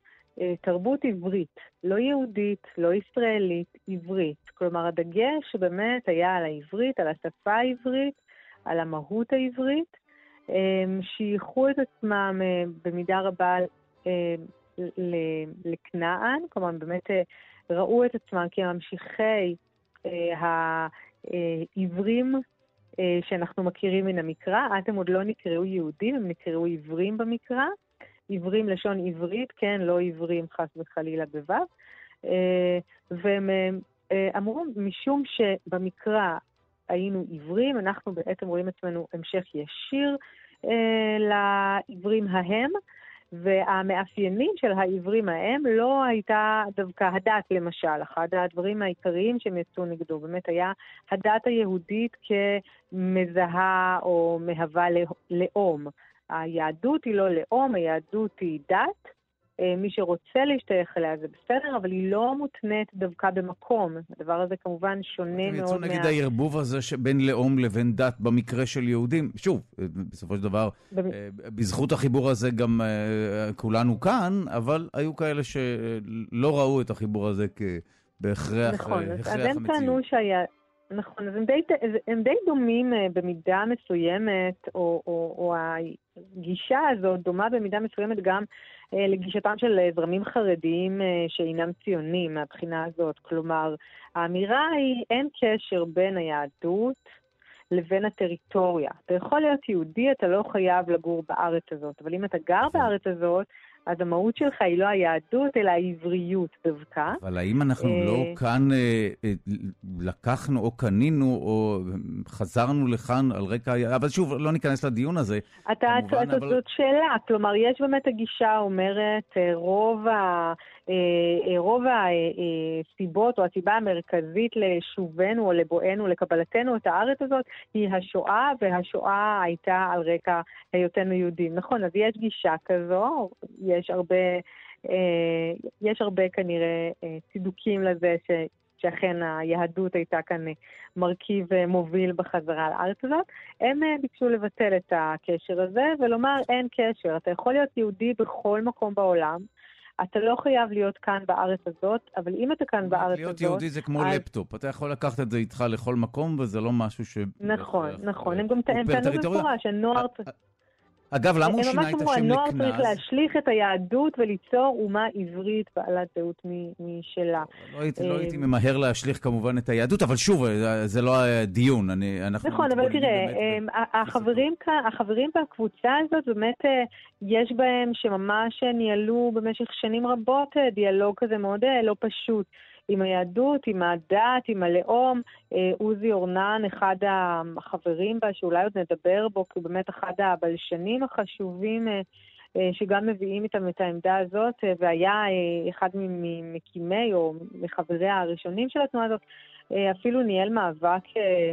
[SPEAKER 12] תרבות עברית, לא יהודית, לא ישראלית, עברית. כלומר, הדגש באמת היה על העברית, על השפה העברית, על המהות העברית, שייכו את עצמם במידה רבה לכנען, כלומר, באמת ראו את עצמם כממשיכי העברים שאנחנו מכירים מן המקרא. אז הם עוד לא נקראו יהודים, הם נקראו עברים במקרא. עברים לשון עברית, כן, לא עברים חס וחלילה בו', והם אמרו, משום שבמקרא היינו עברים, אנחנו בעצם רואים עצמנו המשך ישיר לעברים ההם, והמאפיינים של העברים ההם לא הייתה דווקא הדת, למשל. אחד הדברים העיקריים שהם יצאו נגדו באמת היה הדת היהודית כמזהה או מהווה לאום. היהדות היא לא לאום, היהדות היא דת. מי שרוצה להשתייך אליה זה בסדר, אבל היא לא מותנית דווקא במקום. הדבר הזה כמובן שונה מאוד מה...
[SPEAKER 1] נגד הערבוב הזה שבין לאום לבין דת במקרה של יהודים. שוב, בסופו של דבר, בזכות החיבור הזה גם כולנו כאן, אבל היו כאלה שלא ראו את החיבור הזה בהכרח
[SPEAKER 12] נכון. אז הם טענו שהיה... נכון, אז הם די, הם די דומים במידה מסוימת, או, או, או הגישה הזאת דומה במידה מסוימת גם לגישתם של זרמים חרדיים שאינם ציונים מהבחינה הזאת. כלומר, האמירה היא אין קשר בין היהדות לבין הטריטוריה. אתה יכול להיות יהודי, אתה לא חייב לגור בארץ הזאת, אבל אם אתה גר בארץ הזאת, אז המהות שלך היא לא היהדות, אלא העבריות דווקא.
[SPEAKER 1] אבל האם אנחנו לא כאן לקחנו או קנינו או חזרנו לכאן על רקע... אבל שוב, לא ניכנס לדיון הזה.
[SPEAKER 12] אתה, זאת שאלה. כלומר, יש באמת הגישה אומרת, רוב ה... רוב הסיבות או הסיבה המרכזית לשובנו או לבואנו, לקבלתנו את הארץ הזאת, היא השואה, והשואה הייתה על רקע היותנו יהודים. נכון, אז יש גישה כזו, יש הרבה, יש הרבה כנראה צידוקים לזה ש... שאכן היהדות הייתה כאן מרכיב מוביל בחזרה לארץ הזאת. הם ביקשו לבטל את הקשר הזה ולומר אין קשר, אתה יכול להיות יהודי בכל מקום בעולם. אתה לא חייב להיות כאן בארץ הזאת, אבל אם אתה כאן בארץ
[SPEAKER 1] להיות
[SPEAKER 12] הזאת...
[SPEAKER 1] להיות יהודי זה כמו אז... לפטופ, אתה יכול לקחת את זה איתך לכל מקום, וזה לא משהו ש...
[SPEAKER 12] נכון, נכון, הם גם טענו במפורש, הנוער...
[SPEAKER 1] אגב, למה הוא שינה את השם לקנז?
[SPEAKER 12] הנוער צריך להשליך את היהדות וליצור אומה עברית בעלת זהות משלה.
[SPEAKER 1] לא הייתי, לא הייתי ממהר להשליך כמובן את היהדות, אבל שוב, זה לא הדיון.
[SPEAKER 12] נכון, אבל תראה, החברים, החברים בקבוצה הזאת, באמת יש בהם שממש ניהלו במשך שנים רבות דיאלוג כזה מאוד לא פשוט. עם היהדות, עם הדת, עם הלאום. עוזי אורנן, אחד החברים בה, שאולי עוד נדבר בו, כי הוא באמת אחד הבלשנים החשובים שגם מביאים איתם את העמדה הזאת, והיה אחד ממקימי או מחבריה הראשונים של התנועה הזאת, אפילו ניהל מאבק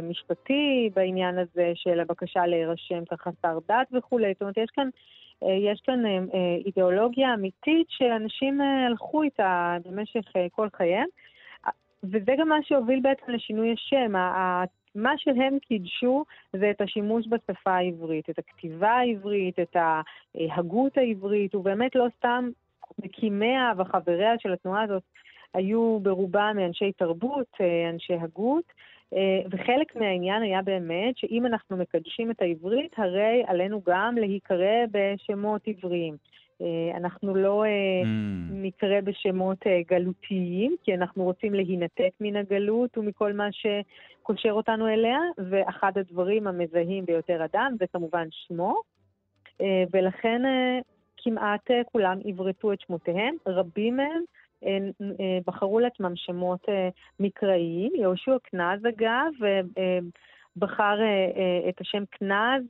[SPEAKER 12] משפטי בעניין הזה של הבקשה להירשם כחסר דת וכולי. זאת אומרת, יש כאן... יש כאן אידיאולוגיה אמיתית שאנשים הלכו איתה במשך כל חייהם, וזה גם מה שהוביל בעצם לשינוי השם. מה שהם קידשו זה את השימוש בשפה העברית, את הכתיבה העברית, את ההגות העברית, ובאמת לא סתם מקימיה וחבריה של התנועה הזאת היו ברובם אנשי תרבות, אנשי הגות, וחלק מהעניין היה באמת שאם אנחנו מקדשים את העברית, הרי עלינו גם להיקרא בשמות עבריים. אנחנו לא mm. נקרא בשמות גלותיים, כי אנחנו רוצים להינתק מן הגלות ומכל מה שקושר אותנו אליה, ואחד הדברים המזהים ביותר אדם זה כמובן שמו, ולכן כמעט כולם עברתו את שמותיהם, רבים מהם בחרו לעצמם שמות מקראיים. יהושע קנז אגב, בחר את השם קנז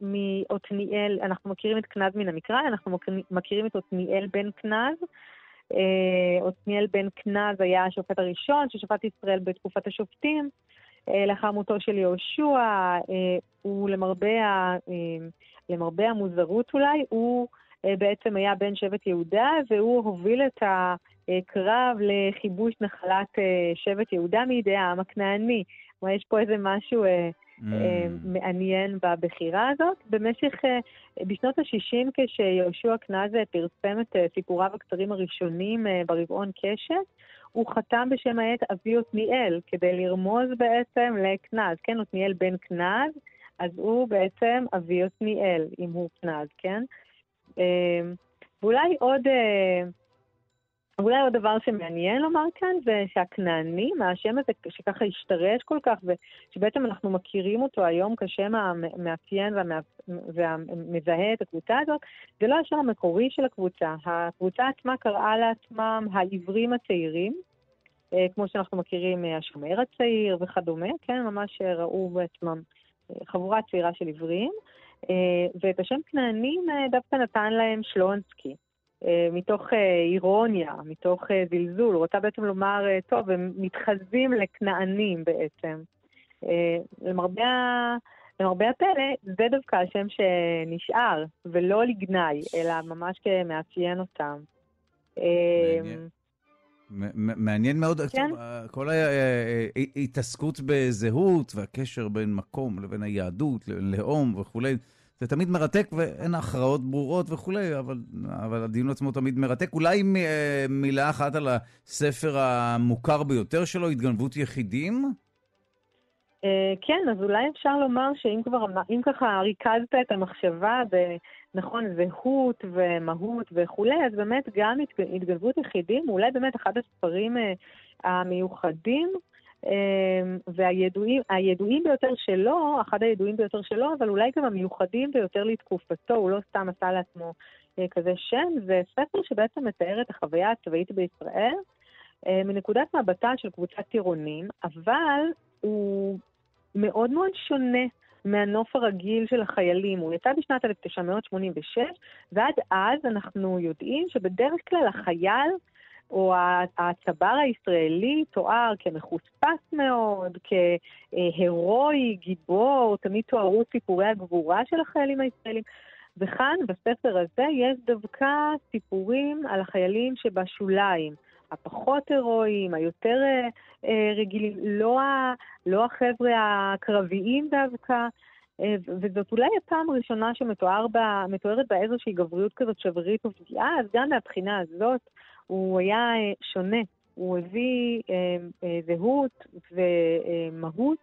[SPEAKER 12] מעתניאל, אנחנו מכירים את קנז מן המקרא, אנחנו מכירים את עתניאל בן קנז. עתניאל בן קנז היה השופט הראשון ששפט ישראל בתקופת השופטים, לאחר מותו של יהושע, הוא למרבה, למרבה המוזרות אולי, הוא בעצם היה בן שבט יהודה, והוא הוביל את הקרב לכיבוש נחלת שבט יהודה מידי העם הכנעני. כלומר, יש פה איזה משהו mm. מעניין בבחירה הזאת. במשך, בשנות ה-60, כשיהושע קנז פרסם את סיפוריו הקצרים הראשונים ברבעון קשת, הוא חתם בשם העט אבי עתניאל, כדי לרמוז בעצם לקנז, כן, עתניאל בן קנז, אז הוא בעצם אבי עתניאל, אם הוא קנז, כן? ואולי עוד... אולי עוד דבר שמעניין לומר כאן זה שהכנענים, השם הזה שככה השתרש כל כך, ושבעצם אנחנו מכירים אותו היום כשם המאפיין והמזהה את הקבוצה הזאת, זה לא השם המקורי של הקבוצה. הקבוצה עצמה קראה לעצמם העברים הצעירים, אה, כמו שאנחנו מכירים מהשומר הצעיר וכדומה, כן, ממש ראו בעצמם אה, חבורה צעירה של עברים, אה, ואת השם כנענים דווקא נתן להם שלונסקי. אה, מתוך אה, אירוניה, מתוך אה, זלזול, הוא רוצה בעצם לומר, טוב, הם מתחזים לכנענים בעצם. למרבה, למרבה הפלא, זה דווקא השם שנשאר, ולא לגנאי, אלא ממש כמאפיין אותם.
[SPEAKER 1] מעניין מאוד, כן? כל ההתעסקות בזהות והקשר בין מקום לבין היהדות, לאום וכולי. זה תמיד מרתק ואין הכרעות ברורות וכולי, אבל, אבל הדיון עצמו תמיד מרתק. אולי מ, אה, מילה אחת על הספר המוכר ביותר שלו, התגנבות יחידים?
[SPEAKER 12] אה, כן, אז אולי אפשר לומר שאם כבר, אם ככה ריכזת את המחשבה בנכון, זהות ומהות וכולי, אז באמת גם התגנבות יחידים אולי באמת אחד הספרים אה, המיוחדים. אמ, והידועים ביותר שלו, אחד הידועים ביותר שלו, אבל אולי גם המיוחדים ביותר לתקופתו, הוא לא סתם עשה לעצמו אה, כזה שם, זה ספר שבעצם מתאר את החוויה הצבאית בישראל אה, מנקודת מבטה של קבוצת טירונים, אבל הוא מאוד מאוד שונה. מהנוף הרגיל של החיילים. הוא יצא בשנת 1986, ועד אז אנחנו יודעים שבדרך כלל החייל או הצבר הישראלי תואר כמחוספס מאוד, כהירואי, גיבור, תמיד תוארו סיפורי הגבורה של החיילים הישראלים. וכאן, בספר הזה, יש דווקא סיפורים על החיילים שבשוליים, הפחות הירואיים, היותר אה, רגילים, לא, ה, לא החבר'ה הקרביים דווקא. אה, וזאת אולי הפעם הראשונה שמתוארת בה איזושהי גבריות כזאת שברירית ופגיעה, אז גם מהבחינה הזאת הוא היה אה, שונה. הוא הביא אה, אה, זהות ומהות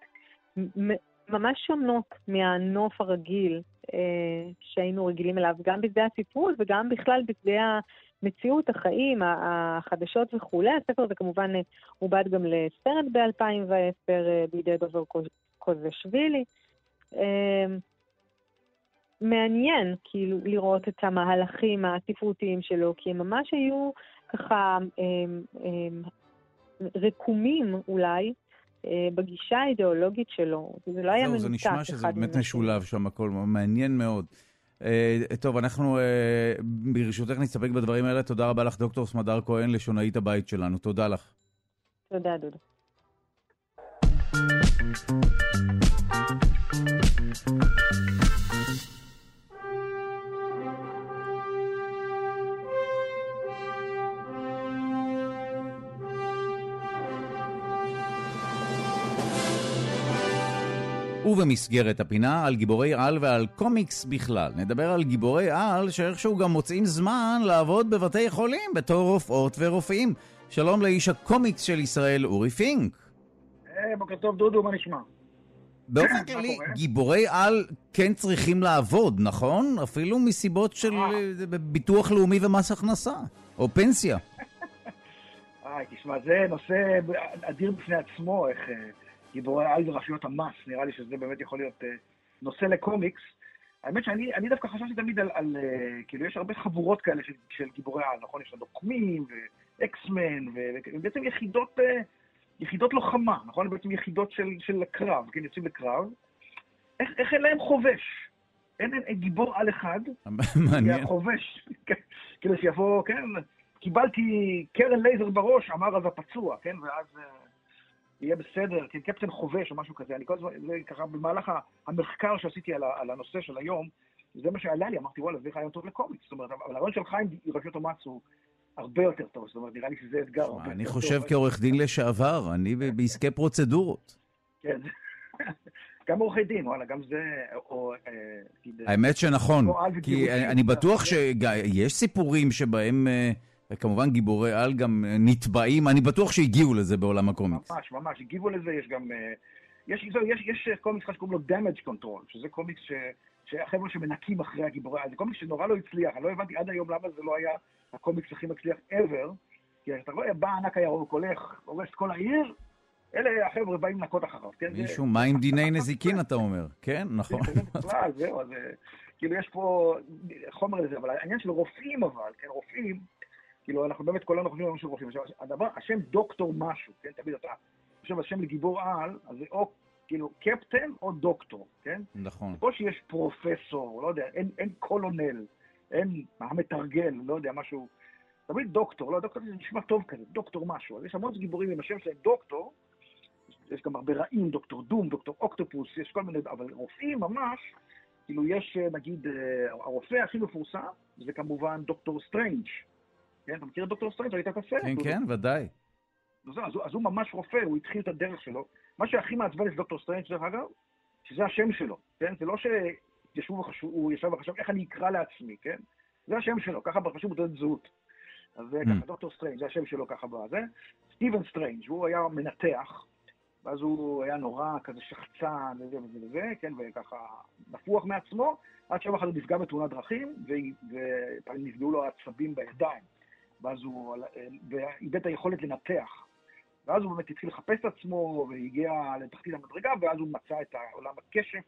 [SPEAKER 12] ממש שונות מהנוף הרגיל אה, שהיינו רגילים אליו, גם בשדה הספרות וגם בכלל בשדה המציאות, החיים, החדשות וכולי. הספר הזה כמובן אה, עובד גם לסרט ב-2010 אה, בידי דובר קוזשווילי. אה, מעניין כאילו לראות את המהלכים הספרותיים שלו, כי הם ממש היו ככה הם, הם, רקומים אולי אה, בגישה האידיאולוגית שלו. זה לא היה מנותק
[SPEAKER 1] אחד זה נשמע שזה באמת משולב שם הכל, מעניין מאוד. Uh, טוב, אנחנו uh, ברשותך נסתפק בדברים האלה. תודה רבה לך, דוקטור סמדר כהן, לשונאית הבית שלנו. תודה לך.
[SPEAKER 12] תודה, דודו.
[SPEAKER 1] ובמסגרת הפינה על גיבורי על ועל קומיקס בכלל. נדבר על גיבורי על שאיכשהו גם מוצאים זמן לעבוד בבתי חולים בתור רופאות ורופאים. שלום לאיש הקומיקס של ישראל, אורי פינק.
[SPEAKER 13] אה, בוקר טוב, דודו, מה נשמע?
[SPEAKER 1] באופן כללי, גיבורי על כן צריכים לעבוד, נכון? אפילו מסיבות של אה. אה, ביטוח לאומי ומס הכנסה, או פנסיה.
[SPEAKER 13] תשמע, זה נושא אדיר בפני עצמו, איך גיבורי על ורשויות המס, נראה לי שזה באמת יכול להיות uh, נושא לקומיקס. האמת שאני דווקא חשבתי תמיד על, על uh, כאילו יש הרבה חבורות כאלה של, של גיבורי על, נכון? יש הדוקמים ואקסמן, ובעצם יחידות, uh, יחידות לוחמה, נכון? בעצם יחידות של, של הקרב, כן? יוצאים לקרב. איך, איך אין להם חובש? אין, אין, אין גיבור על אחד,
[SPEAKER 1] מעניין.
[SPEAKER 13] חובש, כאילו שיבוא, כן, קיבלתי קרן לייזר בראש, אמר אז הפצוע, כן? ואז... יהיה בסדר, כן, קפטן חובש או משהו כזה. אני כל הזמן, זה ככה במהלך המחקר שעשיתי על, על הנושא של היום, זה מה שעלה לי, אמרתי, וואלה, זה רעיון טוב לקומיקס. זאת אומרת, אבל הרעיון של חיים רשויות המס הוא הרבה יותר טוב, זאת אומרת, נראה לי שזה אתגר טוב.
[SPEAKER 1] אני חושב כעורך דין לשעבר, אני בעסקי פרוצדורות.
[SPEAKER 13] כן. גם עורכי דין, וואלה, גם זה, או... אה,
[SPEAKER 1] האמת שנכון, כי אני בטוח שיש סיפורים שבהם... אה, וכמובן גיבורי על גם נתבעים, אני בטוח שהגיעו לזה בעולם הקומיקס.
[SPEAKER 13] ממש, ממש, הגיבו לזה, יש גם... אה, יש, יש, יש קומיקס אחד שקוראים לו Damage Control, שזה קומיקס ש, שהחבר'ה שמנקים אחרי הגיבורי על, זה קומיקס שנורא לא הצליח, אני לא הבנתי עד היום למה זה לא היה הקומיקס הכי מצליח ever, כי אתה רואה, בא הענק הירוק, הולך, הורס כל העיר, אלה החבר'ה באים לנקות אחריו, כן?
[SPEAKER 1] מישהו, מה עם דיני נזיקין, אתה אומר? כן, נכון.
[SPEAKER 13] בכלל, זהו, אז אה, כאילו יש פה חומר לזה, אבל העניין של רופאים אבל, כן, רופאים, כאילו, אנחנו באמת כולנו חושבים משהו רופאים. עכשיו, הדבר, השם דוקטור משהו, כן? תמיד אתה חושב על שם לגיבור על, אז זה או כאילו קפטן או דוקטור, כן?
[SPEAKER 1] נכון.
[SPEAKER 13] או שיש פרופסור, לא יודע, אין, אין קולונל, אין המתרגל, לא יודע, משהו... תמיד דוקטור, לא, דוקטור זה נשמע טוב כזה, דוקטור משהו. אז יש המון גיבורים עם השם שלהם דוקטור, יש גם הרבה רעים, דוקטור דום, דוקטור אוקטופוס, יש כל מיני, אבל רופאים ממש, כאילו יש נגיד, אה, הרופא הכי מפורסם, זה כמובן דוקטור סטרנג', כן, אתה מכיר את דוקטור סטרנג'? ראית את הסרט?
[SPEAKER 1] כן, כן, ודאי.
[SPEAKER 13] אז, אז, הוא ממש רופא, הוא התחיל את הדרך שלו. מה שהכי מעצבן את דוקטור סטרנג', דרך אגב, שזה השם שלו, כן? זה לא שהוא ישב וחשב איך אני אקרא לעצמי, כן? זה השם שלו, ככה כתוב לו בתעודת זהות. אז זה ככה, mm. דוקטור סטרנג', זה השם שלו ככה בזה. סטיבן סטרנג', הוא היה מנתח, ואז הוא היה נורא כזה שחצן וזה וזה וזה, כן, וככה נפוח מעצמו, עד שיום אחד הוא נפגע בתאונת דרכים, ונפגעו לו העצבים בידיים. ואז הוא איבד את היכולת לנתח. ואז הוא באמת התחיל לחפש את עצמו, והגיע לתחתית המדרגה, ואז הוא מצא את עולם הקשף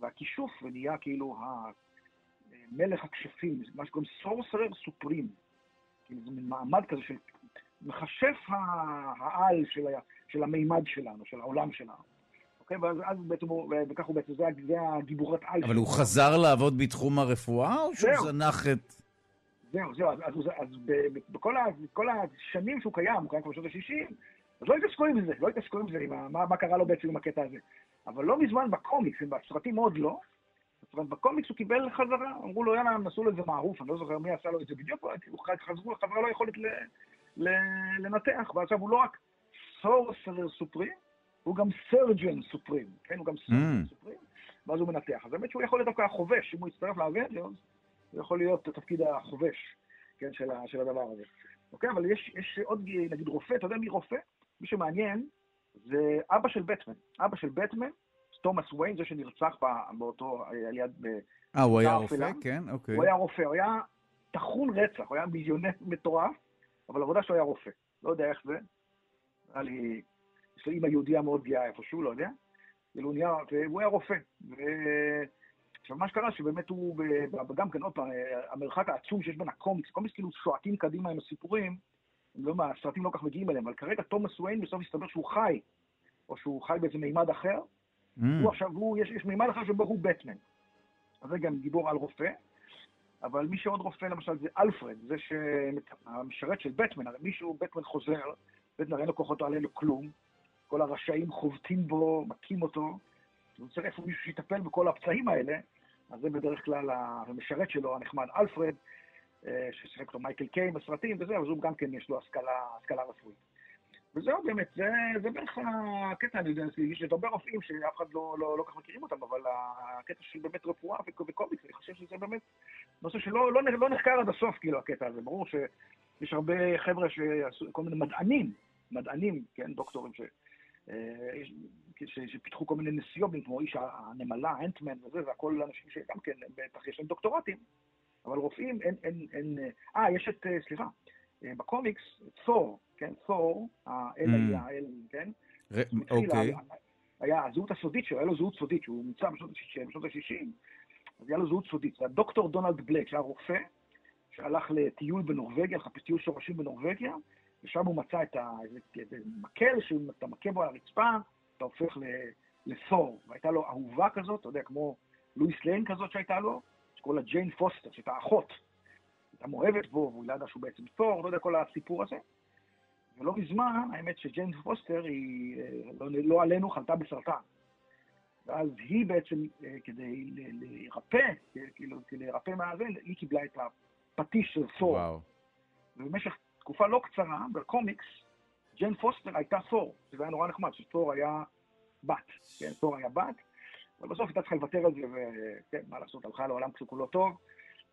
[SPEAKER 13] והכישוף, ונהיה כאילו מלך הכשפים, מה שקוראים סורסרר סופרים. כאילו זה מין מעמד כזה של מכשף העל של, של המימד שלנו, של העולם שלנו. אוקיי? ואז, אז בעצם הוא, וכך הוא בעצם, זה, זה הגיבורת על.
[SPEAKER 1] אבל הוא חזר לעבוד בתחום הרפואה, או שהוא זנח את...
[SPEAKER 13] זהו, זהו, אז, אז, אז בכל, ה, בכל השנים שהוא קיים, הוא קיים כבר בשנות ה-60, אז לא התעסקו עם זה, לא התעסקו עם זה, עם מה, מה קרה לו בעצם עם הקטע הזה. אבל לא מזמן בקומיקס, בסרטים עוד לא, בקומיקס הוא קיבל חזרה, אמרו לו, יאללה, הם עשו לו איזה מערוף, אני לא זוכר מי עשה לו את זה בדיוק, חזרו, חזרה לו יכולת ל, ל, לנתח, ועכשיו הוא לא רק Sorcerer Supreme, הוא גם Surgeon Supreme, כן, הוא גם Surgeon Supreme, ואז הוא מנתח. אז האמת שהוא יכול להיות דווקא החובש, אם הוא יצטרף לאבנג'רס, זה יכול להיות תפקיד החובש, כן, של, ה, של הדבר הזה. אוקיי? אבל יש, יש עוד, נגיד, רופא, אתה יודע מי רופא? מי שמעניין זה אבא של בטמן. אבא של בטמן, תומאס ויין, זה שנרצח באותו, על יד...
[SPEAKER 1] אה, הוא היה רופא? כן, אוקיי.
[SPEAKER 13] הוא היה רופא, הוא היה טחון רצח, הוא היה מיליונר מטורף, אבל העבודה שלו היה רופא. לא יודע איך זה. היה לי... יש לי אימא יהודייה מאוד גאה איפשהו, לא יודע. כאילו, הוא נהיה, והוא היה רופא. ו... עכשיו, מה שקרה שבאמת הוא, גם כן, עוד פעם, המרחק העצום שיש בין הקומיקס, קומיקס כאילו שועטים קדימה עם הסיפורים, לא, הסרטים לא כל כך מגיעים אליהם, אבל כרגע תומאס וויין בסוף הסתבר שהוא חי, או שהוא חי באיזה מימד אחר, mm. הוא עכשיו, הוא, יש, יש מימד אחר שבו הוא בטמן. אז זה גם גיבור על רופא, אבל מי שעוד רופא למשל זה אלפרד, זה שהמשרת של בטמן, הרי מישהו, בטמן חוזר, בטמן אין לו כוחות, לא עלינו לו כלום, כל הרשעים חובטים בו, מכים אותו, הוא צריך איפה מישהו שיטפל בכל הפצעים האלה, אז זה בדרך כלל המשרת שלו, הנחמד אלפרד, אה, ששיחק אותו מייקל קיי בסרטים וזה, אז הוא גם כן יש לו השכלה, השכלה רפואית. וזהו באמת, זה, זה בערך הקטע, אני יודע, יש הרבה רופאים שאף אחד לא, לא, לא כך מכירים אותם, אבל הקטע של באמת רפואה וקומיקס, אני חושב שזה באמת נושא שלא לא, לא נחקר עד הסוף, כאילו, הקטע הזה. ברור שיש הרבה חבר'ה שעשו כל מיני מדענים, מדענים, כן, דוקטורים, ש, אה, שפיתחו כל מיני נסיובים, כמו איש הנמלה, אנטמן וזה, זה הכל אנשים שגם כן, בטח יש להם דוקטורטים, אבל רופאים, אין, אין, אין, אה, יש את, סליחה, בקומיקס, תור, כן, תור, האל. היה האל, כן?
[SPEAKER 1] אוקיי.
[SPEAKER 13] היה הזהות הסודית שלו, היה לו זהות סודית, שהוא נמצא בשנות ה-60, אז היה לו זהות סודית. זה הדוקטור דונלד בלק, שהיה רופא, שהלך לטיול בנורבגיה, לחפש טיול שורשים בנורבגיה, ושם הוא מצא את המקל שאתה מכה בו על הרצפה, אתה הופך לתור. והייתה לו אהובה כזאת, אתה יודע, כמו לואיס ליין כזאת שהייתה לו, שקוראים לה ג'יין פוסטר, שהייתה אחות. הייתה מאוהבת בו, והוא ידע שהוא בעצם תור, לא יודע, כל הסיפור הזה. ולא מזמן, האמת שג'יין פוסטר היא, אה, לא, לא עלינו, חלתה בסרטן. ואז היא בעצם, אה, כדי להירפא, כאילו, כדי להירפא מהזה, היא קיבלה את הפטיש של ת'ור.
[SPEAKER 1] וואו.
[SPEAKER 13] ובמשך תקופה לא קצרה, בקומיקס, ג'ן פוסטר הייתה ת'ור, שזה היה נורא נחמד, שת'ור היה בת, כן, ת'ור היה בת, אבל בסוף הייתה צריכה לוותר על זה, וכן, מה לעשות, הלכה לעולם שכולו טוב.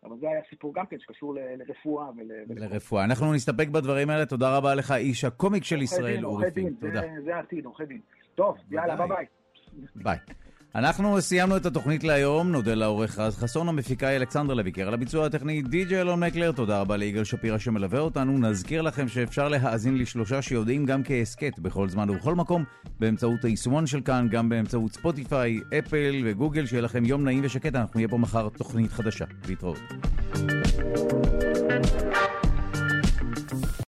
[SPEAKER 13] אבל זה היה סיפור גם כן שקשור ל- לרפואה ול...
[SPEAKER 1] לרפואה. אנחנו נסתפק בדברים האלה. תודה רבה לך, איש הקומיקס של ישראל, אורי פינק.
[SPEAKER 13] עורכי דין,
[SPEAKER 1] תודה.
[SPEAKER 13] זה- העתיד, עורכי דין. טוב, יאללה. ביי ביי.
[SPEAKER 1] ביי. אנחנו סיימנו את התוכנית להיום, נודה לעורך רז חסון, המפיקה אלכסנדר לויקר, על הביצוע הטכני די.ג'יי אלון מקלר, תודה רבה ליגאל שפירא שמלווה אותנו. נזכיר לכם שאפשר להאזין לשלושה שיודעים גם כהסכת בכל זמן ובכל מקום, באמצעות היישומון של כאן, גם באמצעות ספוטיפיי, אפל וגוגל, שיהיה לכם יום נעים ושקט, אנחנו נהיה פה מחר תוכנית חדשה. להתראות.